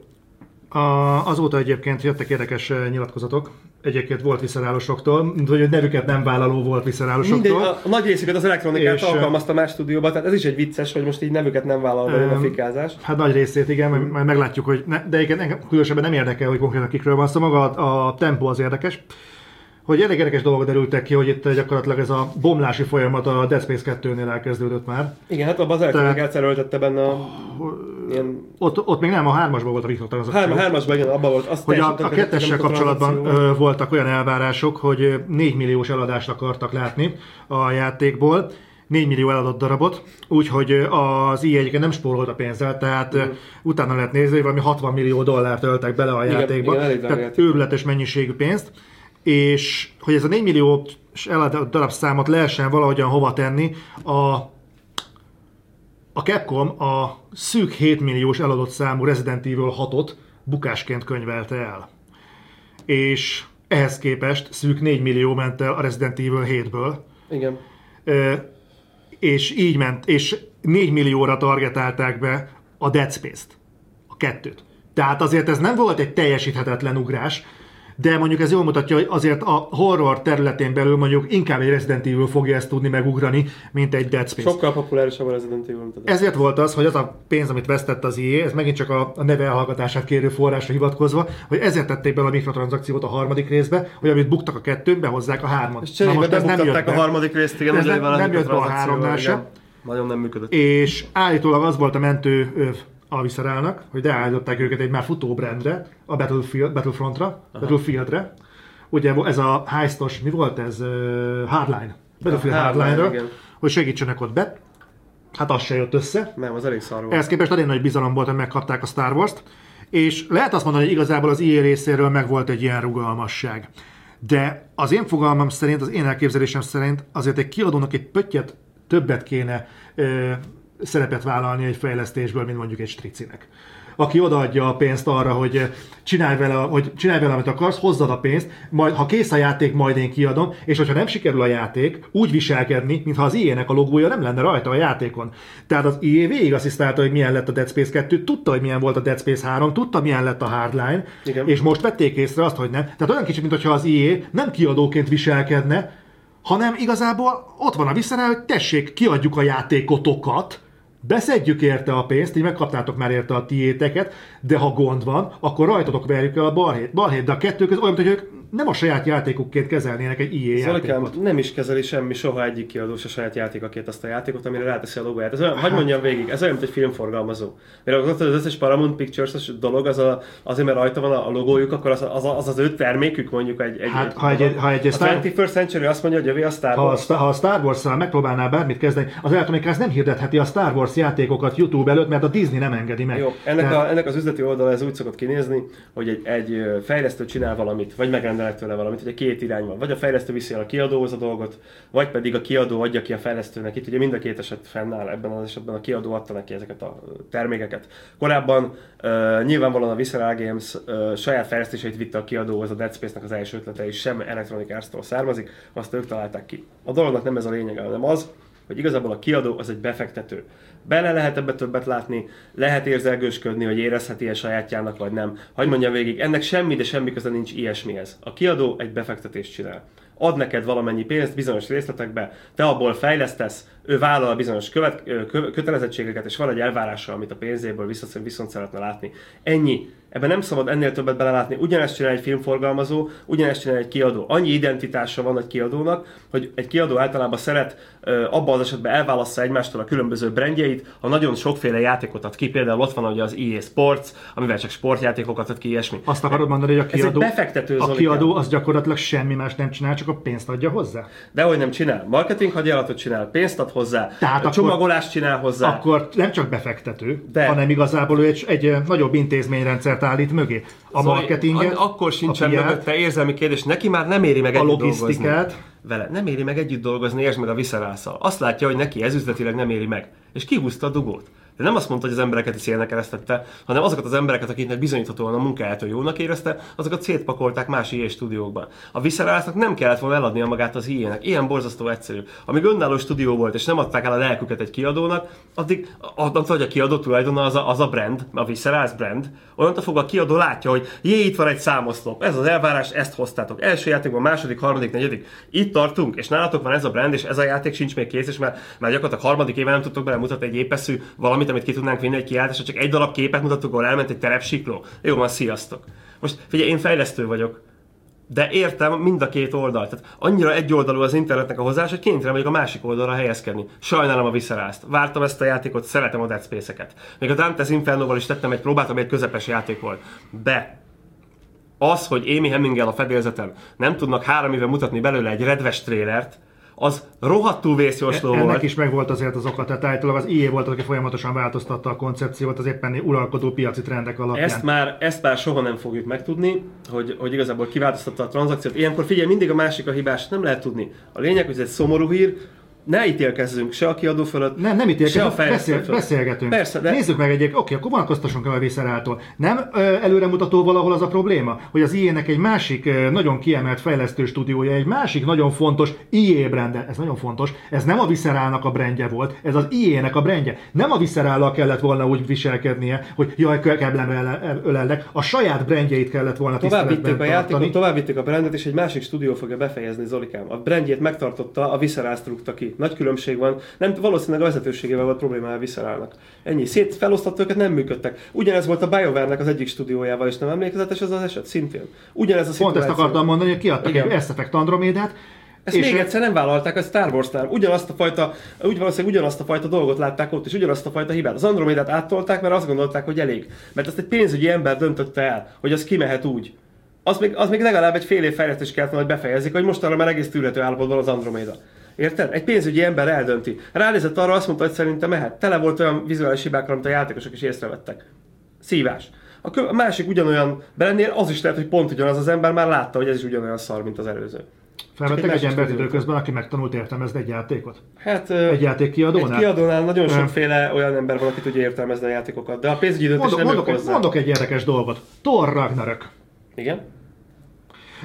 A, azóta egyébként jöttek érdekes eh, nyilatkozatok. Egyébként volt viszerálosoktól, hogy nevüket nem vállaló volt Mindegy, viszerálosoktól. a, a nagy részüket az elektronikát És, alkalmazta más stúdióba, tehát ez is egy vicces, hogy most így nevüket nem vállalva jön a Öm, fikázás. Hát nagy részét, igen, majd, majd meglátjuk, hogy ne, de egyébként engem különösebben nem érdekel, hogy konkrétan kikről van szó, maga a, a tempó az érdekes. Hogy elég érdekes dolgok derültek ki, hogy itt gyakorlatilag ez a bomlási folyamat a Dead Space 2-nél elkezdődött már. Igen, hát abban az elektronikát erőltette benne a ilyen Ott, ott még nem, a hármasban volt a mikrotranszakció. Hárma, hármasban igen, abban volt. Azt hogy a, a kettessel kapcsolatban ö, voltak olyan elvárások, hogy ö, 4 milliós eladást akartak látni a játékból, 4 millió eladott darabot, úgyhogy az EA egyébként nem spórolt a pénzzel, tehát mm. utána lehet nézni, hogy valami 60 millió dollárt öltek bele a Igen, játékba, igen, drága tehát játék. őrületes mennyiségű pénzt, és hogy ez a 4 millió eladott darabszámot lehessen valahogyan hova tenni, a a Capcom a szűk 7 milliós eladott számú Resident Evil 6-ot bukásként könyvelte el. És ehhez képest szűk 4 millió ment el a Resident Evil 7-ből, Igen. Ö, és így ment, és 4 millióra targetálták be a Dead Space-t, a kettőt. Tehát azért ez nem volt egy teljesíthetetlen ugrás, de mondjuk ez jól mutatja, hogy azért a horror területén belül mondjuk inkább egy Resident Evil fogja ezt tudni megugrani, mint egy Dead Space. Sokkal populárisabb a Resident Evil, mint a Ezért volt az, hogy az a pénz, amit vesztett az IE, ez megint csak a, a neve elhallgatását kérő forrásra hivatkozva, hogy ezért tették bele a mikrotranszakciót a harmadik részbe, hogy amit buktak a kettőn, behozzák a hármat. És cserébe bebuktatták a be. harmadik részt, igen, Ez nem- nem jött be a háromnál sem. Nagyon nem működött. És állítólag az volt a mentő öv a Viscerálnak, hogy beállították őket egy már futó brandre, a Battlefield, Battlefrontra, Battlefieldre. Ugye ez a heistos, mi volt ez? Hardline. Battlefield Hardline, Hardline-ra, igen. hogy segítsenek ott be. Hát az se jött össze. Nem, az elég szar volt. Ehhez képest elég nagy bizalom volt, hogy megkapták a Star Wars-t, és lehet azt mondani, hogy igazából az EA részéről meg volt egy ilyen rugalmasság. De az én fogalmam szerint, az én elképzelésem szerint azért egy kiadónak egy pöttyet többet kéne ö, szerepet vállalni egy fejlesztésből, mint mondjuk egy stricinek. Aki odaadja a pénzt arra, hogy csinálj vele, hogy csinálj vele, amit akarsz, hozzad a pénzt, majd ha kész a játék, majd én kiadom, és hogyha nem sikerül a játék, úgy viselkedni, mintha az EA-nek a logója nem lenne rajta a játékon. Tehát az EA végig asszisztálta, hogy milyen lett a Dead Space 2, tudta, hogy milyen volt a Dead Space 3, tudta, milyen lett a Hardline, Igen. és most vették észre azt, hogy nem. Tehát olyan kicsit, mintha az EA nem kiadóként viselkedne, hanem igazából ott van a visszará, hogy tessék, kiadjuk a játékotokat, beszedjük érte a pénzt, így megkaptátok már érte a tiéteket, de ha gond van, akkor rajtatok verjük el a balhét. balhét de a kettő között olyan, hogy ők nem a saját játékukként kezelnének egy EA Zolikám játékot. nem is kezeli semmi soha egyik kiadó se saját játékaként azt a játékot, amire ráteszi a logóját. Ez olyan, hagyd mondjam végig, ez olyan, mint egy filmforgalmazó. Mert az, az összes Paramount Pictures dolog, az a, azért, mert rajta van a logójuk, akkor az az, az, az, ő termékük mondjuk egy... egy Hát, ha egy- ha egy a Star- 21st Century azt mondja, hogy jövő a Star Ha a, Wars. Ha a Star Wars-szal megpróbálnál bármit kezdeni, az Electronic Arts nem hirdetheti a Star Wars játékokat YouTube előtt, mert a Disney nem engedi meg. Jó, ennek, Tehát- a, ennek az üzleti oldala ez úgy szokott kinézni, hogy egy, egy fejlesztő csinál valamit, vagy megrendel rendelek tőle valamit, ugye két irány van. Vagy a fejlesztő viszi el a kiadóhoz a dolgot, vagy pedig a kiadó adja ki a fejlesztőnek. Itt ugye mind a két eset fennáll, ebben az esetben a kiadó adta neki ezeket a termékeket. Korábban uh, nyilvánvalóan a Visceral Games uh, saját fejlesztéseit vitte a kiadóhoz, a Dead Space-nek az első ötlete is sem Electronic Arts-tól származik, azt ők találták ki. A dolognak nem ez a lényeg, hanem az, hogy igazából a kiadó az egy befektető. Bele lehet ebbe többet látni, lehet érzelgősködni, hogy érezheti a sajátjának, vagy nem. Hagy mondjam végig, ennek semmi, de semmi köze nincs ilyesmihez. A kiadó egy befektetést csinál. Ad neked valamennyi pénzt bizonyos részletekbe, te abból fejlesztesz, ő vállal bizonyos követ, kö, kötelezettségeket, és van egy elvárása, amit a pénzéből viszont, viszont szeretne látni. Ennyi. Ebben nem szabad ennél többet belelátni. Ugyanezt csinál egy filmforgalmazó, ugyanezt csinál egy kiadó. Annyi identitása van egy kiadónak, hogy egy kiadó általában szeret abban az esetben elválassza egymástól a különböző brandjeit, ha nagyon sokféle játékot ad ki, például ott van ugye az EA Sports, amivel csak sportjátékokat ad ki, ilyesmi. Azt akarod mondani, hogy a kiadó, Ez egy befektető, a kiadó az gyakorlatilag semmi más nem csinál, csak a pénzt adja hozzá? De hogy nem csinál. Marketing hadjáratot csinál, pénzt ad hozzá, Tehát csomagolást csinál hozzá. Akkor nem csak befektető, de. hanem igazából ő egy, egy nagyobb intézményrendszert állít mögé. A Zoli, marketinget, akkor sincsen mögötte érzelmi kérdés, neki már nem éri meg a logisztikát, dolgozni. vele. Nem éri meg együtt dolgozni, és meg a visszarászal. Azt látja, hogy neki ez üzletileg nem éri meg. És kihúzta a dugót. De nem azt mondta, hogy az embereket is célnak keresztette, hanem azokat az embereket, akiknek bizonyíthatóan a munkájától jónak érezte, azokat szétpakolták más ilyen stúdiókban. A Viscerálsznak nem kellett volna eladnia magát az ilyenek. Ilyen borzasztó egyszerű. Amíg önálló stúdió volt, és nem adták el a lelküket egy kiadónak, addig attól, hogy a kiadó tulajdona az a, az a brand, a Viscerálsz brand, onnantól fog a kiadó látja, hogy jé, itt van egy számoszlop, ez az elvárás, ezt hoztátok. Első játékban, második, harmadik, negyedik, itt tartunk, és nálatok van ez a brand, és ez a játék sincs még kész, és már, már gyakorlatilag harmadik éve nem tudtok belemutatni egy épeszű valamit, amit ki tudnánk vinni egy kiáltásra, csak egy darab képet mutattuk, ahol elment egy terepsikló. Jó, van, sziasztok. Most figyelj, én fejlesztő vagyok, de értem mind a két oldalt. Tehát annyira egyoldalú az internetnek a hozás, hogy kénytelen vagyok a másik oldalra helyezkedni. Sajnálom a visszarászt. Vártam ezt a játékot, szeretem a Dead Space-eket. Még a Dante's Inferno-val is tettem egy próbát, ami egy közepes játék volt. De az, hogy Amy Hemmingel a fedélzeten nem tudnak három éve mutatni belőle egy redves trélert, az rohadtul vészjósló e- volt. Ennek is meg volt azért az oka, tehát állítólag az IE volt, aki folyamatosan változtatta a koncepciót az éppen uralkodó piaci trendek alapján. Ezt már, ezt már soha nem fogjuk megtudni, hogy, hogy igazából kiváltoztatta a tranzakciót. Ilyenkor figyelj, mindig a másik a hibás, nem lehet tudni. A lényeg, hogy ez egy szomorú hír, ne ítélkezzünk se a kiadó fölött, nem, nem ítélkezzünk, se a beszél, fölött. beszélgetünk. Persze, de... Nézzük meg egyik, oké, akkor vonatkoztassunk el a Visceráltól. Nem ö, előremutató valahol az a probléma, hogy az IE-nek egy másik ö, nagyon kiemelt fejlesztő stúdiója, egy másik nagyon fontos IE brand, ez nagyon fontos, ez nem a Viscerálnak a brandje volt, ez az IE-nek a brandje. Nem a Viscerállal kellett volna úgy viselkednie, hogy jaj, keblem ölellek, a saját brandjeit kellett volna tovább vitték a játékot, tovább vitték a brandet, és egy másik stúdió fogja befejezni Zolikám. A brandjét megtartotta, a Viscerálst rúgta ki nagy különbség van. Nem, valószínűleg a vezetőségével volt problémája visszaállnak. Ennyi. Szét felosztott őket, nem működtek. Ugyanez volt a BioWare-nek az egyik stúdiójával, és nem emlékezetes ez az eset szintén. Ugyanez a. Pont ezt akartam mondani, hogy kiadtak egy Effect Andromédát, ezt és még egyszer nem vállalták a Star Wars-nál. Ugyanazt a fajta, úgy valószínűleg ugyanazt a fajta dolgot látták ott, és ugyanazt a fajta hibát. Az Andromédát áttolták, mert azt gondolták, hogy elég. Mert ezt egy pénzügyi ember döntötte el, hogy az kimehet úgy. Az még, az még legalább egy fél év fejlesztés kellett hogy befejezik, hogy mostanra már egész tűrhető állapotban az Andromeda. Érted? Egy pénzügyi ember eldönti. Ránézett arra, azt mondta, hogy szerintem mehet. Tele volt olyan vizuális hibákkal, amit a játékosok is észrevettek. Szívás. A, kö- a másik ugyanolyan belennél, az is lehet, hogy pont ugyanaz az ember már látta, hogy ez is ugyanolyan szar, mint az előző. Felvettek egy, egy embert időközben, aki megtanult értelmezni egy játékot? Hát, egy játék kiadónál? Egy kiadónál nagyon sokféle olyan ember van, aki tudja értelmezni a játékokat, de a pénzügyi döntés mondok, nem mondok, mondok egy érdekes dolgot. Thor Ragnarök. Igen?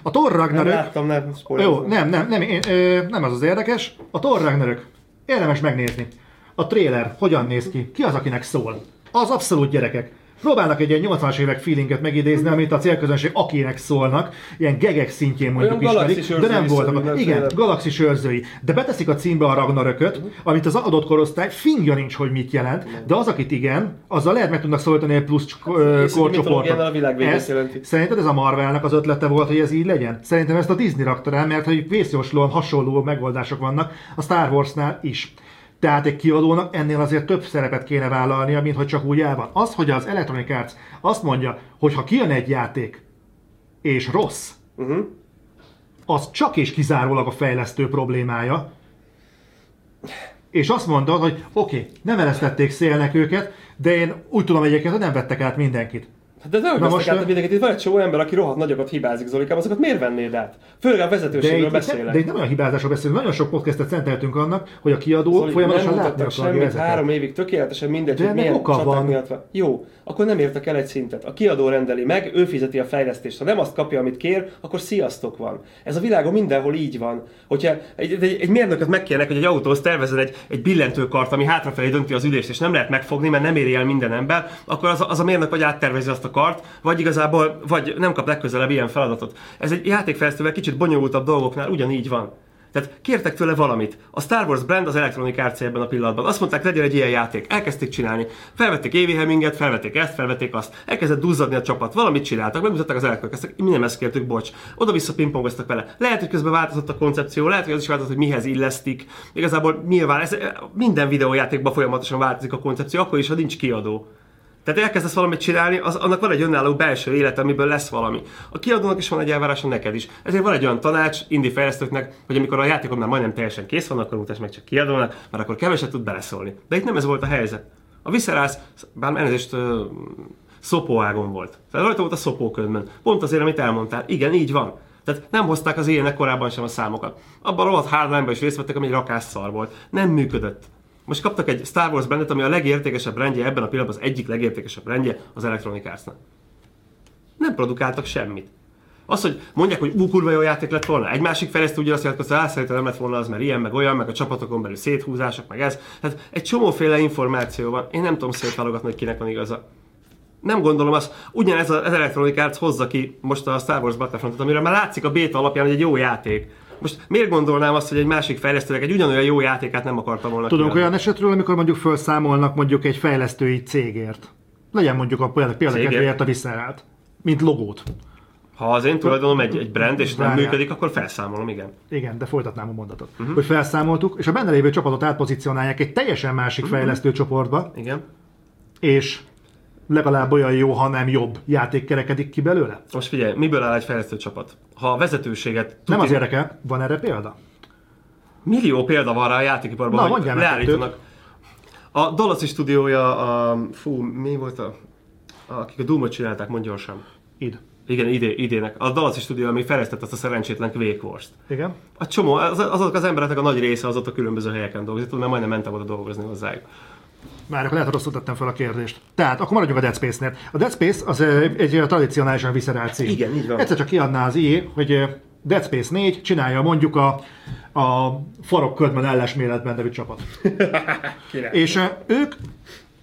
A Thor Ragnarök... Nem láttam, nem Jó, nem, nem, nem, én, ö, nem az az érdekes. A Thor Ragnarök. Érdemes megnézni. A trailer hogyan néz ki? Ki az, akinek szól? Az abszolút gyerekek. Próbálnak egy ilyen 80-as évek feelinget megidézni, amit a célközönség akinek szólnak, ilyen gegek szintjén mondjuk ismerik, de nem voltak. Igen, galaxis őrzői. De beteszik a címbe a Ragnarököt, amit az adott korosztály fingja nincs, hogy mit jelent, de az, akit igen, azzal lehet meg tudnak szólítani egy plusz hát, korcsoportot. Szerinted ez a Marvelnek az ötlete volt, hogy ez így legyen? Szerintem ezt a Disney rakta rá, mert hogy vészjóslóan hasonló megoldások vannak a Star Warsnál is. Tehát egy kiadónak ennél azért több szerepet kéne vállalnia, mint hogy csak úgy el van. Az, hogy az Electronic Arts azt mondja, hogy ha kijön egy játék, és rossz, uh-huh. az csak és kizárólag a fejlesztő problémája, és azt mondta, hogy oké, okay, nem eresztették szélnek őket, de én úgy tudom egyébként, hogy nem vettek át mindenkit. Hát de nem most, át a videókat, itt van egy csomó ember, aki rohadt nagyokat hibázik Zolikám, azokat miért vennéd át? Főleg a De vezetőségről itt, beszélek. de itt nem olyan hibázásról beszélünk, nagyon sok podcastet szenteltünk annak, hogy a kiadó Zoli, folyamatosan nem látni akarja semmit három évig, tökéletesen mindegy, De hogy milyen oka van. miatt van. Jó, akkor nem értek el egy szintet. A kiadó rendeli meg, ő fizeti a fejlesztést. Ha nem azt kapja, amit kér, akkor sziasztok van. Ez a világon mindenhol így van. Hogyha egy, egy, egy mérnököt megkérnek, hogy egy autóhoz tervezzen egy, egy billentőkart, ami hátrafelé dönti az ülést, és nem lehet megfogni, mert nem éri el minden ember, akkor az, az a mérnök vagy áttervezi azt a kart, vagy igazából vagy nem kap legközelebb ilyen feladatot. Ez egy játékfejlesztővel kicsit bonyolultabb dolgoknál ugyanígy van. Tehát kértek tőle valamit. A Star Wars brand az Electronic Arts ebben a pillanatban. Azt mondták, legyen egy ilyen játék. Elkezdték csinálni. Felvették Évi Hemminget, felvették ezt, felvették azt. Elkezdett duzzadni a csapat. Valamit csináltak, megmutatták az Electronic Arts, mi nem ezt kértük, bocs. Oda-vissza pingpongoztak vele. Lehet, hogy közben változott a koncepció, lehet, hogy az is változott, hogy mihez illesztik. Igazából nyilván ez, minden videójátékban folyamatosan változik a koncepció, akkor is, ha nincs kiadó. Tehát elkezdesz valamit csinálni, az, annak van egy önálló belső élet, amiből lesz valami. A kiadónak is van egy elvárása, neked is. Ezért van egy olyan tanács indie fejlesztőknek, hogy amikor a játékod már majdnem teljesen kész van, akkor mutasd meg csak kiadónak, mert akkor keveset tud beleszólni. De itt nem ez volt a helyzet. A Viscerász, bár elnézést, szopóágon volt. Tehát rajta volt a szopóködben. Pont azért, amit elmondtál. Igen, így van. Tehát nem hozták az ilyenek korábban sem a számokat. Abban a rohadt hardline is részt vettek, ami egy rakásszar volt. Nem működött. Most kaptak egy Star Wars brandet, ami a legértékesebb rendje, ebben a pillanatban az egyik legértékesebb rendje az Electronic Arts-nak. Nem produkáltak semmit. Az, hogy mondják, hogy ú, kurva jó játék lett volna. Egy másik fejlesztő ugye azt jelenti, hogy "Á, szerintem nem lett volna az, mert ilyen, meg olyan, meg a csapatokon belül széthúzások, meg ez. Tehát egy csomóféle információ van. Én nem tudom szétválogatni, hogy kinek van igaza. Nem gondolom azt, ugyanez az Electronic Arts hozza ki most a Star Wars Battlefrontot, amire már látszik a beta alapján, hogy egy jó játék. Most miért gondolnám azt, hogy egy másik fejlesztőnek egy ugyanolyan jó játékát nem akarta volna Tudunk kiadni? olyan esetről, amikor mondjuk felszámolnak mondjuk egy fejlesztői cégért. Legyen mondjuk a példa, példakedvéért a Viscerát, mint logót. Ha az én tulajdonom egy, egy brand és nem működik, akkor felszámolom, igen. Igen, de folytatnám a mondatot. Uh-huh. Hogy felszámoltuk, és a benne lévő csapatot átpozícionálják egy teljesen másik uh-huh. fejlesztő csoportba, Igen. és legalább olyan jó, ha nem jobb játék kerekedik ki belőle. Most figyelj, miből áll egy fejlesztő csapat? Ha a vezetőséget... Nem tuti- az érdekel, van erre példa? Millió példa van rá a játékiparban, Na, hogy leállítanak. A Dallas stúdiója, a, fú, mi volt a, akik a Doom-ot csinálták, mondj gyorsan. Id. Igen, idé, idének. A Dallas stúdió, ami fejlesztett azt a szerencsétlen Quake Wars-t. Igen? A csomó, az, azok az embereknek a nagy része az ott a különböző helyeken dolgozik, tudom, mert majdnem mentem oda dolgozni hozzájuk. Már lehet, hogy rosszul tettem fel a kérdést. Tehát, akkor maradjunk a Dead Space-nél. A Dead Space az egy ö, tradicionálisan viscerált cím. Igen, így van. Egyszer csak kiadná az IE, hogy Dead Space 4 csinálja mondjuk a, a farokködben ellesméletben nevű csapat. És ők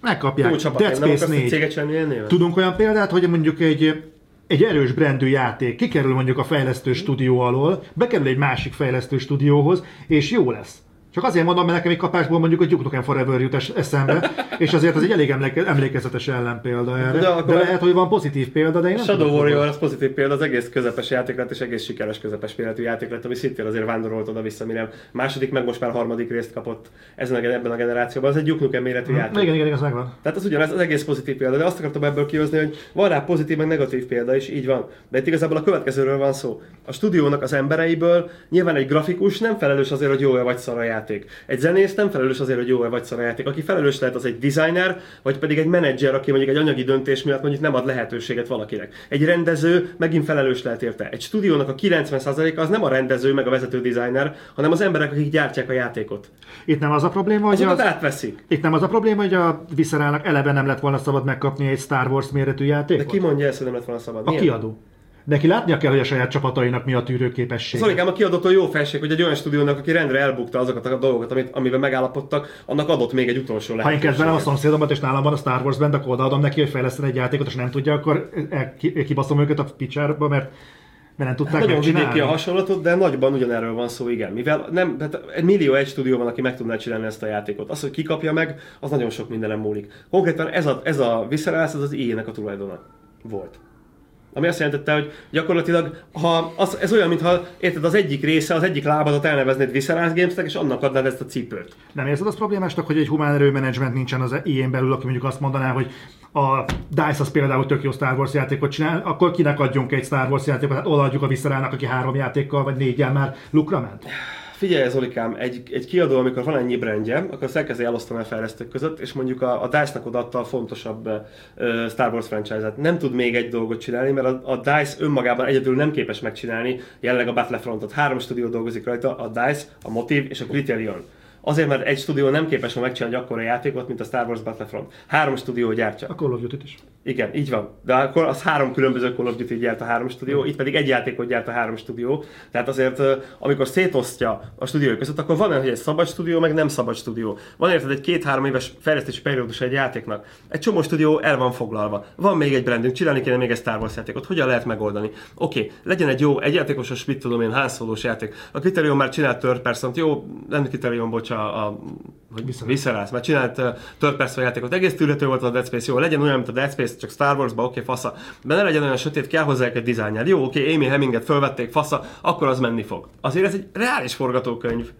megkapják Jó csapat, Dead Space akarsz egy 4. céget csinálni ilyen néven? Tudunk olyan példát, hogy mondjuk egy, egy erős brandű játék kikerül mondjuk a fejlesztő stúdió alól, bekerül egy másik fejlesztő stúdióhoz, és jó lesz. Csak azért mondom, mert nekem egy kapásból mondjuk a Duke Nukem Forever jut es- eszembe, és azért az egy elég emléke- emlékezetes ellenpélda erre. De De, lehet, hogy van pozitív példa, de én nem Shadow Warrior az pozitív példa, az egész közepes játék lett, és egész sikeres közepes méretű játék lett, ami szintén azért vándorolt oda-vissza, mire második, meg most már harmadik részt kapott ezen a, ebben a generációban. Az egy Duke Nukem méretű játék. Igen, igen, igen, az megvan. Tehát az ugyanez az egész pozitív példa, de azt akartam ebből kihozni, hogy van rá pozitív, meg negatív példa is, így van. De itt igazából a következőről van szó. A stúdiónak az embereiből nyilván egy grafikus nem felelős azért, hogy jó-e vagy szar a játék. Egy zenész nem felelős azért, hogy jó-e vagy szar a játék. Aki felelős lehet, az egy designer, vagy pedig egy menedzser, aki mondjuk egy anyagi döntés miatt mondjuk nem ad lehetőséget valakinek. Egy rendező megint felelős lehet érte. Egy stúdiónak a 90%-a az nem a rendező, meg a vezető designer, hanem az emberek, akik gyártják a játékot. Itt nem az a probléma, hogy az, átveszik. itt nem az a probléma, hogy a Viscerának eleve nem lett volna szabad megkapni egy Star Wars méretű De játékot? ki mondja ezt, hogy nem lett volna szabad? A kiadó. Neki látnia kell, hogy a saját csapatainak mi a tűrőképessége. Zolikám a kiadótól jó felség, hogy egy olyan stúdiónak, aki rendre elbukta azokat a dolgokat, amit, amiben megállapodtak, annak adott még egy utolsó Ha én lehetőséget. kedvelem a szomszédomat, és nálam van a Star Wars band, akkor odaadom neki, hogy fejleszten egy játékot, és nem tudja, akkor kibaszom őket a picsárba, mert, mert nem tudták Nagyon vigyék megcsinálni. ki a hasonlatot, de nagyban ugyanerről van szó, igen. Mivel nem, tehát egy millió egy stúdió van, aki meg tudná csinálni ezt a játékot. Az, hogy ki kapja meg, az nagyon sok mindenem múlik. Konkrétan ez a, ez a Visceral, ez az EA-nek a tulajdona volt. Ami azt jelentette, hogy gyakorlatilag, ha az, ez olyan, mintha érted, az egyik része, az egyik lábadat elneveznéd Visceral Gamesnek, és annak adnád ezt a cipőt. Nem érzed az problémásnak, hogy egy humán erőmenedzsment nincsen az ilyen belül, aki mondjuk azt mondaná, hogy a DICE az például tök jó Star Wars játékot csinál, akkor kinek adjunk egy Star Wars játékot, hát odaadjuk a Viscerának, aki három játékkal vagy négyel már lukra ment? Figyelj, Zolikám, egy, egy kiadó, amikor van ennyi brandje, akkor azt elkezdi elosztani a fejlesztők között, és mondjuk a, a DICE-nak odaadta a fontosabb uh, Star Wars franchise-et. Nem tud még egy dolgot csinálni, mert a, a DICE önmagában egyedül nem képes megcsinálni jelenleg a Battlefrontot. Három stúdió dolgozik rajta, a DICE, a Motive és a Criterion. Azért, mert egy stúdió nem képes ma megcsinálni akkora játékot, mint a Star Wars Battlefront. Három stúdió gyártja. A Call of Duty is. Igen, így van. De akkor az három különböző Call of Duty gyárt a három stúdió, itt pedig egy játékot gyárt a három stúdió. Tehát azért, amikor szétosztja a stúdiók között, akkor van olyan, hogy egy szabad stúdió, meg nem szabad stúdió. Van érted egy két-három éves fejlesztési periódus egy játéknak. Egy csomó stúdió el van foglalva. Van még egy brandünk, csinálni kéne még egy Star Wars játékot. Hogyan lehet megoldani? Oké, okay, legyen egy jó, egy játékos, mit tudom én, Han játék. A Criterion már csinált third person jó, nem Criterion, bocs, a, a hogy visszarász, mert csinált uh, third person játékot, egész tűrhető volt a Dead Space, jó, legyen olyan, mint a Dead Space, csak Star Wars-ba, oké, okay, fasza, de ne legyen olyan sötét, kell hozzá egy dizájnjál. Jó, oké, okay, Amy Hemminget fölvették, fasza, akkor az menni fog. Azért ez egy reális forgatókönyv.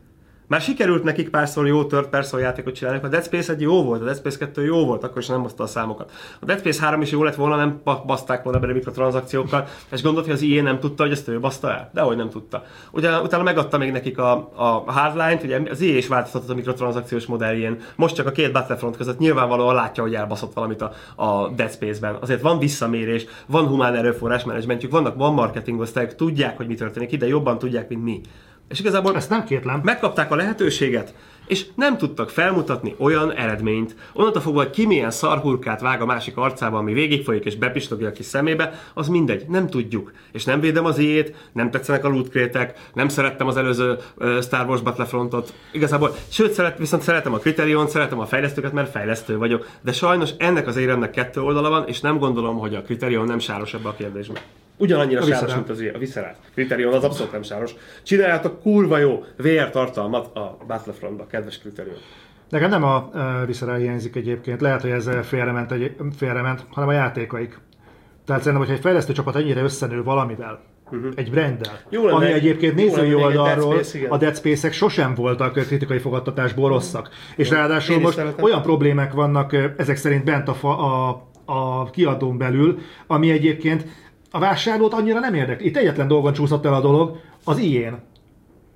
Már sikerült nekik párszor jó third person játékot csinálni, a Dead Space egy jó volt, a Dead Space 2 jó volt, akkor is nem hozta a számokat. A Dead Space 3 is jó lett volna, nem baszták volna bele mikrotranszakciókkal, és gondolt, hogy az ilyen nem tudta, hogy ezt ő baszta el? De hogy nem tudta. Ugye, utána megadta még nekik a, a hardline-t, ugye az IE is változtatott a mikrotranszakciós modelljén. Most csak a két Battlefront között nyilvánvalóan látja, hogy elbaszott valamit a, a Dead Space-ben. Azért van visszamérés, van humán erőforrás menedzsmentjük, vannak, van marketing osztályok, tudják, hogy mi történik ide, jobban tudják, mint mi. És igazából Ezt nem kétlem. megkapták a lehetőséget, és nem tudtak felmutatni olyan eredményt. Onnantól fogva, hogy ki milyen szarhurkát vág a másik arcába, ami végigfolyik és bepistogja a kis szemébe, az mindegy, nem tudjuk. És nem védem az ilyét, nem tetszenek a lootkrétek, nem szerettem az előző uh, Star Wars Battlefrontot. Igazából, sőt, szeret, viszont szeretem a Criterion, szeretem a fejlesztőket, mert fejlesztő vagyok. De sajnos ennek az éremnek kettő oldala van, és nem gondolom, hogy a Criterion nem sáros ebbe a kérdésbe. Ugyanannyira A sáros, mint az a Visceral. Criterion az abszolút nem sáros. Csináljátok kurva jó VR tartalmat a Battlefrontba, kedves Criterion. Nekem nem a uh, Visceral hiányzik egyébként, lehet, hogy ez félrement, egy, félrement, hanem a játékaik. Tehát szerintem, hogyha egy fejlesztő csapat ennyire összenő valamivel, uh-huh. egy branddel, Jó lenne ami egy- egyébként jó nézői egy Dead oldalról Space, igen. a Dead Space-ek sosem voltak kritikai fogadtatásból rosszak. És ráadásul Én most olyan problémák vannak ezek szerint bent a, fa, a, a kiadón belül, ami egyébként a vásárlót annyira nem érdekli. Itt egyetlen dolgon csúszott el a dolog, az ilyen.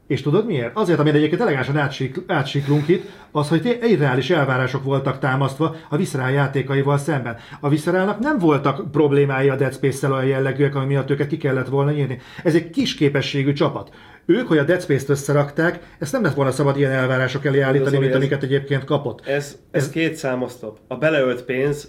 És tudod miért? Azért, amit egyébként elegánsan átsik, átsiklunk itt, az, hogy irreális elvárások voltak támasztva a Visceral játékaival szemben. A Visceralnak nem voltak problémái a Dead Space-szel olyan jellegűek, ami miatt őket ki kellett volna írni. Ez egy kis képességű csapat. Ők, hogy a Dead Space-t összerakták, ezt nem lett volna szabad ilyen elvárások elé állítani, mint ez- amiket egyébként kapott. Ez, ez két számosztop. A beleölt pénz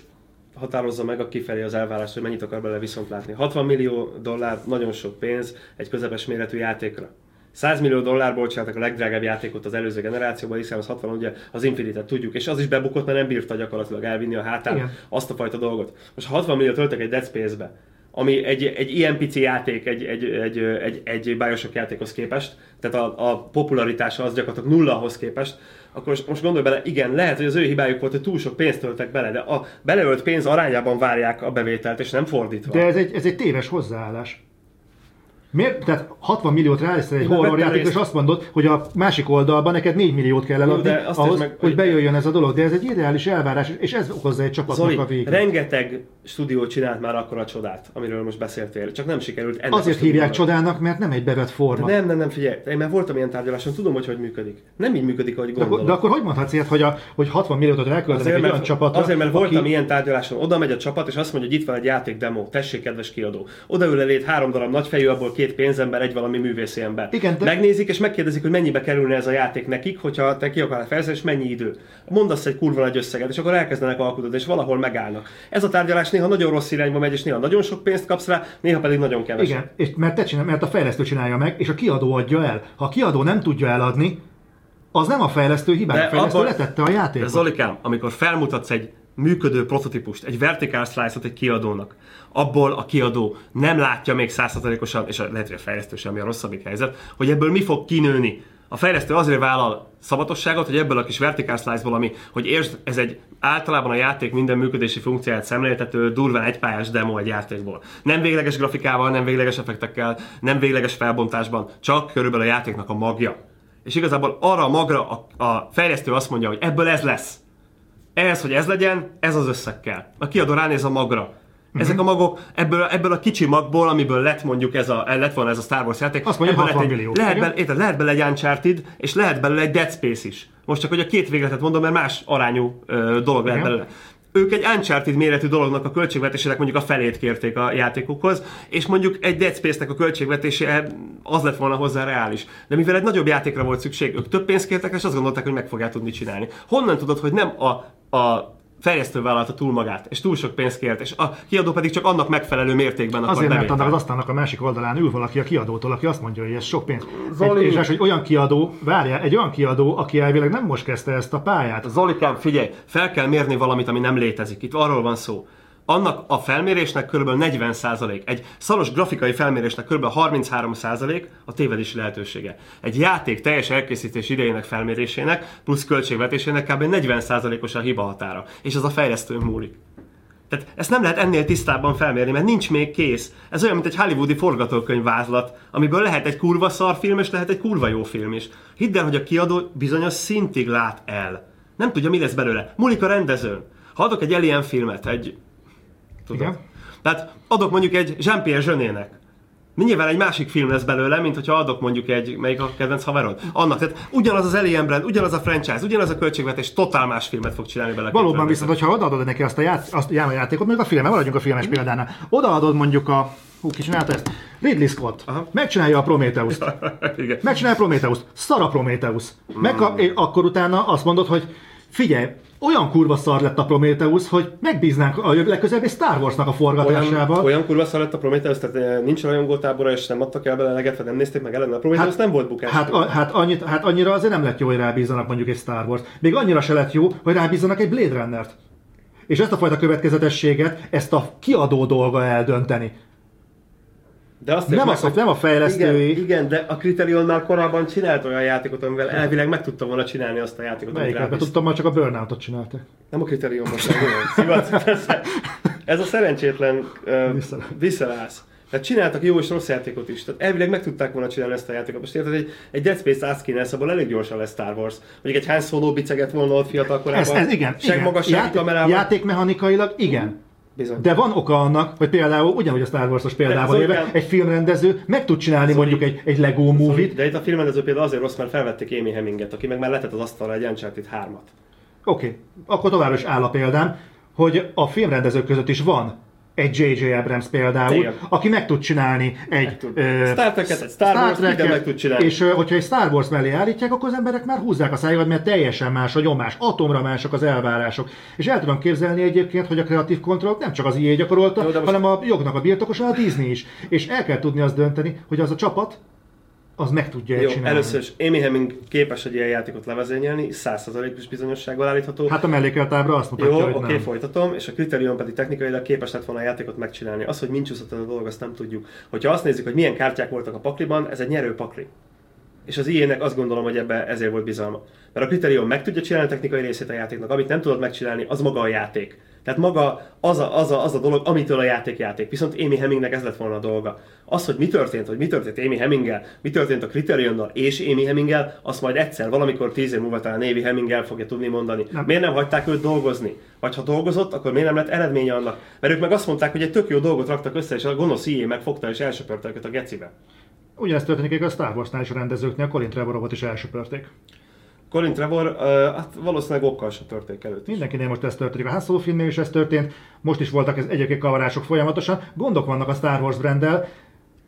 határozza meg a kifelé az elvárást, hogy mennyit akar bele viszont látni. 60 millió dollár nagyon sok pénz egy közepes méretű játékra. 100 millió dollárból csináltak a legdrágább játékot az előző generációban, hiszen az 60 ugye az Infinite-et tudjuk, és az is bebukott, mert nem bírta gyakorlatilag elvinni a hátán Igen. azt a fajta dolgot. Most ha 60 millió töltek egy Dead Space-be, ami egy, egy ilyen pici játék, egy, egy, egy, egy, egy Bioshock játékhoz képest, tehát a, a popularitása az gyakorlatilag nullahoz képest, akkor most, most gondolj bele, igen, lehet, hogy az ő hibájuk volt, hogy túl sok pénzt töltek bele, de a beleölt pénz arányában várják a bevételt, és nem fordítva. De ez egy, ez egy téves hozzáállás. Miért? Tehát 60 milliót ráállsz egy horror játékra, és azt mondod, hogy a másik oldalban neked 4 milliót kell eladni, de azt ahhoz, meg- hogy bejöjjön ez a dolog. De ez egy irreális elvárás, és ez okozza egy csapatnak Zoli, a végét. rengeteg stúdió csinált már akkor a csodát, amiről most beszéltél, csak nem sikerült ennek Azért hívják csodának, mert nem egy bevett forma. De nem, nem, nem, figyelj, én már voltam ilyen tárgyaláson, tudom, hogy hogy működik. Nem így működik, ahogy De gondolod. de akkor hogy mondhatsz ilyet, hogy, a, hogy 60 milliót elköltenek Azért egy olyan csapatra, azért, mert voltam aki- ilyen tárgyaláson, oda megy a csapat, és azt mondja, hogy itt van egy játék demo, tessék, kedves kiadó. Oda ül elét három darab nagyfejű, abból két pénzember, egy valami művészi ember. Igen, de- Megnézik, és megkérdezik, hogy mennyibe kerülne ez a játék nekik, hogyha te ki akarod fejleszteni, és mennyi idő. Mondasz egy kurva nagy összeget, és akkor elkezdenek alkudni, és valahol megállnak. Ez a tárgyalás néha nagyon rossz irányba megy, és néha nagyon sok pénzt kapsz rá, néha pedig nagyon keveset. Igen, és mert, te csinál, mert a fejlesztő csinálja meg, és a kiadó adja el. Ha a kiadó nem tudja eladni, az nem a fejlesztő hibája. A fejlesztő abban- letette a De játékot. Zolikám, amikor felmutatsz egy működő prototípust, egy vertical slice-ot egy kiadónak, abból a kiadó nem látja még százszerzalékosan, és lehet, hogy a fejlesztő sem, ami a rosszabbik helyzet, hogy ebből mi fog kinőni. A fejlesztő azért vállal szabatosságot, hogy ebből a kis vertical slice-ból, ami, hogy értsd, ez egy általában a játék minden működési funkcióját szemléltető, durván egypályás demo egy játékból. Nem végleges grafikával, nem végleges effektekkel, nem végleges felbontásban, csak körülbelül a játéknak a magja. És igazából arra a magra a, a fejlesztő azt mondja, hogy ebből ez lesz. Ehhez, hogy ez legyen, ez az összeg kell. A kiadó ránéz a magra. Ezek a magok, ebből, ebből a kicsi magból, amiből lett mondjuk ez a, lett volna ez a Star Wars játék, Azt mondja, ebből 60 lett egy, millió. lehet, Igen. be, érted, lehet bele egy Uncharted, és lehet belőle egy Dead Space is. Most csak, hogy a két végletet mondom, mert más arányú ö, dolog lehet Igen. belőle. Ők egy Uncharted méretű dolognak a költségvetésének mondjuk a felét kérték a játékukhoz, és mondjuk egy Dead Space-nek a költségvetése az lett volna hozzá reális. De mivel egy nagyobb játékra volt szükség, ők több pénzt kértek, és azt gondolták, hogy meg fogják tudni csinálni. Honnan tudod, hogy nem a, a fejlesztő vállalta túl magát, és túl sok pénzt kért, és a kiadó pedig csak annak megfelelő mértékben akar Azért, mert annak az asztalnak a másik oldalán ül valaki a kiadótól, aki azt mondja, hogy ez sok pénz. Zoli. Egy, és az, hogy olyan kiadó, várjál, egy olyan kiadó, aki elvileg nem most kezdte ezt a pályát. Zolikám, figyelj, fel kell mérni valamit, ami nem létezik. Itt arról van szó. Annak a felmérésnek kb. 40%, egy szaros grafikai felmérésnek kb. 33% a tévedési lehetősége. Egy játék teljes elkészítés idejének felmérésének plusz költségvetésének kb. 40%-os a hiba határa. És az a fejlesztőn múlik. Tehát ezt nem lehet ennél tisztábban felmérni, mert nincs még kész. Ez olyan, mint egy hollywoodi forgatókönyv vázlat, amiből lehet egy kurva szar film, és lehet egy kurva jó film is. Hidd el, hogy a kiadó bizonyos szintig lát el. Nem tudja, mi lesz belőle. Múlik a rendezőn. Ha adok egy Alien filmet, egy... Tudod? Igen. Tehát adok mondjuk egy Jean-Pierre Jeunet-nek. Nyilván egy másik film lesz belőle, mint hogyha adok mondjuk egy, melyik a kedvenc haverod? Annak, tehát ugyanaz az Alien brand, ugyanaz a franchise, ugyanaz a költségvetés, totál más filmet fog csinálni bele. Valóban viszont, hogyha odaadod neki azt a, ját, azt a játékot, mondjuk a filmet, maradjunk a filmes példánál, odaadod mondjuk a, hú, ki csinálta ezt? Ridley Scott. Aha. Megcsinálja a Prometheus-t. Igen. Megcsinálja a Prometheus-t. Szar a Prometheus. És akkor utána azt mondod, hogy figyelj, olyan kurva szar lett a Prometheus, hogy megbíznánk a jövő legközelebb egy Star Warsnak a Olyan, forgatásába. olyan kurva szar lett a Prometheus, tehát eh, nincs rajongótábora, és nem adtak el bele eleget, vagy nem nézték meg ellen. A Prometheus hát, nem volt bukás. Hát, a, hát, annyit, hát annyira azért nem lett jó, hogy rábízzanak mondjuk egy Star Wars. Még annyira se lett jó, hogy rábízzanak egy Blade Runner-t. És ezt a fajta következetességet, ezt a kiadó dolga eldönteni. De azt Nem, meg, az, hogy nem a fejlesztői. igen, igen, de a Criterion már korábban csinált olyan játékot, amivel elvileg meg tudta volna csinálni azt a játékot, amit? Mert rábíztak. tudtam, már csak a Burnout-ot csináltak. Nem a Criterion most, nem Szivat, persze. Ez a szerencsétlen uh, Visszalász. Tehát csináltak jó és rossz játékot is. Tehát elvileg meg tudták volna csinálni ezt a játékot. Most érted, egy, egy Dead Space azt kéne, abból elég gyorsan lesz Star Wars. Mondjuk egy Han Solo biceget volna ott fiatal korában. Ez, ez igen. igen. Segmagassági Játék, kamerával. játékmechanikailag igen. Bizony. De van oka annak, hogy például, ugyanúgy a Star Wars-os példával élve, igen. egy filmrendező meg tud csinálni Zoli. mondjuk egy, egy Lego movie-t. De itt a filmrendező például azért rossz, mert felvették Amy Hemminget, aki meg már letett az asztalra egy Uncharted 3-at. Oké, okay. akkor továbbra is áll a példám, hogy a filmrendezők között is van egy J.J. Abrams például, Igen. aki meg tud csinálni egy tud. ö, Star Trek-et, egy Star Wars-t, minden Trek-et, meg tud csinálni. És ö, hogyha egy Star Wars mellé állítják, akkor az emberek már húzzák a szájukat, mert teljesen más a nyomás, atomra mások az elvárások. És el tudom képzelni egyébként, hogy a kreatív kontrollt nem csak az EA gyakorolta, Jó, most- hanem a jognak a birtokosa a Disney is. És el kell tudni azt dönteni, hogy az a csapat, az meg tudja Jó, csinálni. először is Amy Hemming képes egy ilyen játékot levezényelni, 100%-os bizonyossággal állítható. Hát a mellékelt ábra azt mutatja, Jó, hogy oké, nem. folytatom, és a Criterion pedig technikailag képes lett volna a játékot megcsinálni. Az, hogy ez a dolog, azt nem tudjuk. Hogyha azt nézzük, hogy milyen kártyák voltak a pakliban, ez egy nyerő pakli. És az IE-nek azt gondolom, hogy ebbe ezért volt bizalma. Mert a Criterion meg tudja csinálni a technikai részét a játéknak, amit nem tudod megcsinálni, az maga a játék. Tehát maga az a, az a, az a dolog, amitől a játék játék. Viszont Amy Hemmingnek ez lett volna a dolga. Az, hogy mi történt, hogy mi történt Amy Hemminggel, mi történt a Criterionnal és Amy Hemminggel, azt majd egyszer, valamikor tíz év múlva talán Amy Hemminggel fogja tudni mondani. Nem. Miért nem hagyták őt dolgozni? Vagy ha dolgozott, akkor miért nem lett eredménye annak? Mert ők meg azt mondták, hogy egy tök jó dolgot raktak össze, és a gonosz IE megfogta és elsöpörte őket a gecibe. Ugyanezt történik a Star Wars-nál is a rendezőknél, Colin Trevorovot is elsöpörték. Colin Trevor, uh, hát valószínűleg okkal sem törték előtt. is. Mindenkinél most ez történik. A Han Solo filmnél is ez történt, most is voltak ez egyébként kavarások folyamatosan. Gondok vannak a Star Wars branddel,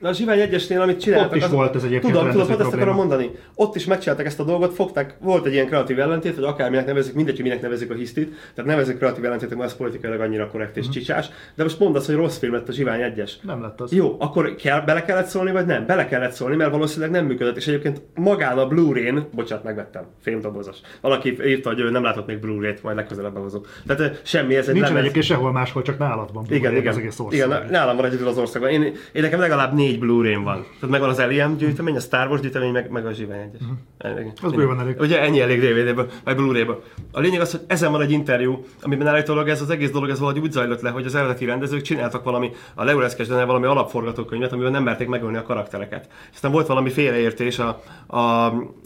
Na, a Zsivány egyesnél, amit csináltak... Ott is volt ez egyébként Tudom, tudom, pont ezt akarom mondani. Ott is megcsináltak ezt a dolgot, fogták, volt egy ilyen kreatív ellentét, vagy akárminek nevezik, mindegy, hogy minek nevezik a hisztit. Tehát nevezik kreatív ellentétnek, mert az politikailag annyira korrekt és csicsás. De most mondd azt, hogy rossz film lett a Zsivány egyes. nem lett az. Jó, akkor kell, bele kellett szólni, vagy nem? Bele kellett szólni, mert valószínűleg nem működött. És egyébként magán a Blu-ray-n, bocsánat, megvettem, filmdobozos. Valaki írta, hogy ő nem látott még Blu-ray-t, majd legközelebb behozom. Tehát semmi, ez egy Nincsen lemez. egyébként sehol máshol, csak nálad van. Igen, az igen. egész ország. igen, nálam van egyedül az országban. Én, én nekem legalább négy négy Blu-ray van. Tehát megvan az Alien gyűjtemény, a Star Wars gyűjtemény, meg, meg a Zsivány egyes. Uh-huh. Az bőven elég. Ugye ennyi elég DVD-ből, vagy Blu-ray-ből. A lényeg az, hogy ezen van egy interjú, amiben állítólag ez az egész dolog ez valahogy úgy zajlott le, hogy az eredeti rendezők csináltak valami, a Leureszkes valami alapforgatókönyvet, amiben nem merték megölni a karaktereket. Aztán volt valami félreértés a, a,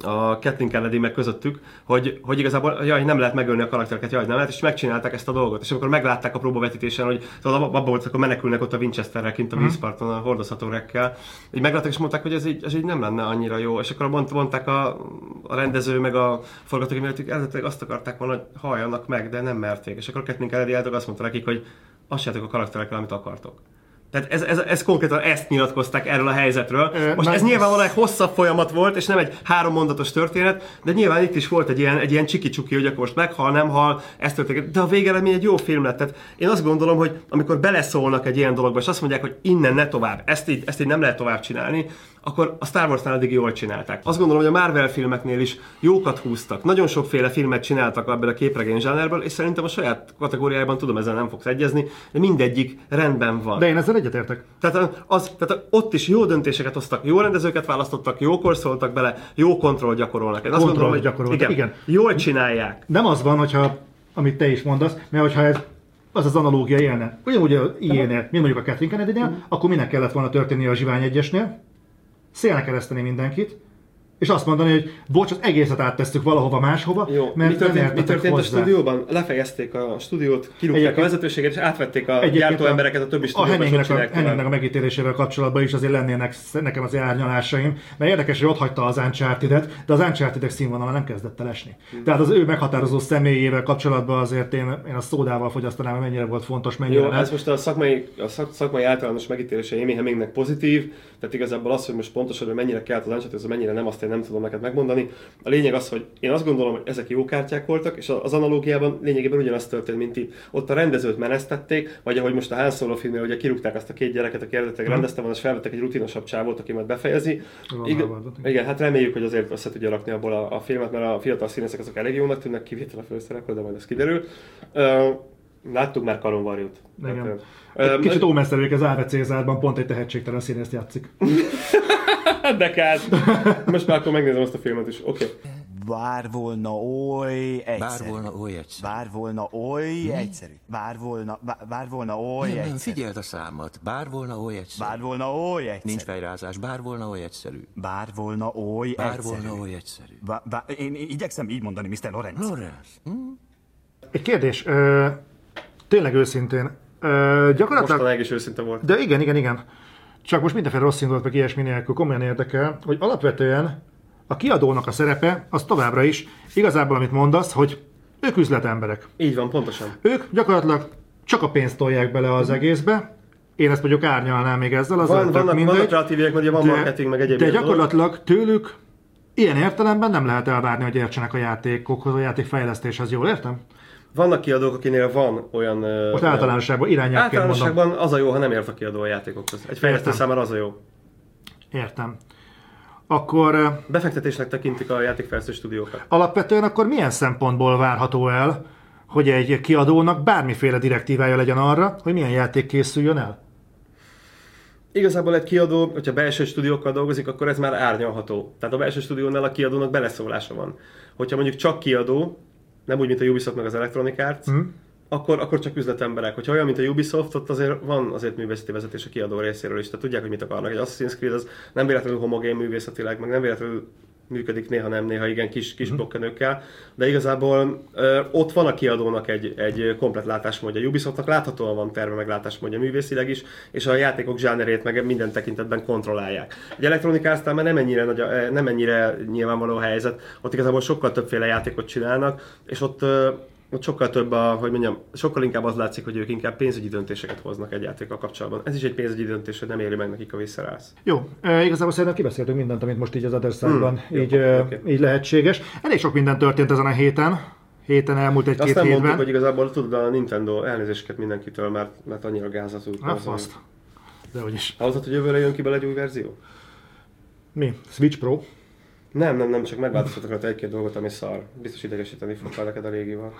a Kathleen Kennedy meg közöttük, hogy, hogy igazából jaj, nem lehet megölni a karaktereket, jaj, nem lehet, és megcsinálták ezt a dolgot. És amikor meglátták a próbavetítésen, hogy abban volt, akkor menekülnek ott a Winchesterrel kint a Mhm. vízparton a hordozható rekkel, így meglátták és mondták, hogy ez így, ez így nem lenne annyira jó. És akkor mond, mondták a, a rendező meg a forgatókönyv, hogy eredetileg azt akarták volna, hogy halljanak meg, de nem merték. És akkor Kathleen Kennedy azt mondta nekik, hogy azt a karakterekkel, amit akartok. Tehát ez, ez, ez konkrétan ezt nyilatkozták erről a helyzetről. Ö, Most ez nyilvánvalóan egy hosszabb folyamat volt, és nem egy három mondatos történet, de nyilván itt is volt egy ilyen, egy ilyen csiki-csuki, hogy akkor most meghal, nem hal, ez történik. De a végeredmény egy jó film lett. Tehát én azt gondolom, hogy amikor beleszólnak egy ilyen dologba, és azt mondják, hogy innen ne tovább, ezt így, ezt így nem lehet tovább csinálni, akkor a Star Wars-nál eddig jól csinálták. Azt gondolom, hogy a Marvel filmeknél is jókat húztak. Nagyon sokféle filmet csináltak ebből a képregény zsánerből, és szerintem a saját kategóriájában tudom, ezzel nem fogsz egyezni, de mindegyik rendben van. De én ezzel egyetértek. Tehát, az, tehát ott is jó döntéseket hoztak, jó rendezőket választottak, jókor szóltak bele, jó kontroll gyakorolnak. Én azt Kontroll gondolom, hogy gyakoroltak, igen, igen. jól csinálják. Nem az van, hogyha, amit te is mondasz, mert hogyha ez az az analógia élne. Ugyanúgy a ilyenél, mi mondjuk a Catherine kennedy akkor minek kellett volna történni a Zsivány egyesnél? Szélnek kereszteni mindenkit, és azt mondani, hogy bocs, az egészet áttesszük valahova máshova, Jó, mert mi történt, mi történt a hozzá. stúdióban? Lefejezték a stúdiót, kirúgták a vezetőséget, és átvették a Egyébként gyártóembereket a többi a stúdióba, és ott Henningnek a, Henningnek a tovább. megítélésével kapcsolatban is azért lennének nekem az árnyalásaim, mert érdekes, hogy ott hagyta az uncharted de az uncharted színvonala nem kezdett el esni. Hmm. Tehát az ő meghatározó személyével kapcsolatban azért én, én a szódával fogyasztanám, mennyire volt fontos, mennyire Jó, nem. ez most a szakmai, a szak, szakmai általános megítélése Amy Hemmingnek pozitív, tehát igazából az, hogy most pontosan, hogy mennyire kellett az Uncharted, mennyire nem, azt én nem tudom neked megmondani. A lényeg az, hogy én azt gondolom, hogy ezek jó kártyák voltak, és az analógiában lényegében ugyanaz történt, mint itt. Ott a rendezőt menesztették, vagy ahogy most a Han Solo filmnél, ugye kirúgták azt a két gyereket, aki eredetileg rendezte van, és felvettek egy rutinosabb csávót, aki majd befejezi. Van Igen, igen. hát reméljük, hogy azért össze tudja rakni abból a, a filmet, mert a fiatal színészek azok elég jónak tűnnek, kivétel a főszereplő, de majd ez kiderül. Ö, láttuk már Karon Varjút. Igen. Hát, Egy kicsit ómeszerűek az Áve Cézárban, pont egy tehetségtelen színészt játszik. De kár. Most már akkor megnézem azt a filmet is. Oké. Okay. Bár volna oly egyszerű. Bár volna oly egyszerű. Bár volna oly egyszerű. Bár volna, bár, bár volna oly Nem, nem, egyszerű. figyeld a számot. Bár volna oly egyszerű. Bár volna oly egyszerű. Nincs fejrázás. Bár volna oly egyszerű. Bár volna oly Bár egyszerű. volna oly egyszerű. Bá, bá, én én igyekszem így mondani, Mr. Lorenz. Lorenz, hm? Egy kérdés, ö, tényleg őszintén, ö, gyakorlatilag... Mostanáig is őszinte volt. De igen, igen, igen. Csak most mindenféle rossz indulat, meg ilyesmi nélkül komolyan érdekel, hogy alapvetően a kiadónak a szerepe az továbbra is igazából, amit mondasz, hogy ők üzletemberek. Így van, pontosan. Ők gyakorlatilag csak a pénzt tolják bele az egészbe. Én ezt mondjuk árnyalnám még ezzel, az Van, vannak, mindegy. vannak kreatívek, ugye van marketing, meg egyéb de ilyen dolog. gyakorlatilag tőlük ilyen értelemben nem lehet elvárni, hogy értsenek a játékokhoz, a játékfejlesztéshez, jól értem? Vannak kiadók, akinél van olyan... ö, Most olyan- általánosságban mondom. Általánosságban az a jó, ha nem ért a kiadó a játékokhoz. Egy fejlesztő Értem. számára az a jó. Értem. Akkor ö, Befektetésnek tekintik a játékfejlesztő stúdiókat. alapvetően akkor milyen szempontból várható el, hogy egy kiadónak bármiféle direktívája legyen arra, hogy milyen játék készüljön el? Igazából egy kiadó, hogyha belső stúdiókkal dolgozik, akkor ez már árnyalható. Tehát a belső stúdiónál a kiadónak beleszólása van. Hogyha mondjuk csak kiadó, nem úgy, mint a Ubisoft meg az Electronic Arts, Mhm. akkor, akkor csak üzletemberek. Hogyha olyan, mint a Ubisoft, ott azért van azért művészeti vezetés a kiadó részéről is, tehát tudják, hogy mit akarnak. Egy Assassin's Creed az nem véletlenül homogén művészetileg, meg nem véletlenül működik néha nem, néha igen kis, kis blokkenőkkel, de igazából ö, ott van a kiadónak egy, egy komplet látásmódja. Ubisoftnak láthatóan van terve meg látásmódja művészileg is, és a játékok zsánerét meg minden tekintetben kontrollálják. Egy Electronic Arts-nál már nem ennyire, nagy, a- nem ennyire nyilvánvaló helyzet, ott igazából sokkal többféle játékot csinálnak, és ott ott sokkal több a, hogy mondjam, sokkal inkább az látszik, hogy ők inkább pénzügyi döntéseket hoznak egy játékkal kapcsolatban. Ez is egy pénzügyi döntés, hogy nem éri meg nekik a visszarász. Jó, e, igazából szerintem kibeszéltünk mindent, amit most így az Other Hmm, így, jó, oké. így lehetséges. Elég sok minden történt ezen a héten. Héten elmúlt egy-két Azt nem mondtuk, hétben. hogy igazából tudod a Nintendo elnézéseket mindenkitől, mert, mert annyira gáz az új Na, konzol. faszt. De hogy is. Hallottad, hogy jövőre jön ki bele egy új verzió? Mi? Switch Pro? Nem, nem, nem, csak megváltoztattak rajta egy-két dolgot, ami szar. Biztos idegesíteni fog neked a régival.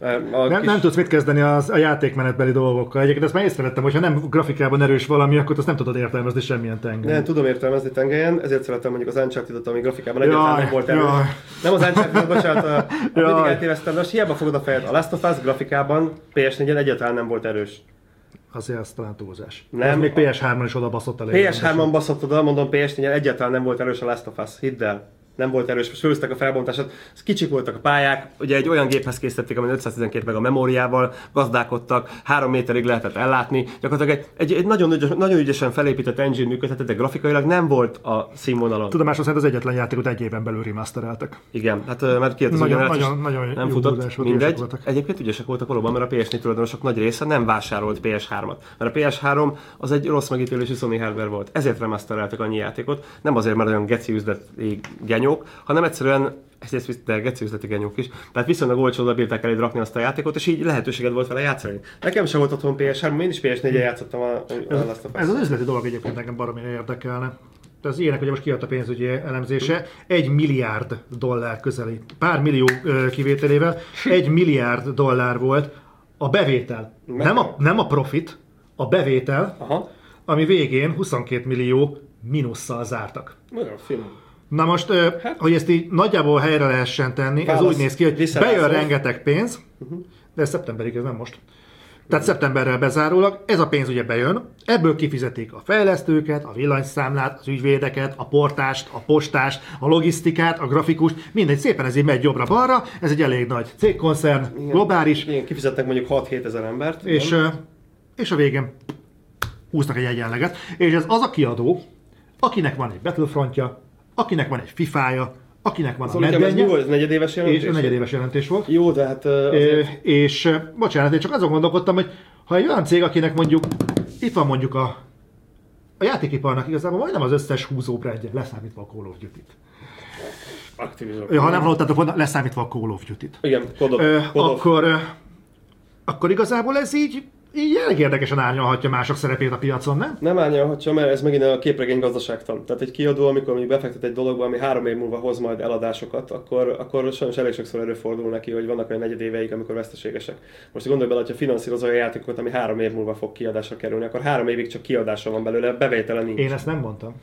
A Nem, kis- nem tudsz mit kezdeni az, a játékmenetbeli dolgokkal. Egyébként ezt már észrevettem, hogy ha nem grafikában erős valami, akkor azt nem tudod értelmezni semmilyen tengelyen. Nem tudom értelmezni tengelyen, ezért szeretem mondjuk az Uncharted-ot, ami grafikában egyáltalán nem volt erős. jaj. Nem az Uncharted, bocsánat, a, a mindig Jaj. eltéveztem, de most hiába fogod a fejed. A Last of Us grafikában PS4-en egyáltalán nem volt erős. Azért az talán túlzás. Nem. Az még PS3-on is oda baszott elég. PS3-on baszott oda, mondom PS4-en egyáltalán nem volt erős a Last of Us, hidd el. Nem volt erős, most főztek a felbontását, kicsik voltak a pályák, ugye egy olyan géphez készítették, ami 512 meg a memóriával, gazdálkodtak, három méterig lehetett ellátni, gyakorlatilag egy, egy, egy nagyon, ügyes, nagyon ügyesen felépített engine működhetett, de grafikailag nem volt a színvonalon. Tudomásom szerint az egyetlen játékot egy éven belül remastereltek. Igen, hát mert kijött az Nagyon- nagyon- nagyon nem futott, mindegy. voltak. Egyébként ügyesek voltak valóban, mert a PS4 tulajdonosok nagy része nem vásárolt PS3-at. Mert a PS3 az egy rossz megítélésű Sony hardware volt. Ezért remastereltek annyi játékot. Nem azért, mert olyan geci üzleti genyók, hanem egyszerűen egyrészt de geci üzleti genyók is. Tehát viszonylag olcsóra bírták eléd rakni azt a játékot, és így lehetőséged volt vele játszani. Nekem sem volt otthon PS3, én is PS4-en játszottam a, a Us. Ez az üzleti dolog egyébként engem baromi érdekelne. Az ilyenek, hogy most kijött a pénzügyi elemzése, egy milliárd dollár közeli, pár millió kivételével, egy milliárd dollár volt a bevétel. Nem a, nem a profit, a bevétel, Aha, ami végén 22 millió mínusszal zártak. nagyon finom. Na most, ö, hogy ezt így nagyjából helyre lehessen tenni, ez Válasz. úgy néz ki, hogy bejön rengeteg pénz, de ez szeptemberig, ez nem most. Tehát szeptemberrel bezárólag ez a pénz ugye bejön, ebből kifizetik a fejlesztőket, a villanyszámlát, az ügyvédeket, a portást, a postást, a logisztikát, a grafikust, mindegy, szépen ez így megy jobbra-balra, ez egy elég nagy cégkoncern, globális, Igen, kifizetnek mondjuk 6-7 ezer embert. és, igen. ö, és a végén húznak egy egyenleget. És ez az a kiadó, akinek van egy Battlefrontja, akinek van egy FIFA-ja, akinek van a Szóval ez mi medvenje, volt? Ez negyedéves jelentés? és a negyedéves jelentés volt. Jó, de hát azért... és ö, bocsánat, én csak azon gondolkodtam, hogy ha egy olyan cég, akinek mondjuk itt van mondjuk a, a játékiparnak igazából majdnem az összes húzó brandje, leszámítva a Call of Duty-t. Activision. Ha nem hallottátok volna, leszámítva a Call of Duty-t. Igen, kodok. Ö, kodok. akkor, ö, akkor igazából ez így, így elég érdekesen árnyalhatja mások szerepét a piacon, nem? Nem árnyalhatja, mert ez megint a képregény gazdaságtan. Tehát egy kiadó, amikor mondjuk befektet egy dologba, ami három év múlva hoz majd eladásokat, akkor, akkor sajnos elég sokszor előfordul neki, hogy vannak olyan negyedéveik, amikor veszteségesek. Most gondolj bele, hogyha finanszírozol a játékot, ami három év múlva fog kiadásra kerülni, akkor három évig csak kiadása van belőle, bevétele nincs. Én ezt nem mondtam.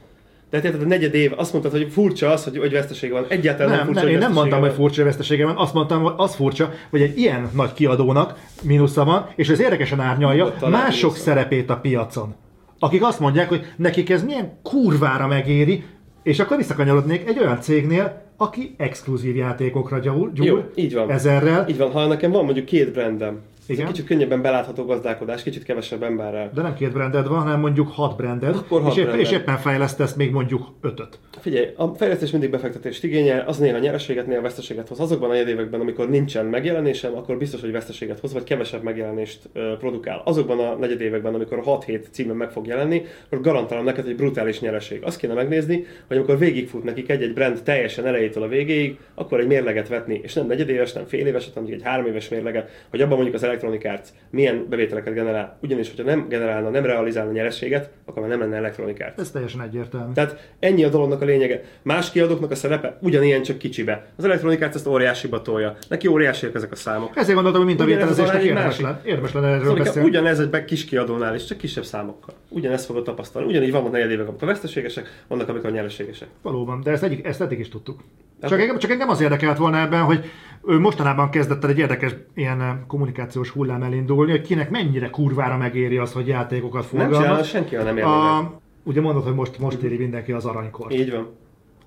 De hát érted, a negyed év, azt mondtad, hogy furcsa az, hogy, hogy veszteség van. Egyáltalán nem, Nem, furcsa, nem, én nem vesztesége mondtam, hogy furcsa vesztesége van, azt mondtam, hogy az furcsa, hogy egy ilyen nagy kiadónak mínusza van, és ez érdekesen árnyalja Ott mások mínusza. szerepét a piacon. Akik azt mondják, hogy nekik ez milyen kurvára megéri, és akkor visszakanyarodnék egy olyan cégnél, aki exkluzív játékokra gyúl Jó, így van. ezerrel, Így van, ha nekem van mondjuk két brandem, ez egy Igen. kicsit könnyebben belátható gazdálkodás, kicsit kevesebb emberrel. de nem két branded van, hanem mondjuk hat branded, Akkor hat és, épp, branded. és éppen fejlesztesz még mondjuk ötöt. Figyelj, a fejlesztés mindig befektetést igényel, az néha nyereséget, néha veszteséget hoz. Azokban a években, amikor nincsen megjelenésem, akkor biztos, hogy veszteséget hoz, vagy kevesebb megjelenést produkál. Azokban a negyedévekben, amikor 6-7 címen meg fog jelenni, akkor garantálom neked egy brutális nyereség. Azt kéne megnézni, hogy amikor végigfut nekik egy-egy brand teljesen elejétől a végéig, akkor egy mérleget vetni, és nem negyedéves, nem fél éves, hanem egy három éves mérleget, hogy abban mondjuk az Electronic Arts milyen bevételeket generál. Ugyanis, hogyha nem generálna, nem realizálna nyereséget, akkor már nem lenne Electronic Arts. Ez teljesen egyértelmű. Tehát ennyi a dolognak a lényege. Más kiadóknak a szerepe ugyanilyen, csak kicsibe. Az Electronic Arts ezt óriásiba tolja. Neki óriásiak ezek a számok. Ezért gondoltam, hogy mintavételezésnek érdemes, lenne, érdemes lenne erről Szóval beszélni. ugyanez egy kis kiadónál is, csak kisebb számokkal. Ugyanezt fogod tapasztalni. Ugyanígy van negyed évek, amikor veszteségesek, vannak, amikor nyereségesek. Valóban, de ezt, egyik, ezt eddig is tudtuk. Hát- Csak engem, csak engem az érdekelt volna ebben, hogy ő mostanában kezdett el egy érdekes ilyen eh, kommunikációs hullám elindulni, hogy kinek mennyire kurvára megéri az, hogy játékokat Nem csinál forgalmaz. senki, ha nem. A, ugye mondod, hogy most, most éri mindenki az aranykort. Így van.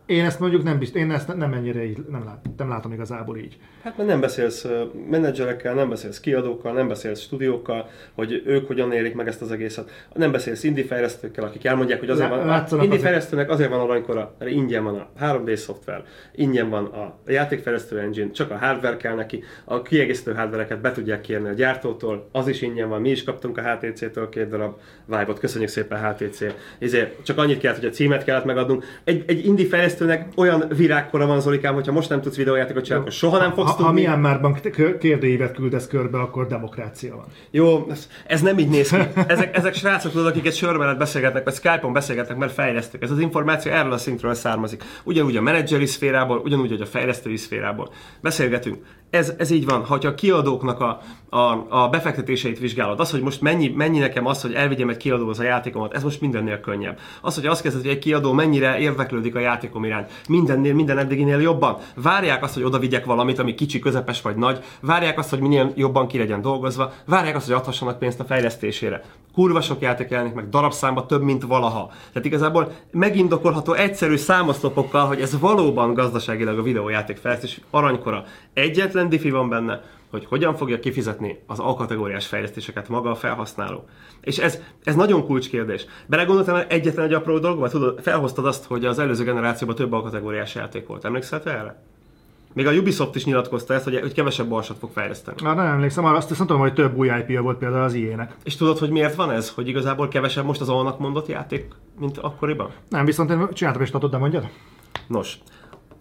Én ezt mondjuk nem bizt, én ezt nem ennyire így, nem, lát, nem látom igazából így. Hát mert nem beszélsz menedzserekkel, nem beszélsz kiadókkal, nem beszélsz stúdiókkal, hogy ők hogyan élik meg ezt az egészet. Nem beszélsz indie fejlesztőkkel, akik elmondják, hogy azért Lá- van, indie azért- fejlesztőnek azért van aranykora, mert ingyen van a 3D szoftver, ingyen van a játékfejlesztő engine, csak a hardware kell neki, a kiegészítő hardvereket be tudják kérni a gyártótól, az is ingyen van, mi is kaptunk a HTC-től két darab Vive-ot, köszönjük szépen HTC. Ezért csak annyit kellett, hogy a címet kellett megadnunk. Egy, egy indie fejlesztőnek olyan virágkora van, Zolikám, hogyha most nem tudsz videójátékot csinálni, akkor soha nem fogsz Ha, ha tudni. Myanmarban k- kérdőívet küldesz körbe, akkor demokrácia van. Jó, ez, nem így néz ki. Ezek, ezek srácok, tudod, akik egy sör mellett beszélgetnek, vagy Skype-on beszélgetnek, mert fejlesztők. Ez az információ erről a szintről származik. Ugyanúgy a menedzseri szférából, ugyanúgy, hogy a fejlesztői szférából. Beszélgetünk. Ez, ez így van. Ha a kiadóknak a, a, a befektetéseit vizsgálod, az, hogy most mennyi, mennyi nekem az, hogy elvigyem egy kiadóhoz a játékomat, ez most mindennél könnyebb. Az, hogy azt kezded, hogy egy kiadó mennyire érdeklődik a játékom iránt, mindennél, minden eddiginél jobban. Várják azt, hogy oda vigyek valamit, ami kicsi, közepes vagy nagy. Várják azt, hogy minél jobban ki legyen dolgozva. Várják azt, hogy adhassanak pénzt a fejlesztésére. Kurva sok játék jelenik meg darabszámba több, mint valaha. Tehát igazából megindokolható egyszerű számoszlopokkal, hogy ez valóban gazdaságilag a videójáték fejlesztés aranykora. Egyetlen diffi van benne, hogy hogyan fogja kifizetni az A-kategóriás fejlesztéseket maga a felhasználó. És ez, ez nagyon kulcskérdés. Belegondoltam el egyetlen egy apró dologba, tudod, felhoztad azt, hogy az előző generációban több A-kategóriás játék volt. Emlékszel te erre? Még a Ubisoft is nyilatkozta ezt, hogy, hogy kevesebb balsat fog fejleszteni. Már nem emlékszem, arra azt, tudom, hogy több új IP volt például az IE-nek. És tudod, hogy miért van ez? Hogy igazából kevesebb most az alnak mondott játék, mint akkoriban? Nem, viszont én csináltam és tudod, de mondjad? Nos,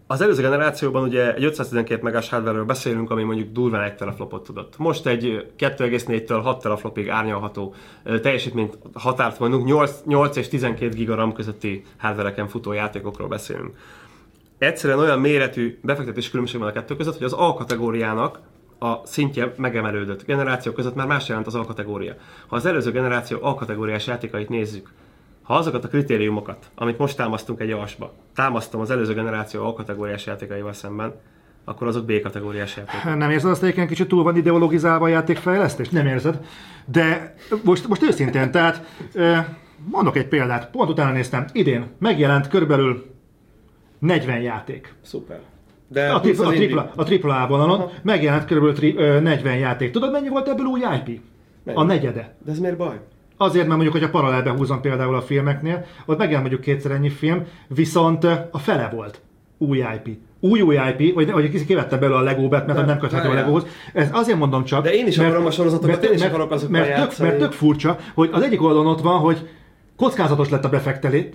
az előző generációban ugye egy 512 megás hardware beszélünk, ami mondjuk durván egy teraflopot tudott. Most egy 2,4-től 6 teraflopig árnyalható teljesítményt határt mondunk, 8, 8 és 12 giga RAM közötti hardvereken futó játékokról beszélünk. Egyszerűen olyan méretű befektetés különbség van a kettő között, hogy az A kategóriának a szintje megemelődött. Generációk között már más jelent az A kategória. Ha az előző generáció A kategóriás játékait nézzük, ha azokat a kritériumokat, amit most támasztunk egy javasba, támasztom az előző generáció A kategóriás játékaival szemben, akkor azok B kategóriás játékok. Nem érzed azt, hogy egyébként kicsit túl van ideologizálva a játékfejlesztés? Nem érzed. De most, most őszintén, tehát mondok egy példát. Pont utána néztem, idén megjelent körülbelül 40 játék. Szuper. De A, tripla, a, tripla, a tripla A vonalon megjelent körülbelül tri, ö, 40 játék. Tudod, mennyi volt ebből új IP? A negyede. De ez miért baj? Azért, mert mondjuk, hogyha paralelbe húzom például a filmeknél, ott megjelent mondjuk kétszer ennyi film, viszont a fele volt új IP. Új új IP, vagy, vagy kivette belőle a Lego bet, mert Nem, nem köthető a. Legóhoz. Ez azért mondom csak. De én is akarom a sorozatokat, én is akarok azokkal mert, tök, mert tök furcsa, hogy az egyik oldalon ott van, hogy kockázatos lett a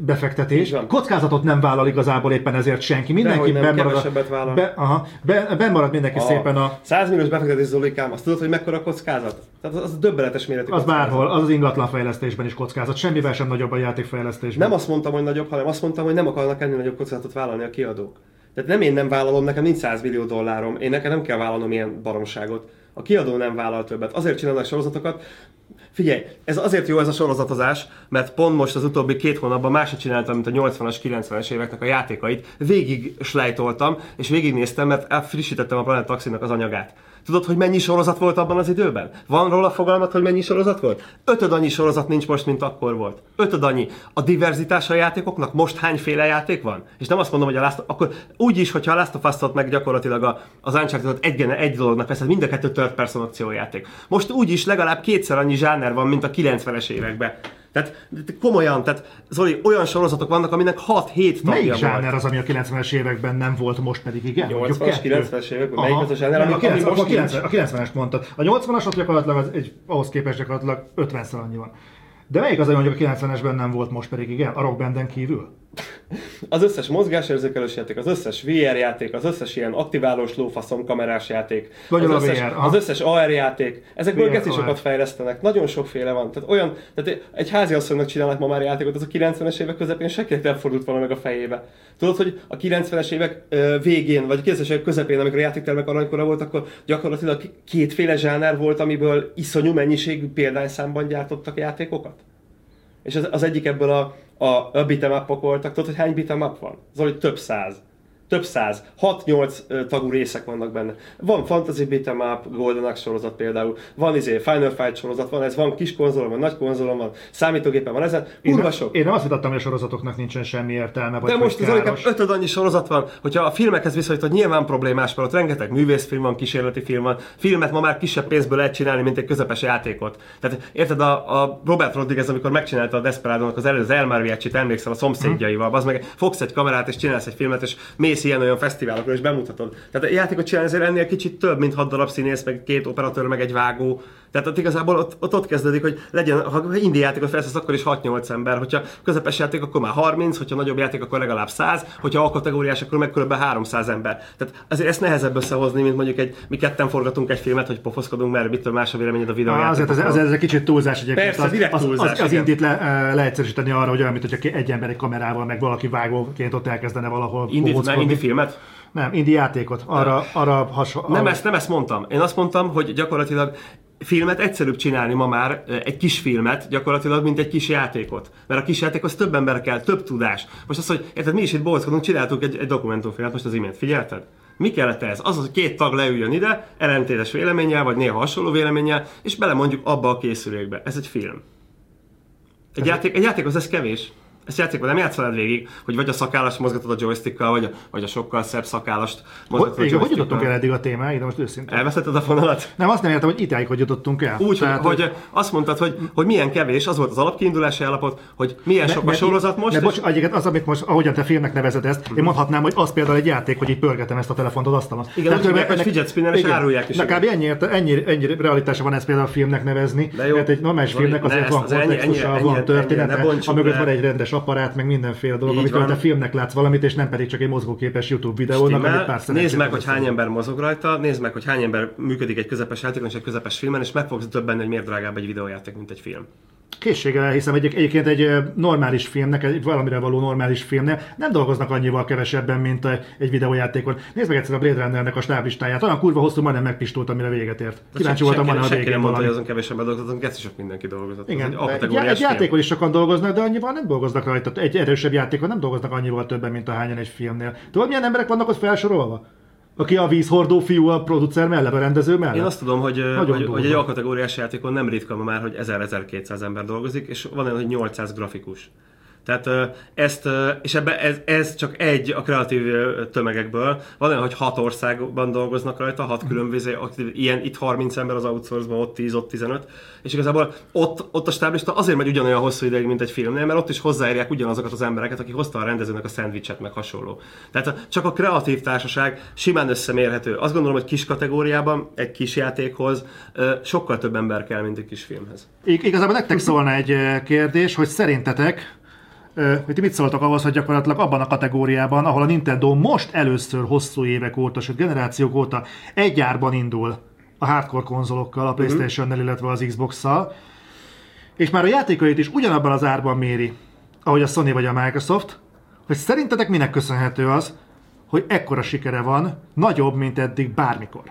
befektetés, kockázatot nem vállal igazából éppen ezért senki. Mindenki nem, a, be, aha, be, benn marad mindenki szépen a, 100 milliós befektetés Zolikám, azt tudod, hogy mekkora a kockázat? Tehát az, az döbbenetes méretű az kockázat. bárhol, az az ingatlan fejlesztésben is kockázat. Semmivel sem nagyobb a játékfejlesztésben. Nem azt mondtam, hogy nagyobb, hanem azt mondtam, hogy nem akarnak ennél nagyobb kockázatot vállalni a kiadók. Tehát nem én nem vállalom, nekem nincs 100 millió dollárom, én nekem nem kell vállalnom ilyen baromságot. A kiadó nem vállal többet. Azért csinálnak sorozatokat. Figyelj, ez azért jó ez a sorozatozás, mert pont most az utóbbi két hónapban máshogy csináltam, mint a 80-as, 90-es éveknek a játékait. Végig slejtoltam, és végignéztem, mert frissítettem a Planet Taxinak az anyagát. Tudod, hogy mennyi sorozat volt abban az időben? Van róla fogalmat, hogy mennyi sorozat volt? Ötöd annyi sorozat nincs most, mint akkor volt. Ötöd annyi. A diverzitás a játékoknak most hányféle játék van? És nem azt mondom, hogy a Last akkor úgy is, hogyha a Last of Us-ot meg gyakorlatilag a, az uncharted egy, egy dolognak veszed, mind a kettő third person akciójáték. Most úgy is legalább kétszer annyi zsáner van, mint a 90-es években. Tehát komolyan, tehát Zoli, olyan sorozatok vannak, aminek 6-7 tagja Melyik volt. zsáner az, ami a 90-es években nem volt, most pedig igen? 80-as, Mondjuk kettő. 90-es években? Melyik Aha. az a zsáner, ami- a 90, ami most a 90, nincs? a 90-es mondtad. A 80-as ott gyakorlatilag az egy, ahhoz képest gyakorlatilag 50-szer annyi van. De melyik az, ami mondjuk a 90-esben nem volt, most pedig igen? A rockbanden kívül? Az összes mozgásérzékelős játék, az összes VR játék, az összes ilyen aktiválós lófaszom kamerás játék, Nagyon az összes, VR, az összes AR játék, ezekből geci sokat fejlesztenek, nagyon sokféle van. Tehát olyan, tehát egy háziasszonynak csinálnak ma már játékot, az a 90-es évek közepén senkinek nem fordult volna meg a fejébe. Tudod, hogy a 90-es évek végén, vagy a 90-es évek közepén, amikor a játéktermek aranykora volt, akkor gyakorlatilag kétféle zsáner volt, amiből iszonyú mennyiségű példányszámban gyártottak játékokat. És az, az egyik ebből a, a, a beat'em voltak. Tudod, hogy hány beat'em up van? Zoli, több száz. Több száz. 6-8 ö, tagú részek vannak benne. Van Fantasy Beat'em Up, Golden Axe sorozat például, van izé Final Fight sorozat, van ez, van kis konzolon, van nagy konzolon, van számítógépen van ezen, kurva sok. én nem azt vitattam, hogy a sorozatoknak nincsen semmi értelme, vagy De most az inkább ötöd annyi sorozat van, hogyha a filmekhez viszonyítod, nyilván problémás, mert ott rengeteg művészfilm van, kísérleti film van, filmet ma már kisebb pénzből lehet csinálni, mint egy közepes játékot. Tehát érted, a, a Robert Rodriguez, amikor megcsinálta a Desperado-nak az előző El Mariachi-t, emlékszel a szomszédjaival, az meg fogsz egy kamerát és csinálsz egy filmet, és mész ilyen-olyan fesztiválokra és bemutatod. Tehát a játékot csinálni azért ennél kicsit több, mint hat darab színész, meg két operatőr, meg egy vágó. Tehát ott igazából ott, ott, ott kezdődik, hogy legyen, ha indie játékot fejlesztesz, akkor is 6-8 ember, hogyha közepes játék, akkor már 30, hogyha nagyobb játék, akkor legalább 100, hogyha A kategóriás, akkor meg kb. 300 ember. Tehát azért ezt nehezebb összehozni, mint mondjuk egy, mi ketten forgatunk egy filmet, hogy pofoszkodunk, mert mitől más a véleményed a Á, videójátékokról. Azért ez, ez, ez, egy kicsit túlzás egyébként. Persze, az, direkt az, túlzás, az, az indit le, eh, leegyszerűsíteni arra, hogy olyan, mint hogyha egy ember egy kamerával, meg valaki vágóként ott elkezdene valahol Indít, bohóckodni. indie filmet? Nem, indi játékot. Arra, arra hasonló. Nem ezt, nem ezt mondtam. Én azt mondtam, hogy gyakorlatilag filmet egyszerűbb csinálni ma már, egy kis filmet gyakorlatilag, mint egy kis játékot. Mert a kis játék az több ember kell, több tudás. Most az, hogy érted, mi is itt bolckodunk, csináltunk egy, egy dokumentumfilmet most az imént, figyelted? Mi kellett ez? Az, hogy két tag leüljön ide, ellentétes véleménnyel, vagy néha hasonló véleménnyel, és belemondjuk abba a készülékbe. Ez egy film. Egy, játék, egy játék az ez kevés. Ezt játékban nem játszolod végig, hogy vagy a szakállast mozgatod a joystickkal, vagy a, vagy a sokkal szebb szakállast mozgatod Hogy, a hogy jutottunk el eddig a témáig, de most őszintén. Elveszetted a fonalat? Nem, azt nem értem, hogy itáig hogy jutottunk el. Úgy, Tehát, hogy, hogy azt mondtad, hogy, hogy milyen kevés, az volt az alapkiindulási állapot, hogy milyen sok a sorozat most, Ne, és bocs, egyébként az, amit most, ahogyan te filmnek nevezed ezt, én mondhatnám, hogy az például egy játék, hogy így pörgetem ezt a telefont az asztalon. Igen, Tehát, hívják, ennek- hogy fidget spinner, és árulják is, Na, kb. ennyi, ennyi, ennyi realitása van ezt például a filmnek nevezni, De mert egy normális filmnek ne azért van kontextusa, van története, amögött van egy rendes apparát, meg mindenféle dolog, Így amit van. a filmnek látsz valamit, és nem pedig csak egy mozgóképes YouTube videónak, amit pár nézd meg, hogy hány ember mozog rajta, nézd meg, hogy hány ember működik egy közepes játékon és egy közepes filmen, és meg fogsz döbbenni, hogy miért drágább egy videójáték, mint egy film. Készséggel elhiszem, egy, egyébként egy normális filmnek, egy valamire való normális filmnél nem dolgoznak annyival kevesebben, mint egy, videójátékon. Nézd meg egyszer a Blade Runnernek a stáblistáját, olyan kurva hosszú, majdnem megpistult, amire véget ért. Kíváncsi voltam, van a végén nem mondta, hogy azon kevesebben dolgozottunk, ezt is sok mindenki dolgozott. Igen, egy egy, egy, egy játékon is sokan dolgoznak, de annyival nem dolgoznak rajta. Egy erősebb játékon nem dolgoznak annyival többen, mint a hányan egy filmnél. Tudod, milyen emberek vannak ott felsorolva? Aki a vízhordó fiú a producer mellett, a rendező mellett? Én azt tudom, hogy, hogy, hogy durva. egy A-kategóriás játékon nem ritka ma már, hogy 1000-1200 ember dolgozik, és van olyan, hogy 800 grafikus. Tehát ezt, és ebbe ez, ez csak egy a kreatív tömegekből. Van olyan, hogy hat országban dolgoznak rajta, hat különböző, ilyen itt 30 ember az outsource ott 10, ott 15, és igazából ott, ott a stáblista azért megy ugyanolyan hosszú ideig, mint egy filmnél, mert ott is hozzáérják ugyanazokat az embereket, akik hozta a rendezőnek a szendvicset, meg hasonló. Tehát csak a kreatív társaság simán összemérhető. Azt gondolom, hogy kis kategóriában, egy kis játékhoz sokkal több ember kell, mint egy kis filmhez. Ig- igazából nektek szólna egy kérdés, hogy szerintetek, hogy ti mit szóltok ahhoz, hogy gyakorlatilag abban a kategóriában, ahol a Nintendo most először hosszú évek óta, sőt generációk óta egy árban indul a hardcore konzolokkal, a Playstation-nel, illetve az Xbox-szal, és már a játékait is ugyanabban az árban méri, ahogy a Sony vagy a Microsoft, hogy szerintetek minek köszönhető az, hogy ekkora sikere van, nagyobb, mint eddig bármikor.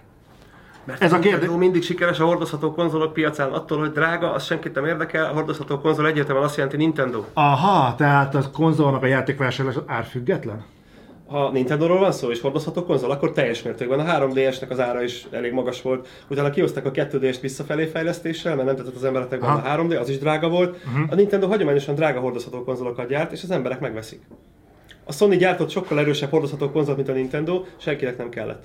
Mert Ez a kérdés- mindig sikeres a hordozható konzolok piacán, attól, hogy drága, az senkit nem érdekel, a hordozható konzol egyértelműen azt jelenti Nintendo. Aha, tehát a konzolnak a játékvásárlás az árfüggetlen? Ha Nintendo-ról van szó és hordozható konzol, akkor teljes mértékben a 3DS-nek az ára is elég magas volt. Utána kihozták a 2DS-t visszafelé fejlesztéssel, mert nem tetszett az embereknek a 3D, az is drága volt. A Nintendo hagyományosan drága hordozható konzolokat gyárt, és az emberek megveszik. A Sony gyártott sokkal erősebb hordozható konzolt, mint a Nintendo, senkinek nem kellett.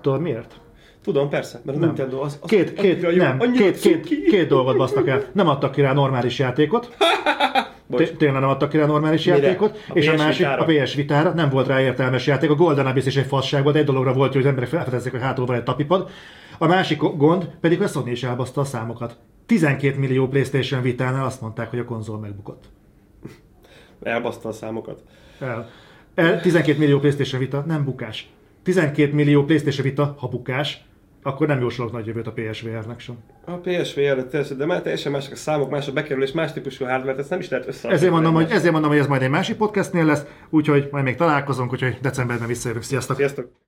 Tudod miért? Tudom, persze, mert a Nem. Nintendo az, az Két, két, jó, nem, két, két, két dolgot basztak el. Nem adtak ki rá normális játékot. Tényleg nem adtak ki rá normális Mire? játékot. A és a PS másik, Vitára? a PS Vitára nem volt rá értelmes játék. A Golden Abyss is egy fasság volt, egy dologra volt, hogy az emberek felfedezzék, hogy hátul van egy tapipad. A másik gond pedig, hogy a Sony is elbaszta a számokat. 12 millió PlayStation Vitánál azt mondták, hogy a konzol megbukott. Elbaszta a számokat. El. El, 12 millió PlayStation Vita nem bukás. 12 millió PlayStation Vita, ha bukás, akkor nem jósolok nagy jövőt a PSVR-nek sem. A PSVR, teljesen, de már teljesen mások a számok, más a bekerülés, más típusú hardware, ezt nem is lehet össze. Ezért mondom, hogy, ezért mondom, hogy ez majd egy másik podcastnél lesz, úgyhogy majd még találkozunk, úgyhogy decemberben visszajövök. Sziasztok! Sziasztok!